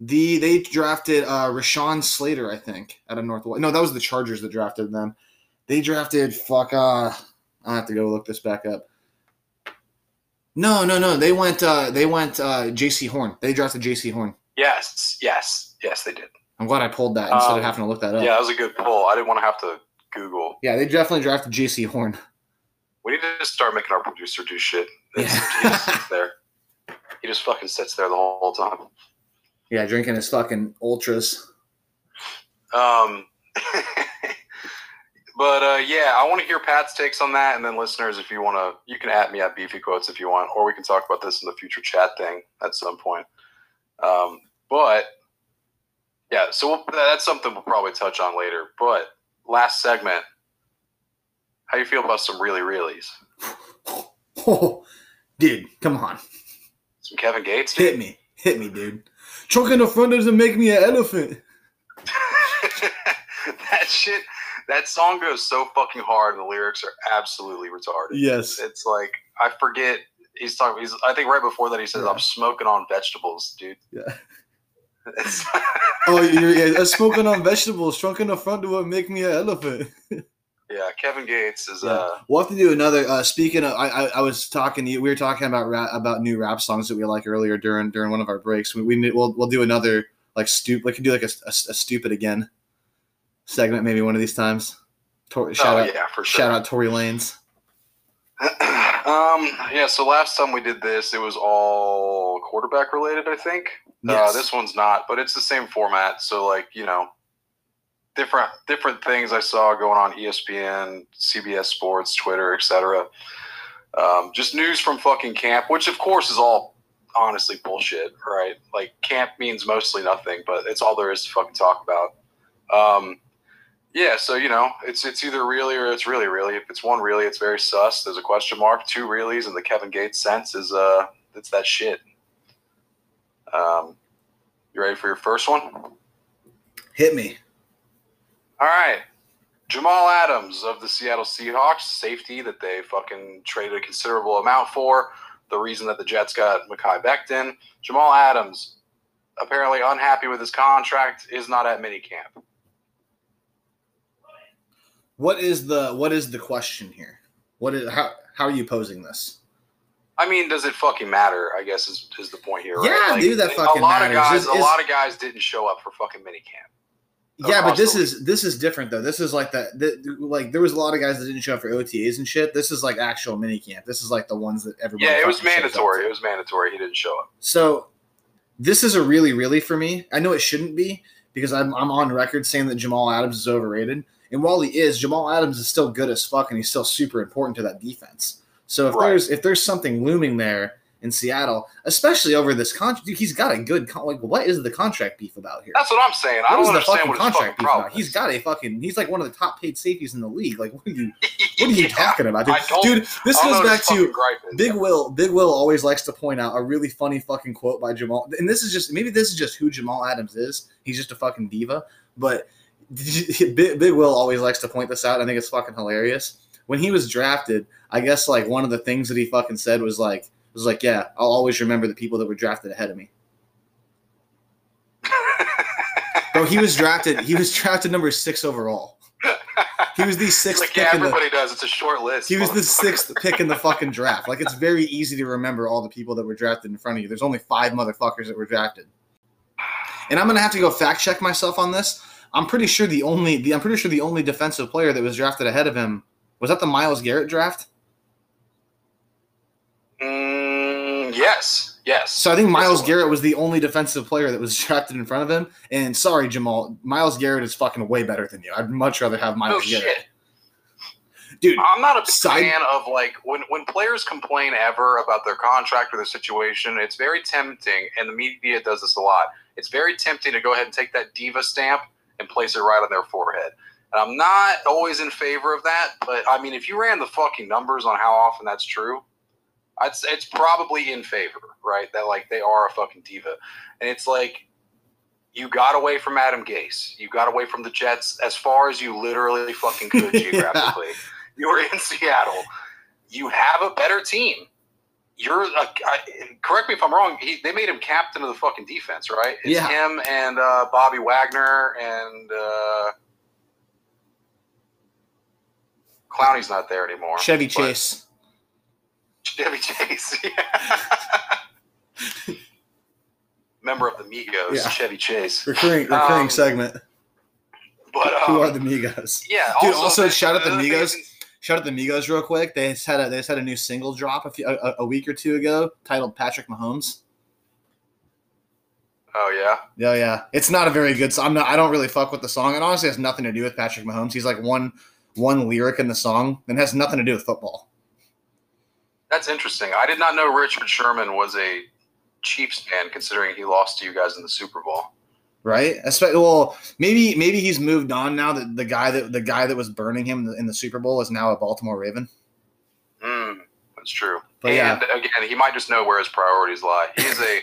The they drafted uh Rashawn Slater, I think, out of Northwest. No, that was the Chargers that drafted them. They drafted fuck uh I have to go look this back up. No, no, no. They went uh they went uh Jaycee Horn. They drafted Jaycee Horn. Yes, yes, yes, they did. I'm glad I pulled that instead Um, of having to look that up. Yeah, that was a good pull. I didn't want to have to Google. Yeah, they definitely drafted Jaycee Horn. We need to just start making our producer do shit. Yeah. He just sits there. He just fucking sits there the whole time. Yeah, drinking his fucking ultras. Um, but uh, yeah, I want to hear Pat's takes on that, and then listeners, if you want to, you can at me at Beefy Quotes if you want, or we can talk about this in the future chat thing at some point. Um, but yeah, so we'll, that's something we'll probably touch on later. But last segment, how you feel about some really reallys? Oh, dude, come on. Some Kevin Gates? dude? Hit me. Hit me, dude. Choking the front doesn't make me an elephant. that shit, that song goes so fucking hard, and the lyrics are absolutely retarded. Yes. It's like I forget. He's talking. He's. I think right before that he says, Yeah. "I'm smoking on vegetables, dude." Yeah. Oh, you're yeah, smoking on vegetables. Trunk in the front doesn't make me an elephant. yeah, Kevin Gates is. Yeah. uh We'll have to do another. Uh, speaking of, I, I, I was talking to you. We were talking about rap, about new rap songs that we like earlier during during one of our breaks. We, we we'll we'll do another like stupid. We can do like a, a, a stupid again segment maybe one of these times. Tor- shout oh out yeah, for sure. shout out Tory Lanez. um. Yeah. So last time we did this, it was all quarterback related. I think. Uh, this one's not, but it's the same format. So like you know, different different things I saw going on ESPN, CBS Sports, Twitter, etc. Um, just news from fucking camp, which of course is all honestly bullshit, right? Like camp means mostly nothing, but it's all there is to fucking talk about. Um, yeah, so you know, it's it's either really or it's really really. If it's one really, it's very sus. There's a question mark. Two reallys, and the Kevin Gates sense is uh, it's that shit. Um, you ready for your first one? Hit me. All right. Jamal Adams of the Seattle Seahawks, safety that they fucking traded a considerable amount for. The reason that the Jets got Mekhi Becton. Jamal Adams, apparently unhappy with his contract, is not at minicamp. What is the what is the question here? What is how how are you posing this? I mean, does it fucking matter? I guess is, is the point here. Right? Yeah, dude, that fucking a lot matters. of guys. Is- a lot of guys didn't show up for fucking minicamp. Yeah, but this is this is different though. This is like that. The, like there was a lot of guys that didn't show up for OTAs and shit. This is like actual mini camp. This is like the ones that everybody. Yeah, it was fucking shows up mandatory. It was mandatory. He didn't show up. So this is a really, really for me. I know it shouldn't be because I'm, I'm on record saying that Jamal Adams is overrated. And while he is, Jamal Adams is still good as fuck and he's still super important to that defense. So if Right. there's if there's something looming there in Seattle, especially over this contract, dude, he's got a good con- like. What is the contract beef about here? That's what I'm saying. I What is don't the understand fucking what his fucking contract beef problem about? He's is. got a fucking. He's like one of the top paid safeties in the league. Like what are you? What are you Yeah. talking about, dude? Dude, this goes back to. Big Will, Big Will always likes to point out a really funny fucking quote by Jamal. And this is just maybe this is just who Jamal Adams is. He's just a fucking diva. But Big, Big Will always likes to point this out. I think it's fucking hilarious. When he was drafted, I guess like one of the things that he fucking said was like was like, yeah, I'll always remember the people that were drafted ahead of me. Bro, he was drafted. He was drafted number six overall. He was the sixth like pick yeah, in the everybody does. It's a short list. he was the sixth pick in the fucking draft. Like it's very easy to remember all the people that were drafted in front of you. There's only five motherfuckers that were drafted. And I'm gonna have to go fact check myself on this. I'm pretty sure the only the I'm pretty sure the only defensive player that was drafted ahead of him was that the Myles Garrett draft. Mm, yes, yes. So I think Myles. Garrett was the only defensive player that was drafted in front of him. And sorry, Jamal, Myles Garrett is fucking way better than you. I'd much rather have Myles Garrett. shit. Dude, I'm not a Side- fan of like when when players complain ever about their contract or their situation. It's very tempting, and the media does this a lot. It's very tempting to go ahead and take that diva stamp and place it right on their forehead. And I'm not always in favor of that, but I mean, if you ran the fucking numbers on how often that's true, I'd, say it's probably in favor, right? That like they are a fucking diva, and it's like you got away from Adam Gase, you got away from the Jets as far as you literally fucking could Yeah. geographically. You were in Seattle. You have a better team. You're a, I, correct me if I'm wrong. He, they made him captain of the fucking defense, right? It's Yeah. him and uh, Bobby Wagner and uh, Clowney's not there anymore. Chevy Chase. Chevy Chase. Yeah. Member of the Migos, Yeah. Chevy Chase. Recurring recurring Um, segment. But um, Who are the Migos? Yeah. Dude, also, the- shout out the Migos. Shout out the Migos real quick. They just had a they just had a new single drop a, few, a, a week or two ago titled Patrick Mahomes. Oh yeah. Yeah, yeah. It's not a very good song. I'm not. I don't really fuck with the song. It honestly has nothing to do with Patrick Mahomes. He's like one one lyric in the song and has nothing to do with football. That's interesting. I did not know Richard Sherman was a Chiefs fan, considering he lost to you guys in the Super Bowl. Right? Espe- Well, maybe maybe he's moved on now. That the guy that the guy that was burning him in the, in the Super Bowl is now a Baltimore Raven. Mm, that's true. But yeah. and again, he might just know where his priorities lie. He's a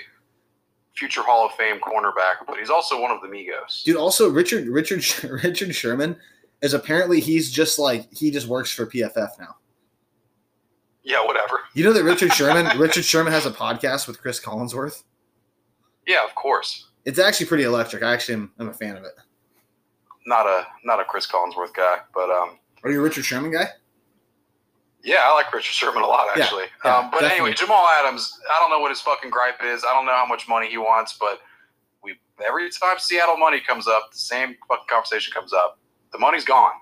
future Hall of Fame cornerback, but he's also one of the Migos. Dude, also Richard Richard Richard Sherman is apparently he's just like he just works for PFF now. Yeah, whatever. You know that Richard Sherman Richard Sherman has a podcast with Chris Collinsworth. Yeah, of course. It's actually pretty electric. I actually am I'm a fan of it. Not a not a Chris Collinsworth guy, but um, Are you a Richard Sherman guy? yeah, I like Richard Sherman a lot Yeah, actually. yeah, um, but definitely. anyway, Jamal Adams. I don't know what his fucking gripe is. I don't know how much money he wants, but we every time Seattle money comes up, the same fucking conversation comes up. The money's gone.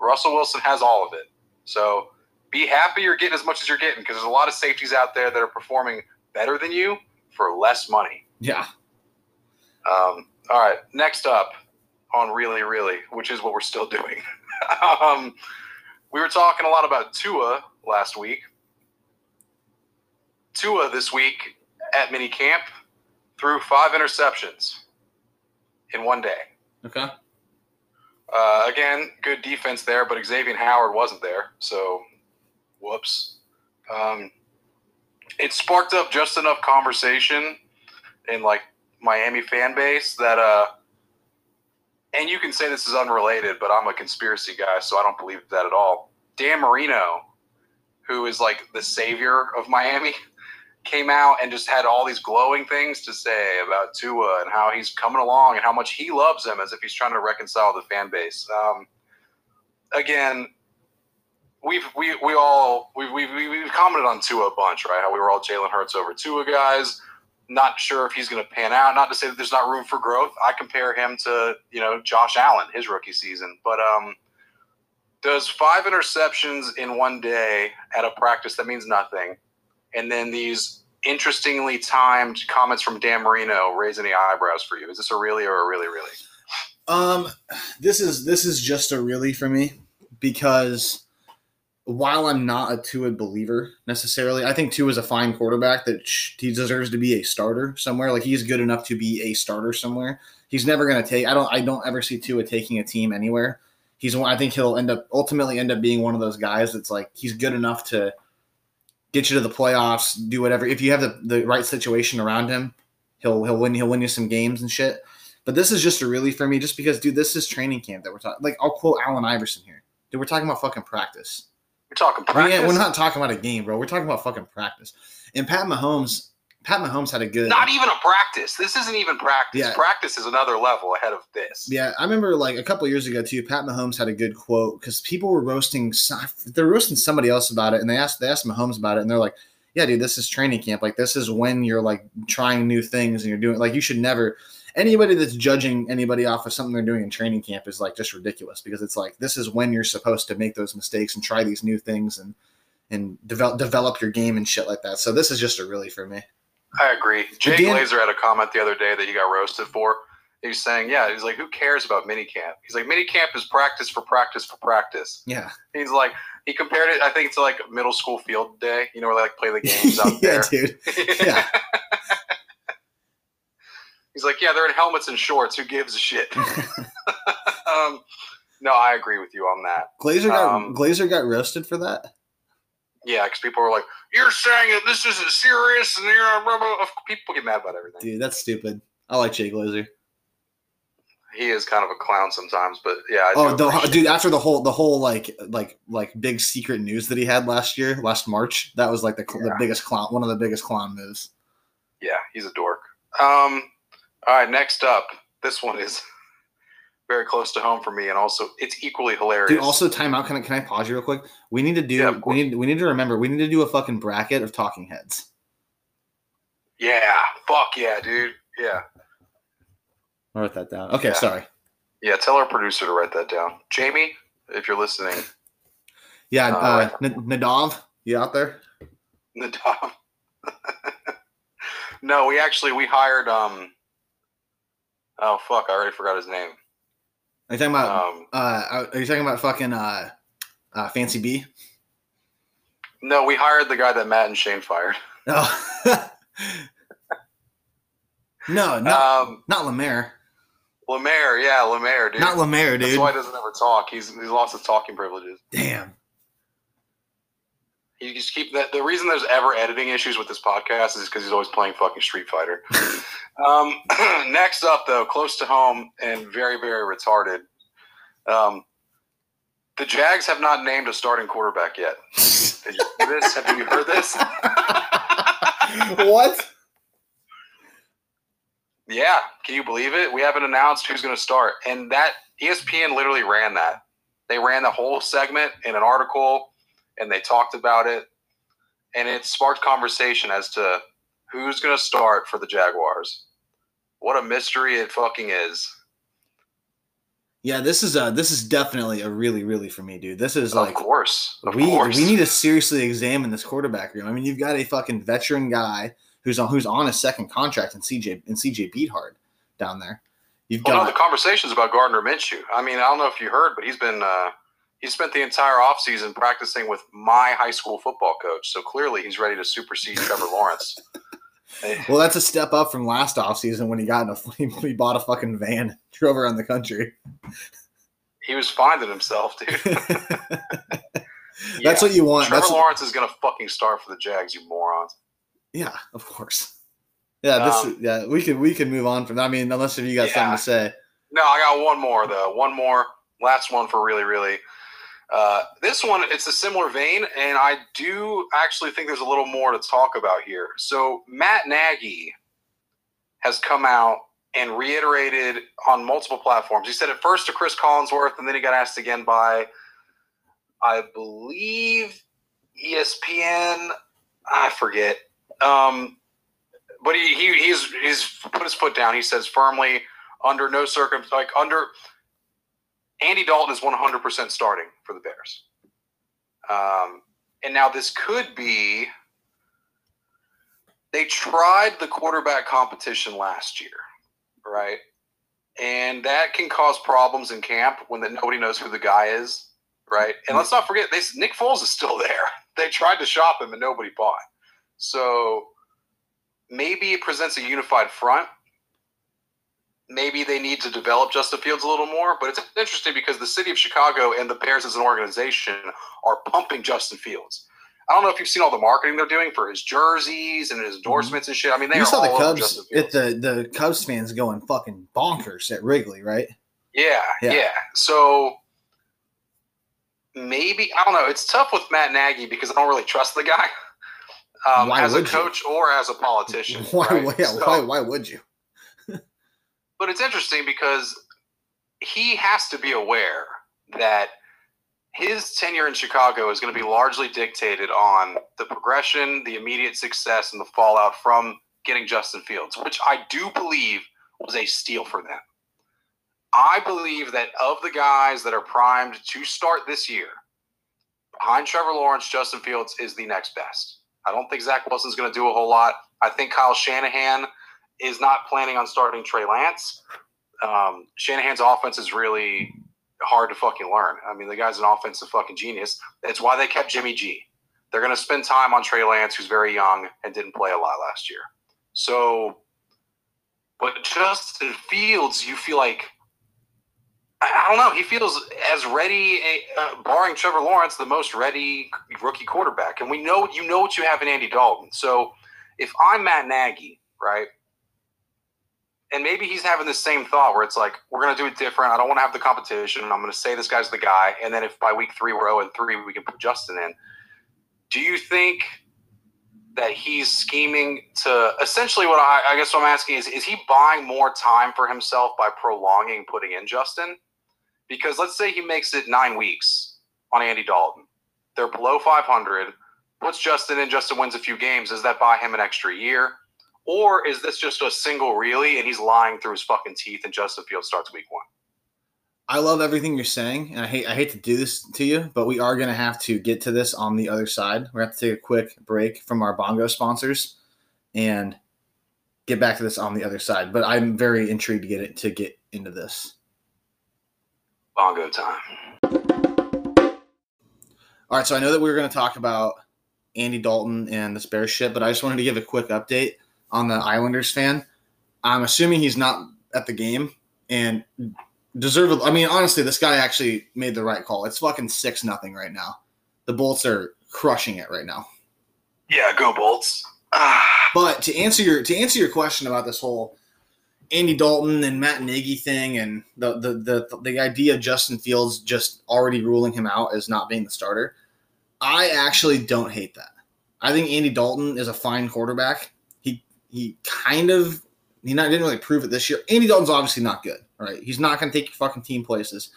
Russell Wilson has all of it. So be happy you're getting as much as you're getting because there's a lot of safeties out there that are performing better than you for less money. Yeah. Um, all right, next up on Really Really, which is what we're still doing. um, we were talking a lot about Tua last week. Tua this week at mini camp threw five interceptions in one day. Okay. Uh, again, good defense there, but Xavier Howard wasn't there, so whoops. Um, it sparked up just enough conversation in like Miami fan base that uh, and you can say this is unrelated, but I'm a conspiracy guy, so I don't believe that at all. Dan Marino, who is like the savior of Miami, came out and just had all these glowing things to say about Tua and how he's coming along and how much he loves him, as if he's trying to reconcile the fan base. Um, again, we've we we all we've, we've we've commented on Tua a bunch, right? How we were all Jalen Hurts over Tua guys. Not sure if he's going to pan out. Not to say that there's not room for growth. I compare him to you know Josh Allen, his rookie season, but um. Does five interceptions in one day at a practice that means nothing, and then these interestingly timed comments from Dan Marino raise any eyebrows for you? Is this a really or a really really? Um, this is this is just a really for me because while I'm not a Tua believer necessarily, I think Tua is a fine quarterback that he deserves to be a starter somewhere. Like he's good enough to be a starter somewhere. He's never going to take. I don't. I don't ever see Tua taking a team anywhere. He's. I think he'll end up ultimately end up being one of those guys that's like he's good enough to get you to the playoffs, do whatever. If you have the, the right situation around him, he'll he'll win. He'll win you some games and shit. But this is just a really for me, just because, dude, this is training camp that we're talking. Like, I'll quote Allen Iverson here. Dude, we're talking about fucking practice. We're talking practice. ain't- we're not talking about a game, bro. We're talking about fucking practice. And Pat Mahomes, Pat Mahomes had a good. Not even a practice. This isn't even practice. Yeah. Practice is another level ahead of this. Yeah, I remember like a couple years ago too. Pat Mahomes had a good quote because people were roasting. They're roasting somebody else about it, and they asked they asked Mahomes about it, and they're like, "Yeah, dude, this is training camp. Like, this is when you're like trying new things, and you're doing like you should never." Anybody that's judging anybody off of something they're doing in training camp is like just ridiculous because it's like this is when you're supposed to make those mistakes and try these new things and and develop develop your game and shit like that. So this is just a really for me. I agree. Jay Dan- Glazer had a comment the other day that he got roasted for. He's saying, "Yeah, he's like, who cares about minicamp? He's like, minicamp is practice for practice for practice." Yeah, He's like, he compared it. I think to like middle school field day. You know, where they like play the games out yeah, there. dude. Yeah. He's like, yeah, they're in helmets and shorts. Who gives a shit? um, no, I agree with you on that. Glazer got Um, Glazer got roasted for that. Yeah, because people were like, "You're saying that this isn't serious," and you're blah. people get mad about everything. Dude, that's stupid. I like Jay Glazer. He is kind of a clown sometimes, but yeah. I Oh, the, dude! After the whole, the whole like, like, like big secret news that he had last year, last March, that was like the, the biggest clown, one of the biggest clown moves. Yeah, he's a dork. Um, all right, next up, this one is very close to home for me, and also it's equally hilarious. Dude, also timeout. Can I can I pause you real quick? We need to do. Yeah, we need we need to remember. We need to do a fucking bracket of talking heads. yeah, fuck yeah, dude. Yeah, I wrote that down. Okay, Yeah. sorry. yeah. Tell our producer to write that down, Jamie, if you're listening. Yeah, Uh, uh, N- Nadav, you out there? Nadav. no, we actually we hired um. Oh fuck! I already forgot his name. Are you talking about? Um, uh, are you talking about fucking uh, uh, Fancy B? no, we hired the guy that Matt and Shane fired. Oh. no, not Um, not Lemaire. Lemaire, yeah, Lemaire, dude. Not Lemaire, That's why he doesn't ever talk. He's he's lost his talking privileges. Damn. You just keep that. The reason there's ever editing issues with this podcast is because he's always playing fucking Street Fighter. um, next up, though, close to home and very, very retarded. Um, the Jags have not named a starting quarterback yet. Did you see this? Have you heard this? what? Yeah, can you believe it? We haven't announced who's going to start, and that ESPN literally ran that. They ran the whole segment in an article, and they talked about it, and it sparked conversation as to who's going to start for the Jaguars. What a mystery it fucking is! Yeah, this is uh this is definitely a really really for me, dude. This is of like course, of we course. we need to seriously examine this quarterback room. I mean, you've got a fucking veteran guy who's on who's on a second contract in CJ in CJ Beathard down there. You've Well, no, got the conversation's about Gardner Minshew. I mean, I don't know if you heard, but he's been uh, he spent the entire offseason practicing with my high school football coach. So clearly, he's ready to supersede Trevor Lawrence. well, that's a step up from last offseason when he got in a he bought a fucking van, drove around the country. He was finding himself, dude. That's what you want. Trevor That's Lawrence is gonna fucking start for the Jags, you morons. yeah, of course. Yeah, this Um, yeah, we could we could move on from. That. I mean, unless if you got Yeah. something to say. No, I got one more though. One more, last one for really, really. Uh, this one, it's a similar vein, and I do actually think there's a little more to talk about here. So Matt Nagy has come out and reiterated on multiple platforms. He said it first to Chris Collinsworth, and then he got asked again by, I believe, ESPN. I forget. Um, but he, he he's he's put his foot down. He says firmly under no circum like under Andy Dalton is 100% starting for the Bears. Um, and now this could be they tried the quarterback competition last year, right? And that can cause problems in camp when that nobody knows who the guy is, right? And let's not forget, they, Nick Foles is still there. They tried to shop him and nobody bought. So maybe it presents a unified front maybe they need to develop Justin Fields a little more. But it's interesting because the city of Chicago and the Bears as an organization are pumping Justin Fields. I don't know if you've seen all the marketing they're doing for his jerseys and his endorsements and shit. I mean, they You are saw the all Cubs at the the Cubs fans going fucking bonkers at Wrigley, right? Yeah, Yeah. yeah, So maybe I don't know. It's tough with Matt Nagy because I don't really trust the guy. um, as a would you? coach or as a politician. Why, right? yeah, So- why, why would you? But it's interesting because he has to be aware that his tenure in Chicago is going to be largely dictated on the progression, the immediate success, and the fallout from getting Justin Fields, which I do believe was a steal for them. I believe that of the guys that are primed to start this year, behind Trevor Lawrence, Justin Fields is the next best. I don't think Zach Wilson's going to do a whole lot. I think Kyle Shanahan is not planning on starting Trey Lance. Um, Shanahan's offense is really hard to fucking learn. I mean, the guy's an offensive fucking genius. That's why they kept Jimmy G. They're going to spend time on Trey Lance, who's very young and didn't play a lot last year. So, but Justin Fields, you feel like I don't know. He feels as ready, uh, barring Trevor Lawrence, the most ready rookie quarterback. And we know you know what you have in Andy Dalton. So if I'm Matt Nagy, right, and maybe he's having the same thought where it's like we're going to do it different. I don't want to have the competition. I'm going to say this guy's the guy. And then if by week three we're 0 and three, we can put Justin in. Do you think? That he's scheming to essentially what I, I guess what I'm asking is is he buying more time for himself by prolonging putting in Justin? Because let's say he makes it nine weeks on Andy Dalton. They're below 500. Puts Justin in, Justin wins a few games. Does that buy him an extra year? Or is this just a single really and he's lying through his fucking teeth and Justin Fields starts week one? I love everything you're saying, and I hate I hate to do this to you, but we are gonna have to get to this on the other side. We're gonna have to take a quick break from our bongo sponsors and get back to this on the other side. But I'm very intrigued to get it to get into this. Bongo time. All right, so I know that we were gonna talk about Andy Dalton and this Bears shit, but I just wanted to give a quick update on the Islanders fan. I'm assuming he's not at the game and deservedly. I mean, honestly, this guy actually made the right call. It's fucking six nothing right now. The Bolts are crushing it right now. Yeah, go Bolts. Ah, But to answer your to answer your question about this whole Andy Dalton and Matt Nagy thing and the the the, the idea of Justin Fields just already ruling him out as not being the starter, I actually don't hate that. I think Andy Dalton is a fine quarterback. He kind of he not didn't really prove it this year. Andy Dalton's obviously not good, right? He's not going to take your fucking team places.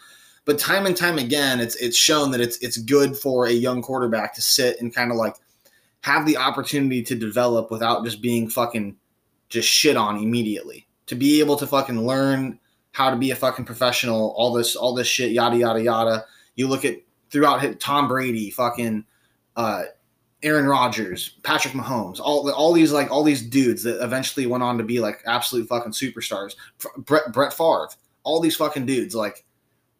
But time and time again, it's it's shown that it's it's good for a young quarterback to sit and kind of like have the opportunity to develop without just being fucking just shit on immediately. To be able to fucking learn how to be a fucking professional, all this all this shit, yada yada yada. You look at throughout Tom Brady, fucking uh, Aaron Rodgers, Patrick Mahomes, all all these like all these dudes that eventually went on to be like absolute fucking superstars. Brett Brett Favre, all these fucking dudes like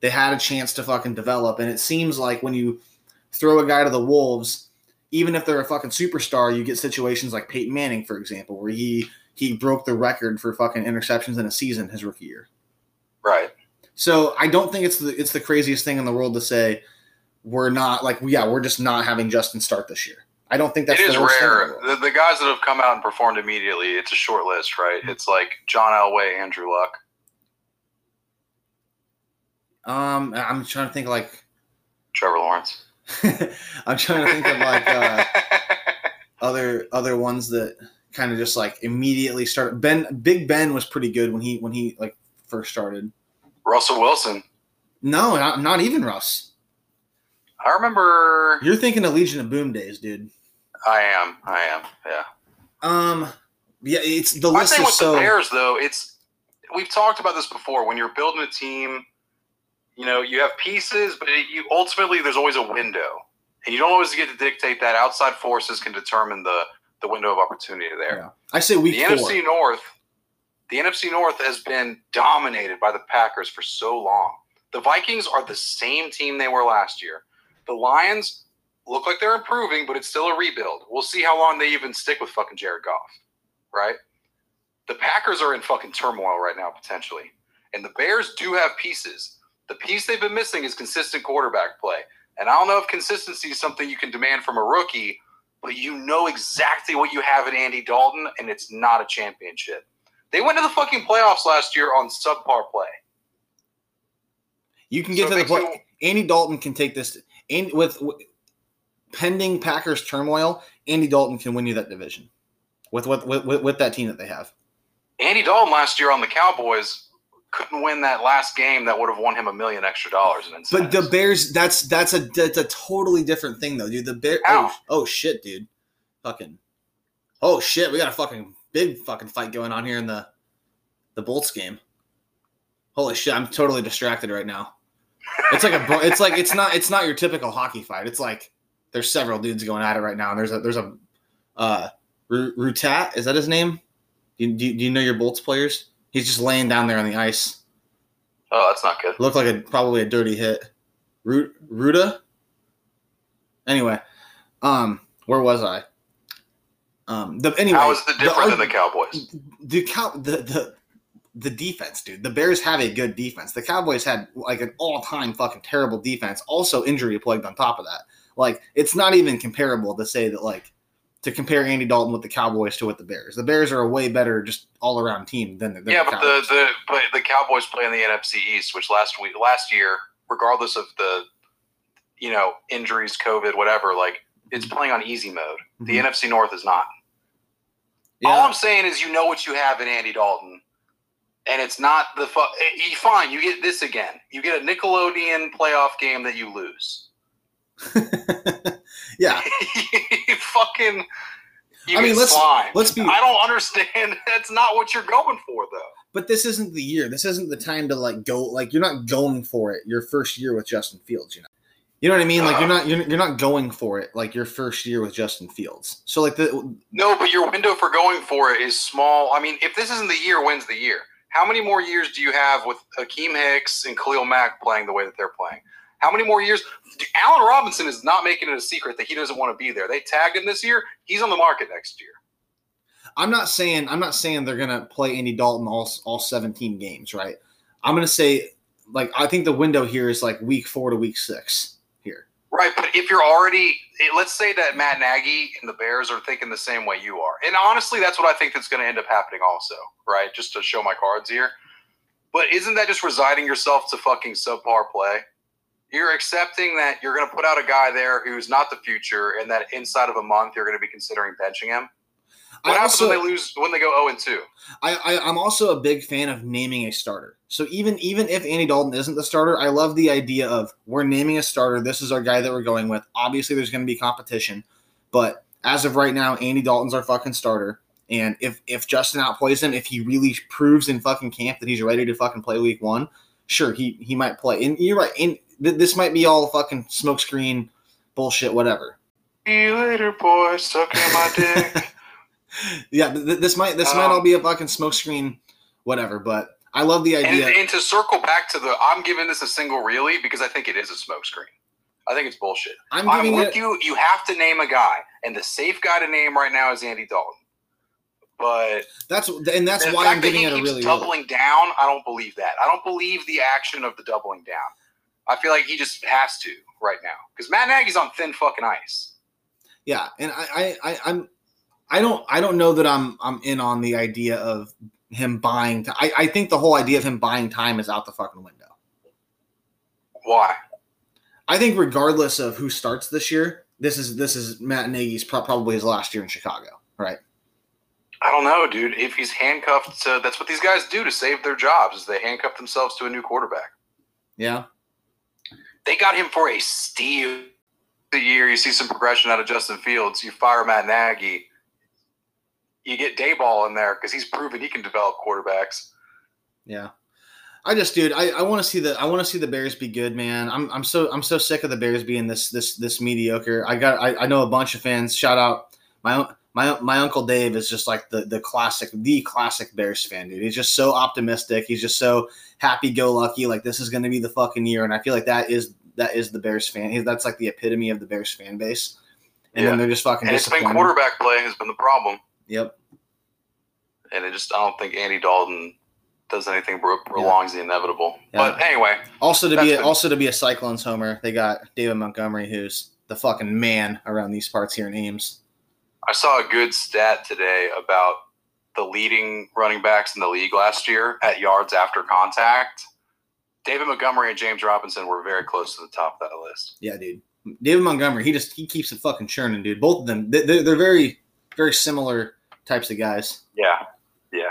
they had a chance to fucking develop, and it seems like when you throw a guy to the wolves, even if they're a fucking superstar, you get situations like Peyton Manning, for example, where he he broke the record for fucking interceptions in a season his rookie year. right. So I don't think it's the it's the craziest thing in the world to say we're not like yeah we're just not having Justin start this year. I don't think that's it is the worst thing in the rare. The, the guys that have come out and performed immediately, it's a short list, right? It's like John Elway, Andrew Luck. Um, I'm trying to think like Trevor Lawrence. I'm trying to think of like uh, other other ones that kind of just like immediately started. Ben Big Ben was pretty good when he when he like first started. Russell Wilson. No, not, not even Russ. I remember. You're thinking of Legion of Boom days, dude. I am. I am. Yeah. Um, yeah, it's the My list thing with so. the Bears, though, it's we've talked about this before. When you're building a team, you know you have pieces, but it, you ultimately there's always a window, and you don't always get to dictate that. Outside forces can determine the the window of opportunity there. Yeah. I say week the four. NFC North, the NFC North has been dominated by the Packers for so long. The Vikings are the same team they were last year. The Lions look like they're improving, but it's still a rebuild. We'll see how long they even stick with fucking Jared Goff, right? The Packers are in fucking turmoil right now, potentially. And the Bears do have pieces. The piece they've been missing is consistent quarterback play. And I don't know if consistency is something you can demand from a rookie, but you know exactly what you have in Andy Dalton, and it's not a championship. They went to the fucking playoffs last year on subpar play. You can get So to the point. Andy Dalton can take this. And with pending Packers turmoil, Andy Dalton can win you that division with with with, with, that team that they have. Andy Dalton last year on the Cowboys couldn't win that last game that would have won him a million extra dollars But the Bears, that's that's a that's a totally different thing though, dude. The Bear, How? oh, oh shit, dude, fucking, oh shit, we got a fucking big fucking fight going on here in the the Bolts game. Holy shit, I'm totally distracted right now. It's like a, it's like it's not it's not your typical hockey fight. It's like there's several dudes going at it right now, and there's a there's a uh Rutat, is that his name? Do you, do you do you know your Bolts players? He's just laying down there on the ice. oh, that's not good. Looked like a probably a dirty hit. Ru- Ruda. Anyway, um, where was I? Um, the anyway. How is it different the, than the Cowboys? the cow the the the defense, dude. The Bears have a good defense. The Cowboys had like an all time fucking terrible defense. Also injury plagued on top of that. Like it's not even comparable to say that like to compare Andy Dalton with the Cowboys to with the Bears. The Bears are a way better just all around team than the than Yeah, the but Cowboys. the, the but the Cowboys play in the NFC East, which last week last year, regardless of the you know injuries, COVID, whatever, like it's playing on easy mode. The Mhm. NFC North is not. yeah. All I'm saying is, you know what you have in Andy Dalton, and it's not the fu- eh, fine. You get this again. You get a Nickelodeon playoff game that you lose. yeah. you fucking. You I mean, let's- slime. let's be- I don't understand. That's not what you're going for, though. But this isn't the year. This isn't the time to like go like you're not going for it your first year with Justin Fields, you know. You know what I mean? Like you're uh-huh. not you're, you're not going for it like your first year with Justin Fields. So like the No, but your window for going for it is small. I mean, if this isn't the year, when's the year? How many more years do you have with Akiem Hicks and Khalil Mack playing the way that they're playing? How many more years? Allen Robinson is not making it a secret that he doesn't want to be there. They tagged him this year. He's on the market next year. I'm not saying I'm not saying they're gonna play Andy Dalton all all 17 games, right? I'm gonna say like I think the window here is like week four to week six here. Right, but if you're already, let's say that Matt Nagy and the Bears are thinking the same way you are, and honestly, that's what I think that's going to end up happening, also. Right, just to show my cards here. But isn't that just resigning yourself to fucking subpar play? You're accepting that you're going to put out a guy there who's not the future, and that inside of a month you're going to be considering benching him. What I happens also when they lose? When they go zero and two? I, I I'm also a big fan of naming a starter. So even even if Andy Dalton isn't the starter, I love the idea of we're naming a starter. This is our guy that we're going with. Obviously, there's going to be competition, but as of right now, Andy Dalton's our fucking starter. And if if Justin outplays him, if he really proves in fucking camp that he's ready to fucking play week one, sure he he might play. And you're right. And th- this might be all fucking smokescreen bullshit, whatever. See you later, boy. Sucking my dick. yeah, th- th- this might this might Um, all be a fucking smokescreen, whatever. But I love the idea. and to circle back to the, I'm giving this a single really because I think it is a smokescreen. I think it's bullshit. I'm I'm, with it. you. You have to name a guy, and the safe guy to name right now is Andy Dalton. But That's and that's why I'm giving it a really. really doubling down, I don't believe that. I don't believe the action of the doubling down. I feel like he just has to right now because Matt Nagy's on thin fucking ice. yeah, and I, I, I I'm I don't I don't know that I'm I'm in on the idea of him buying. T- I I think the whole idea of him buying time is out the fucking window. Why? I think regardless of who starts this year, this is this is Matt Nagy's probably his last year in Chicago, right? I don't know, dude. If he's handcuffed to, that's what these guys do to save their jobs. Is they handcuff themselves to a new quarterback. Yeah, they got him for a steal. The year you see some progression out of Justin Fields, you fire Matt Nagy, you get Daboll in there because he's proven he can develop quarterbacks. yeah. I just, dude, I, I want to see the I want to see the Bears be good, man. I'm I'm so I'm so sick of the Bears being this this this mediocre. I got I, I know a bunch of fans. Shout out my my my uncle Dave is just like the the classic the classic Bears fan, dude. He's just so optimistic. He's just so happy go lucky. Like this is going to be the fucking year, and I feel like that is that is the Bears fan. That's like the epitome of the Bears fan base. And Yeah. then they're just fucking And it's been quarterback play has been the problem. Yep. And it just I don't think Andy Dalton does anything prolongs the inevitable. Yeah. But anyway, Also to be a, been- also to be a Cyclones homer, they got David Montgomery, who's the fucking man around these parts here in Ames. I saw a good stat today about the leading running backs in the league last year at yards after contact. David Montgomery and James Robinson were very close to the top of that list. Yeah, dude. David Montgomery, he just he keeps it fucking churning, dude. Both of them, they- they're, they're very very similar types of guys. Yeah, yeah.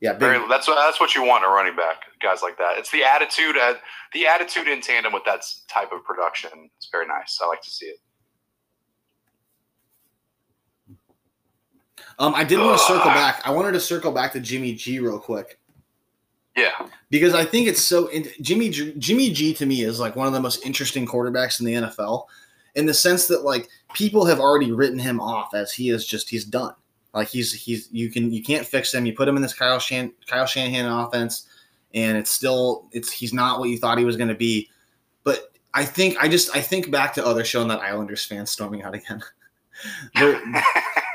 Yeah, Very, that's what that's what you want in a running back, guys like that. It's the attitude, at, the attitude in tandem with that type of production. It's very nice. I like to see it. Um, I did want to circle back. I wanted to circle back to Jimmy G real quick Yeah, because I think it's so. In, Jimmy G, Jimmy G to me is like one of the most interesting quarterbacks in the NFL, in the sense that like people have already written him off as he is just he's done. Like he's he's you can you can't fix him. You put him in this Kyle Shan, Kyle Shanahan offense, and it's still it's he's not what you thought he was going to be. But I think I just I think back to other showing that Islanders fans storming out again.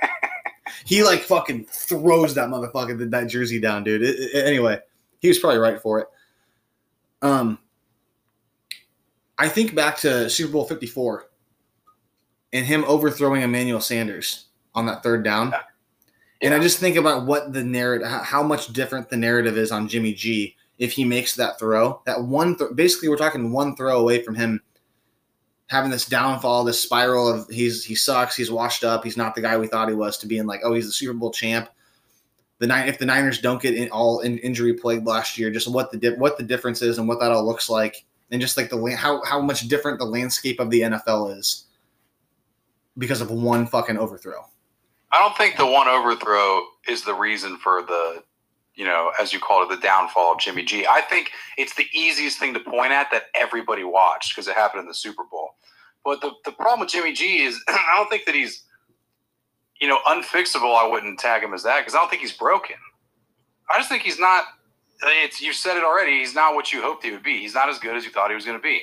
He like fucking throws that motherfucker that, that jersey down, dude. It- it- anyway, he was probably right for it. Um, I think back to Super Bowl Fifty Four and him overthrowing Emmanuel Sanders on that third down, and I just think about what the narrative, how how much different the narrative is on Jimmy G if he makes that throw. That one, th- basically, we're talking one throw away from him having this downfall, this spiral of he's he sucks, he's washed up, he's not the guy we thought he was, to being like, oh, he's the Super Bowl champ. The nine, if the Niners don't get in, all in, injury plagued last year, just what the di- what the difference is and what that all looks like, and just like the how how much different the landscape of the NFL is because of one fucking overthrow. I don't think the one overthrow is the reason for the, you know, as you call it, the downfall of Jimmy G. I think it's the easiest thing to point at that everybody watched because it happened in the Super Bowl. But the, the problem with Jimmy G is I don't think that he's, you know, unfixable. I wouldn't tag him as that because I don't think he's broken. I just think he's not. It's you said it already. He's not what you hoped he would be. He's not as good as you thought he was going to be.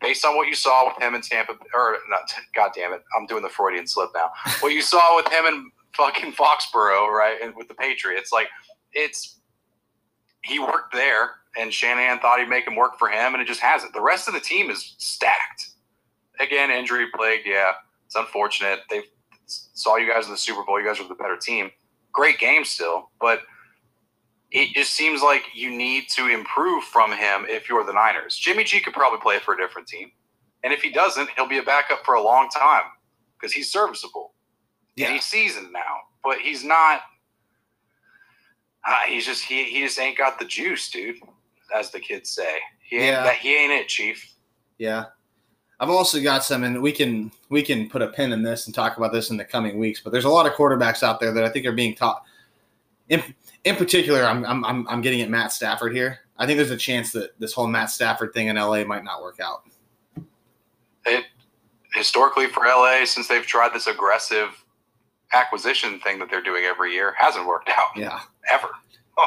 Based on what you saw with him in Tampa, or not, God damn it, I'm doing the Freudian slip now what you saw with him in fucking Foxborough, right, and with the Patriots. Like, it's he worked there, and Shanahan thought he'd make him work for him, and it just hasn't. The rest of the team is stacked. Again, injury plagued. Yeah, it's unfortunate. They saw you guys in the Super Bowl. You guys were the better team. Great game still, but it just seems like you need to improve from him if you're the Niners. Jimmy G could probably play for a different team, and if he doesn't, he'll be a backup for a long time because he's serviceable. Yeah, Yeah. he's seasoned now, but he's not. Uh, he's just he he just ain't got the juice, dude. As the kids say, he ain't Yeah. that he ain't it, Chief. Yeah. I've also got some, and we can we can put a pin in this and talk about this in the coming weeks. But there's a lot of quarterbacks out there that I think are being taught. In, in particular, I'm, I'm I'm I'm getting at Matt Stafford here. I think there's a chance that this whole Matt Stafford thing in LA might not work out. It historically for LA, since they've tried this aggressive acquisition thing that they're doing every year, hasn't worked out Yeah. ever.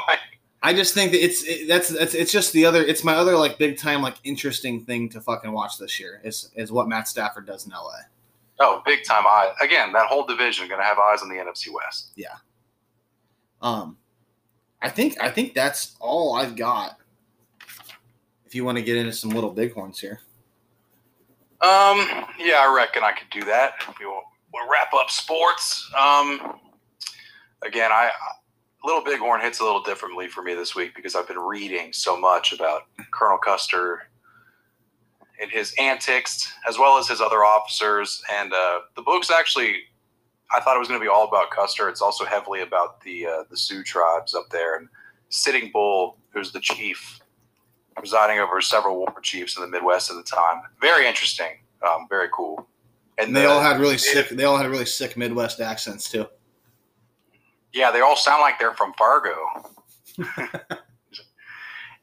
Like, I just think that it's it, that's that's it's just the other it's my other like big time like interesting thing to fucking watch this year is is what Matt Stafford does in LA. oh, big time eye again. That whole division going to have eyes on the NFC West. Yeah. Um, I think I think that's all I've got. If you want to get into some little bighorns here, Um, yeah, I reckon I could do that. We'll, we'll wrap up sports. Um, again, I Little Bighorn hits a little differently for me this week because I've been reading so much about Colonel Custer and his antics, as well as his other officers. And uh, the book's actually, I thought it was going to be all about Custer. It's also heavily about the uh, the Sioux tribes up there and Sitting Bull, who's the chief, presiding over several war chiefs in the Midwest at the time. Very interesting, um, very cool. and they all had really it- sick they all had really sick Midwest accents too. Yeah, they all sound like they're from Fargo.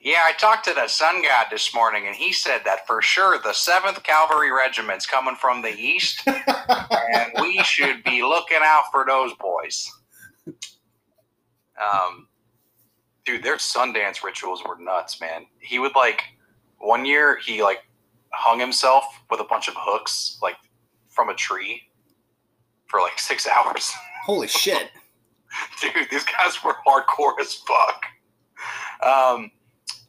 yeah, I talked to the Sun God this morning, and he said that for sure the Seventh Cavalry Regiment's coming from the east, and we should be looking out for those boys. Um, dude, their Sundance rituals were nuts, man. He would like one year he like hung himself with a bunch of hooks like from a tree for like six hours. Holy shit! dude, these guys were hardcore as fuck. Um,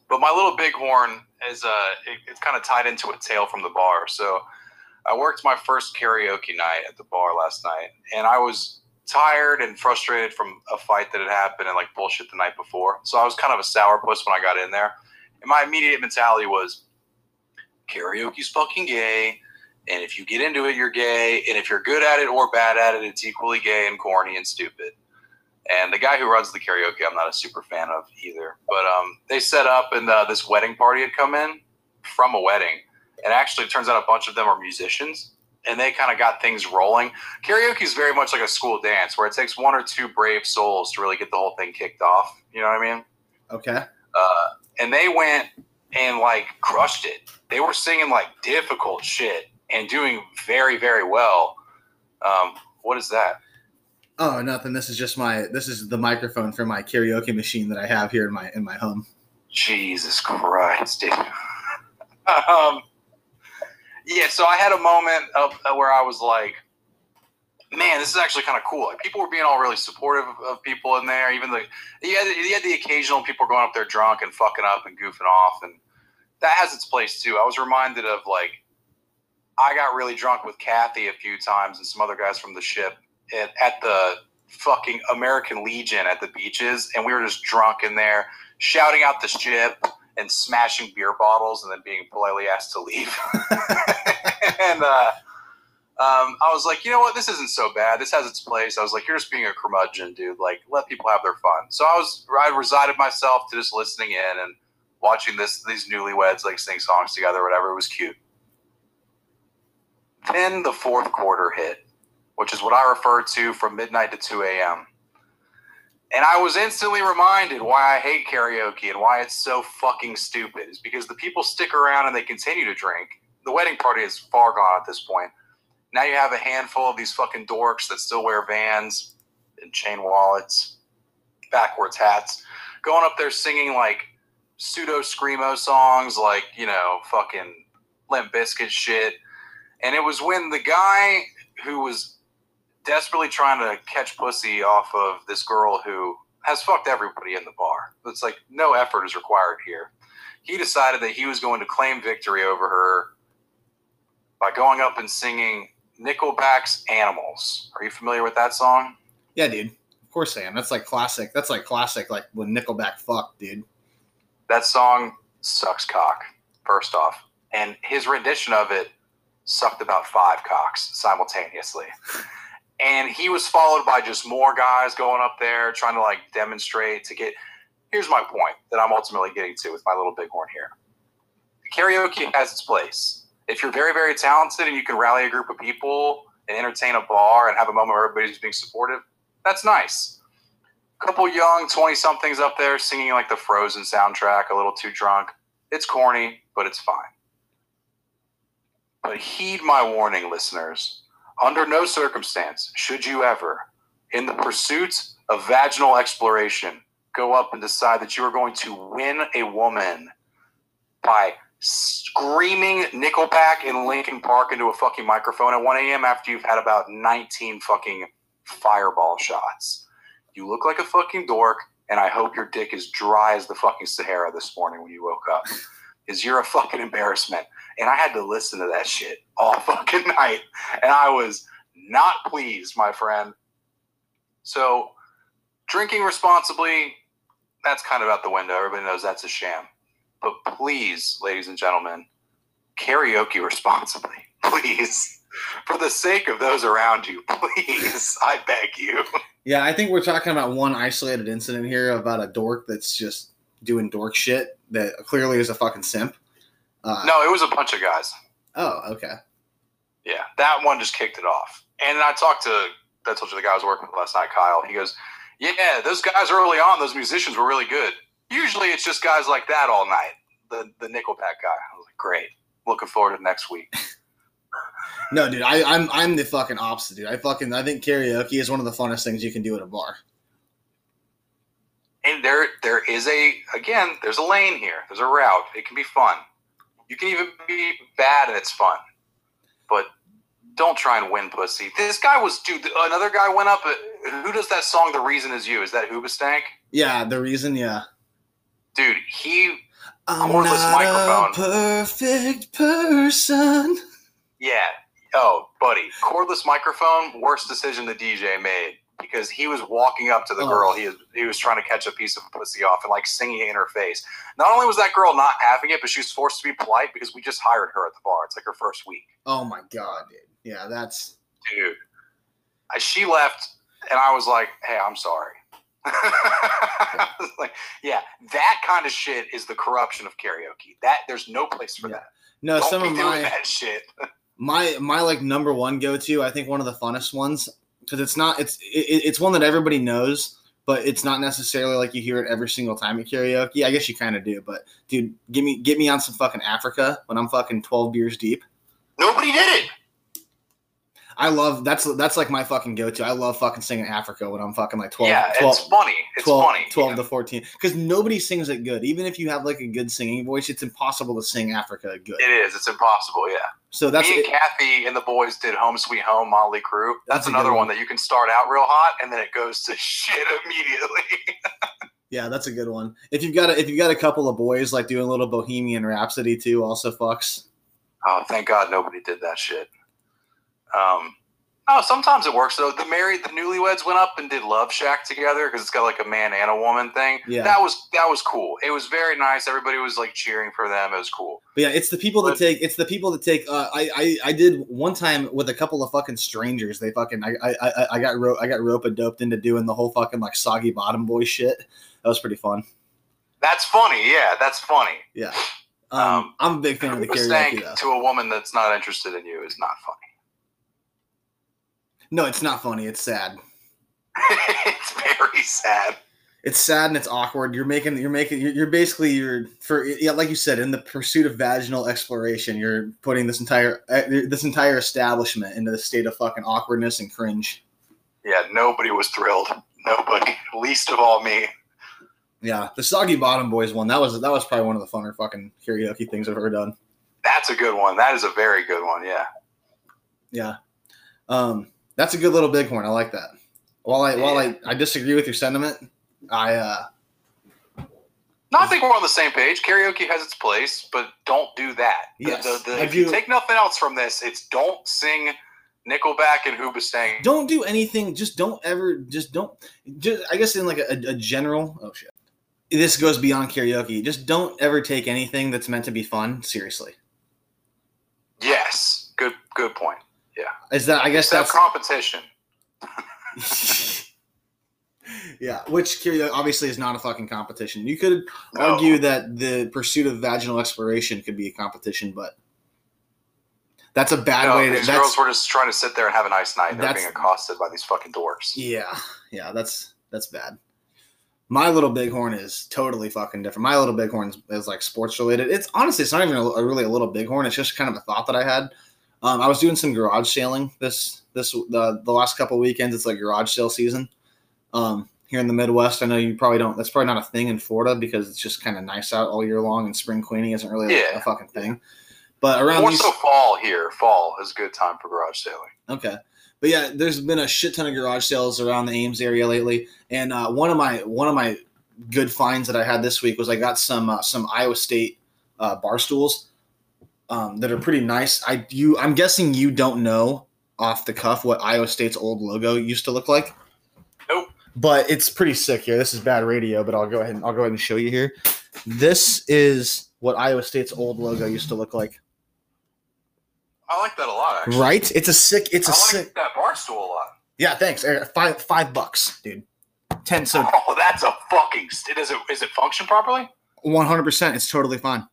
but my little bighorn is uh, it, it's kind of tied into a tale from the bar. So I worked my first karaoke night at the bar last night, and I was tired and frustrated from a fight that had happened and like bullshit the night before. So I was kind of a sourpuss when I got in there, and my immediate mentality was karaoke's fucking gay. And if you get into it, you're gay. And if you're good at it or bad at it, it's equally gay and corny and stupid. And the guy who runs the karaoke, I'm not a super fan of either. But um, they set up, and uh, this wedding party had come in from a wedding. And actually, it turns out a bunch of them are musicians. And they kind of got things rolling. Karaoke is very much like a school dance where it takes one or two brave souls to really get the whole thing kicked off. You know what I mean? Okay. Uh, and they went and like crushed it. They were singing like difficult shit and doing very, very well. Um, what is that? Oh, nothing. This is just my. This is the microphone for my karaoke machine that I have here in my in my home. Jesus Christ, dude. um, yeah, so I had a moment of where I was like, man, this is actually kind of cool. Like, people were being all really supportive of, of people in there. Even the you had, you had the occasional people going up there drunk and fucking up and goofing off, and that has its place too. I was reminded of like I got really drunk with Kathy a few times and some other guys from the ship at, at the fucking American Legion at the beaches, and we were just drunk in there, shouting out the ship and smashing beer bottles, and then being politely asked to leave. and uh, um, I was like, you know what, this isn't so bad. This has its place. I was like, you're just being a curmudgeon, dude. Like, let people have their fun. So I was, I resided myself to just listening in and watching this these newlyweds like sing songs together, whatever. It was cute. Then the fourth quarter hit, which is what I refer to from midnight to 2 a.m. And I was instantly reminded why I hate karaoke and why it's so fucking stupid. Is because the people stick around and they continue to drink. The wedding party is far gone at this point. Now you have a handful of these fucking dorks that still wear vans and chain wallets, backwards hats, going up there singing like pseudo screamo songs, like you know, fucking Limp Bizkit shit. And it was when the guy who was desperately trying to catch pussy off of this girl who has fucked everybody in the bar. It's like no effort is required here. He decided that he was going to claim victory over her by going up and singing Nickelback's Animals. Are you familiar with that song? Yeah, dude. Of course I am. That's like classic. That's like classic. Like when Nickelback fucked, dude. That song sucks cock, first off. And his rendition of it sucked about five cocks simultaneously. And he was followed by just more guys going up there trying to like demonstrate to get. Here's my point that I'm ultimately getting to with my little bighorn here. Karaoke has its place. If you're very, very talented and you can rally a group of people and entertain a bar and have a moment where everybody's being supportive, that's nice. A couple young 20 somethings up there singing like the Frozen soundtrack, a little too drunk. It's corny, but it's fine. But heed my warning, listeners. Under no circumstance should you ever, in the pursuit of vaginal exploration, go up and decide that you are going to win a woman by screaming Nickelback in Linkin Park into a fucking microphone at 1 a.m. after you've had about 19 fucking fireball shots. You look like a fucking dork, and I hope your dick is dry as the fucking Sahara this morning when you woke up. Is you're a fucking embarrassment. And I had to listen to that shit all fucking night. And I was not pleased, my friend. So, drinking responsibly, that's kind of out the window. Everybody knows that's a sham. But please, ladies and gentlemen, karaoke responsibly. Please. For the sake of those around you, please, I beg you. Yeah, I think we're talking about one isolated incident here about a dork that's just doing dork shit that clearly is a fucking simp. Uh, No, it was a bunch of guys. Oh, okay. Yeah, that one just kicked it off. And I talked to, I told you the guy I was working with last night, Kyle. He goes, Yeah, those guys early on, those musicians were really good. Usually it's just guys like that all night. The the Nickelback guy. I was like, Great. Looking forward to next week. No, dude, I, I'm I'm the fucking opposite, dude. I fucking I think karaoke is one of the funnest things you can do at a bar. And there there is a again, there's a lane here. There's a route. It can be fun. You can even be bad and it's fun. But don't try and win pussy. This guy was dude, another guy went up uh, who does that song The Reason Is You? Is that Hoobastank? Yeah, the reason, yeah. Dude, he I'm Cordless not microphone. a perfect person. Yeah. Oh, buddy, cordless microphone, worst decision the DJ made. Because he was walking up to the Oh. girl he was, he was trying to catch a piece of pussy off and like singing in her face. Not only was that girl not having it, but she was forced to be polite because we just hired her at the bar. It's like her first week, Oh my god, dude. Yeah, that's dude. I- She left, and I was like, "Hey, I'm sorry." I like, yeah, that kind of shit is the corruption of karaoke. That there's no place for Yeah. that. no. Don't some of my shit. my my like number one go to. I think one of the funnest ones because it's not it's it, it's one that everybody knows, but it's not necessarily like you hear it every single time at karaoke. I guess you kind of do, but dude, give me get me on some fucking Africa when I'm fucking twelve beers deep. Nobody did it. I love that's that's like my fucking go to. I love fucking singing Africa when I'm fucking like 12, yeah, 12 it's funny. It's 12, funny. 12 yeah. to 14 because nobody sings it good even if you have like a good singing voice it's impossible to sing africa good It is. It's impossible. Yeah. so that's Me and it, Kathy and the boys did "Home Sweet Home" Mötley Crüe. That's, That's another one. one that you can start out real hot and then it goes to shit immediately. yeah that's a good one if you've got a, if you've got a couple of boys like doing a little bohemian rhapsody too also fucks oh, thank God nobody did that shit. Um, oh, sometimes it works though. The married, the newlyweds went up and did "Love Shack" together because it's got like a man and a woman thing. Yeah. that was that was cool. It was very nice. Everybody was like cheering for them. It was cool. but yeah it's the people that take it's the people that take uh, I, I i did one time with a couple of fucking strangers they fucking i i i, I got ro- i got rope and doped into doing the whole fucking like soggy bottom boy shit that was pretty fun That's funny. Yeah, that's funny. yeah um, Um, i'm a big fan of the Saying karaoke though to a woman that's not interested in you is not funny. No it's not funny it's sad it's very sad. it's sad and it's awkward. You're making you're making you're, you're basically you're for yeah, like you said, in the pursuit of vaginal exploration, you're putting this entire uh, this entire establishment into the state of fucking awkwardness and cringe. Yeah, nobody was thrilled. Nobody, least of all me. Yeah, the soggy bottom boys one that was that was probably one of the funner fucking karaoke things I've ever done. That's a good one. That is a very good one. Yeah. Yeah, um, that's a good little bighorn. I like that. While I while I, I disagree with your sentiment, I uh No, I think we're on the same page. Karaoke has its place, but don't do that. Yes, the- the- I if you do- take nothing else from this, it's don't sing Nickelback and Hoobastank. don't do anything. Just don't ever. Just don't. Just I guess in like a, a general. Oh shit. This goes beyond karaoke. Just don't ever take anything that's meant to be fun seriously. Yes. Good. Good point. Is that I guess Except that's competition. yeah. Which obviously is not a fucking competition. You could No. argue that the pursuit of vaginal exploration could be a competition, but that's a bad No, way to. these girls were just trying to sit there and have a nice night. They're being accosted by these fucking dorks. Yeah, yeah, that's that's bad. My little bighorn is totally fucking different. My little bighorn is, is like sports related. It's honestly, it's not even a, a really a little bighorn. It's just kind of a thought that I had. Um, I was doing some garage sailing this this the the last couple weekends. It's like garage sale season. Um, here in the Midwest, I know you probably don't. That's probably not a thing in Florida because it's just kind of nice out all year long, and spring cleaning isn't really a- a, fucking thing. But around More these, so fall here. Fall is a good time for garage sailing. Okay. But yeah, there's been a shit ton of garage sales around the Ames area lately, and uh, one of my one of my good finds that I had this week was I got some uh, some Iowa State uh, bar stools um, that are pretty nice. I you I'm guessing you don't know off the cuff what Iowa State's old logo used to look like. Nope. But it's pretty sick here. This is bad radio, but I'll go ahead and I'll go ahead and show you here. This is what Iowa State's old logo used to look like. I like that a lot, actually. Right? It's a sick. It's a I sick. that bar stool a lot. Yeah, thanks. Five five bucks, dude. Ten. So Oh, that's a fucking. St- does it is it function properly? one hundred percent, it's totally fine.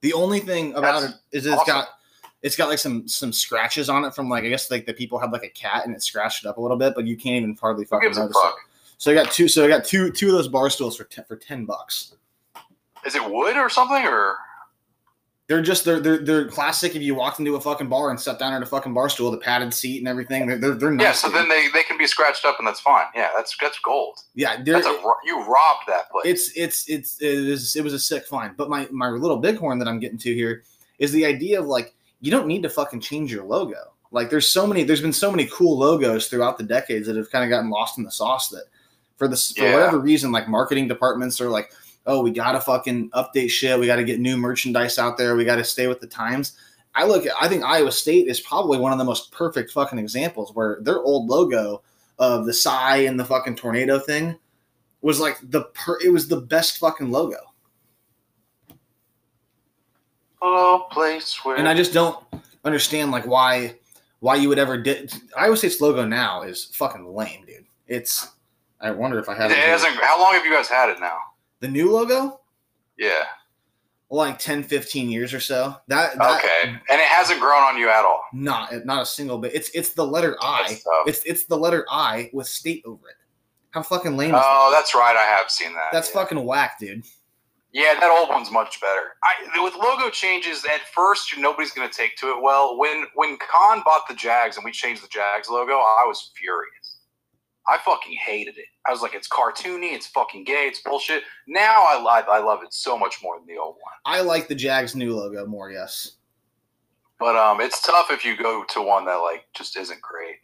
The only thing about That's it is it's awesome. got it's got like some some scratches on it from like I guess like the people had like a cat and it scratched it up a little bit, but you can't even hardly fucking notice fuck? it. So I got two. So I got two two of those bar stools for ten, for ten bucks. Is it wood or something or? They're just they're they're they're classic. If you walked into a fucking bar and sat down at a fucking bar stool, the padded seat and everything, they're they're, they're nice. Yeah, so then they, they can be scratched up and that's fine. Yeah, that's that's gold. yeah, That's a you robbed that place. it's it's it's it was it was a sick find. But my my little bighorn that I'm getting to here is the idea of like you don't need to fucking change your logo. Like there's so many there's been so many cool logos throughout the decades that have kind of gotten lost in the sauce that for this for Yeah. whatever reason like marketing departments are like oh we got to fucking update shit we got to get new merchandise out there we got to stay with the times. I look at I think Iowa State is probably one of the most perfect fucking examples where their old logo of the Cy and the fucking tornado thing was like the per it was the best fucking logo. Oh, place where. And I just don't understand like why why you would ever did Iowa State's logo now is fucking lame, dude. It's I wonder if I have it. it hasn't, How long have you guys had it now? The new logo Yeah. like 10 15 years or so. That, that Okay. And it hasn't grown on you at all. not not a single bit. It's it's the letter I. It's it's the letter I with state over it. How fucking lame is oh, that? Oh, that's right. I have seen that. That's yeah. fucking whack, dude. Yeah, that old one's much better. I with logo changes at first, nobody's going to take to it well. When when Khan bought the Jags and we changed the Jags logo, I was furious. I fucking hated it. I was like, it's cartoony, it's fucking gay, it's bullshit. Now I love I love it so much more than the old one. I like the Jags new logo more, yes. But um, it's tough if you go to one that like just isn't great.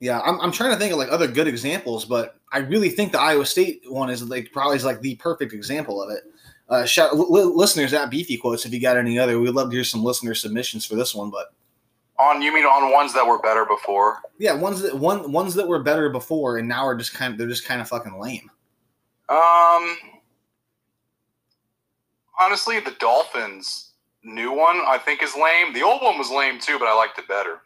Yeah, I'm, I'm trying to think of like other good examples, but I really think the Iowa State one is like probably is like the perfect example of it. Uh, shout li- listeners at Beefy Quotes if you got any other. We'd love to hear some listener submissions for this one, but On you mean on ones that were better before? yeah, ones that one ones that were better before and now are just kind of they're just kind of fucking lame. Um, honestly, the Dolphins new one I think is lame. The old one was lame too, but I liked it better.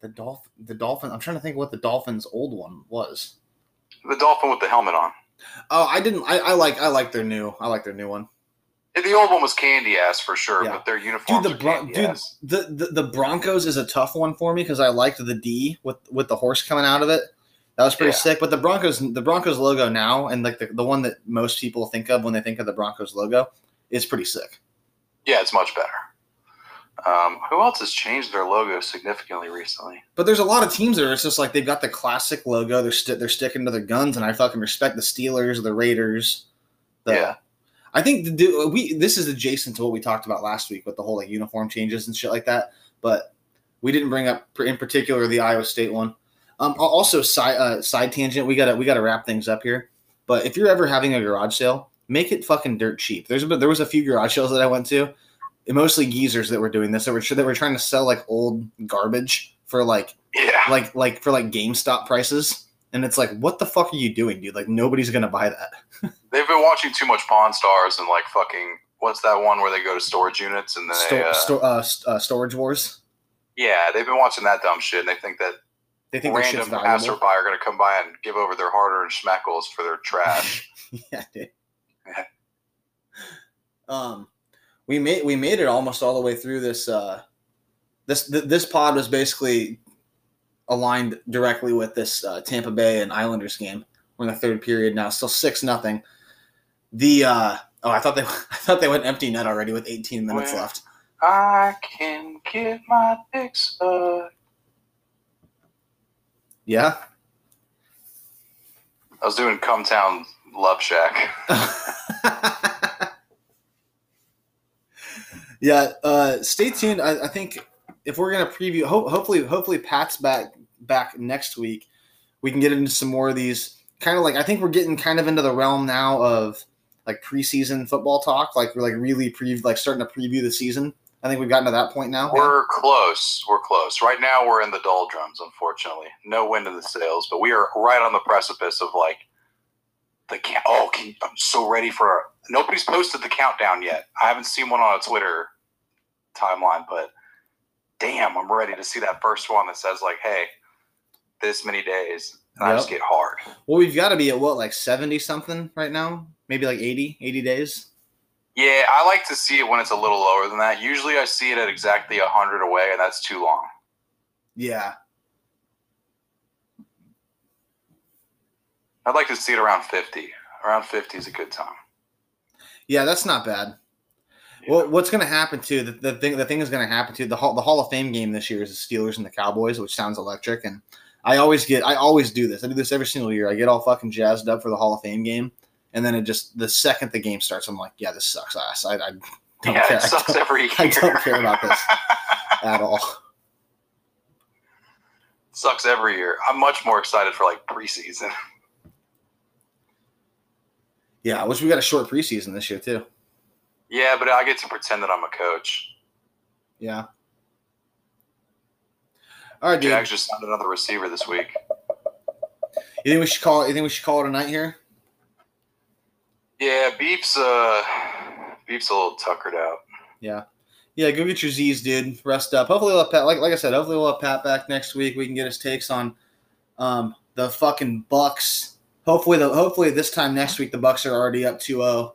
The Dolphin, the Dolphin. I'm trying to think what the Dolphins' old one was. The Dolphin with the helmet on. Oh, I didn't. I, I like. I like their new. I like their new one. The old one was candy ass for sure, Yeah. but their uniforms Dude, the are Bron- dude, the, the the Broncos is a tough one for me because I liked the D with with the horse coming out of it. That was pretty Yeah. sick. But the Broncos, the Broncos logo now, and like the, the one that most people think of when they think of the Broncos logo, is pretty sick. Yeah, it's much better. Um, who else has changed their logo significantly recently? But there's a lot of teams that are it's just like they've got the classic logo. They're sti- they're sticking to their guns, and I fucking respect the Steelers, the Raiders. The, Yeah. I think the we this is adjacent to what we talked about last week with the whole like uniform changes and shit like that. But we didn't bring up in particular the Iowa State one. Um, also side uh, side tangent. We gotta we gotta wrap things up here. But if you're ever having a garage sale, make it fucking dirt cheap. There's a there was a few garage sales that I went to, and mostly geezers that were doing this. That were that were trying to sell like old garbage for like Yeah. like like for like GameStop prices. And it's like, what the fuck are you doing, dude? Like nobody's gonna buy that. They've been watching too much Pawn Stars and like fucking what's that one where they go to storage units and then they, uh, sto- uh, st- uh, storage wars. yeah, they've been watching that dumb shit and they think that They think random passerby are going to come by and give over their hard-earned schmeckles for their trash. yeah, dude. Yeah. Um, we made we made it almost all the way through this. Uh, this th- this pod was basically aligned directly with this uh, Tampa Bay and Islanders game. We're in the third period now, still six nothing. The uh, oh, I thought they I thought they went empty net already with 18 minutes Well, left. I can give my dick sucked. Yeah. I was doing Come Town Love Shack. yeah, uh, stay tuned. I, I think if we're gonna preview, ho- hopefully, hopefully Pat's back back next week. We can get into some more of these. Kind of like I think we're getting kind of into the realm now of like preseason football talk. Like we're like really pre like starting to preview the season. I think we've gotten to that point now. We're close. We're close. Right now, we're in the doldrums. Unfortunately, no wind in the sails, but we are right on the precipice of like the count. Oh, can, I'm so ready for. Nobody's posted the countdown yet. I haven't seen one on a Twitter timeline, but damn, I'm ready to see that first one that says like, "Hey, this many days," and I just get hard. Well, we've got to be at what like seventy something right now, maybe like 80, 80 days. Yeah, I like to see it when it's a little lower than that. Usually, I see it at exactly hundred away, and that's too long. Yeah, I'd like to see it around fifty. Around fifty is a good time. yeah, that's not bad. Yeah. Well, what's going to happen too? The, the thing, the thing is going to happen too. The hall, the Hall of Fame game this year is the Steelers and the Cowboys, which sounds electric. And I always get, I always do this. I do this every single year. I get all fucking jazzed up for the Hall of Fame game, and then it just the second the game starts, I'm like, yeah, this sucks ass. I, I don't yeah, care. it sucks I don't, every year. I don't care about this at all. sucks every year. I'm much more excited for like preseason. Yeah, I wish we got a short preseason this year too. Yeah, but I get to pretend that I'm a coach. Yeah. All right, dude. Jags just signed another receiver this week. You think we should call it? You think we should call it a night here? Yeah, beef's uh, beef's a little tuckered out. Yeah. Yeah, go get your Z's, dude. Rest up. Hopefully, we'll have Pat. Like, like I said, hopefully we'll have Pat back next week. We can get his takes on um, the fucking Bucks. Hopefully, the hopefully this time next week the Bucks are already up 2-0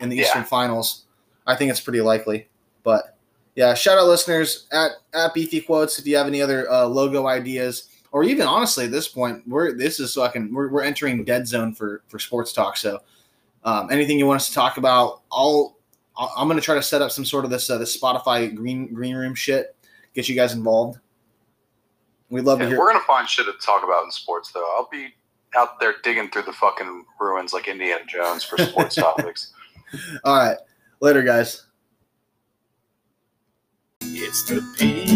in the Yeah. Eastern Finals. I think it's pretty likely. But yeah, shout out listeners at at Beefy Quotes if you have any other uh, logo ideas, or even honestly at this point, we're this is fucking we're, we're entering dead zone for for sports talk. So um, anything you want us to talk about, I'll I'm gonna try to set up some sort of this uh, this Spotify green green room shit. Get you guys involved. We'd love Yeah, to hear. we're gonna find shit to talk about in sports, though. I'll be out there digging through the fucking ruins like Indiana Jones for sports topics. All right, later, guys. It's the PBR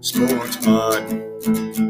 Sports Pod.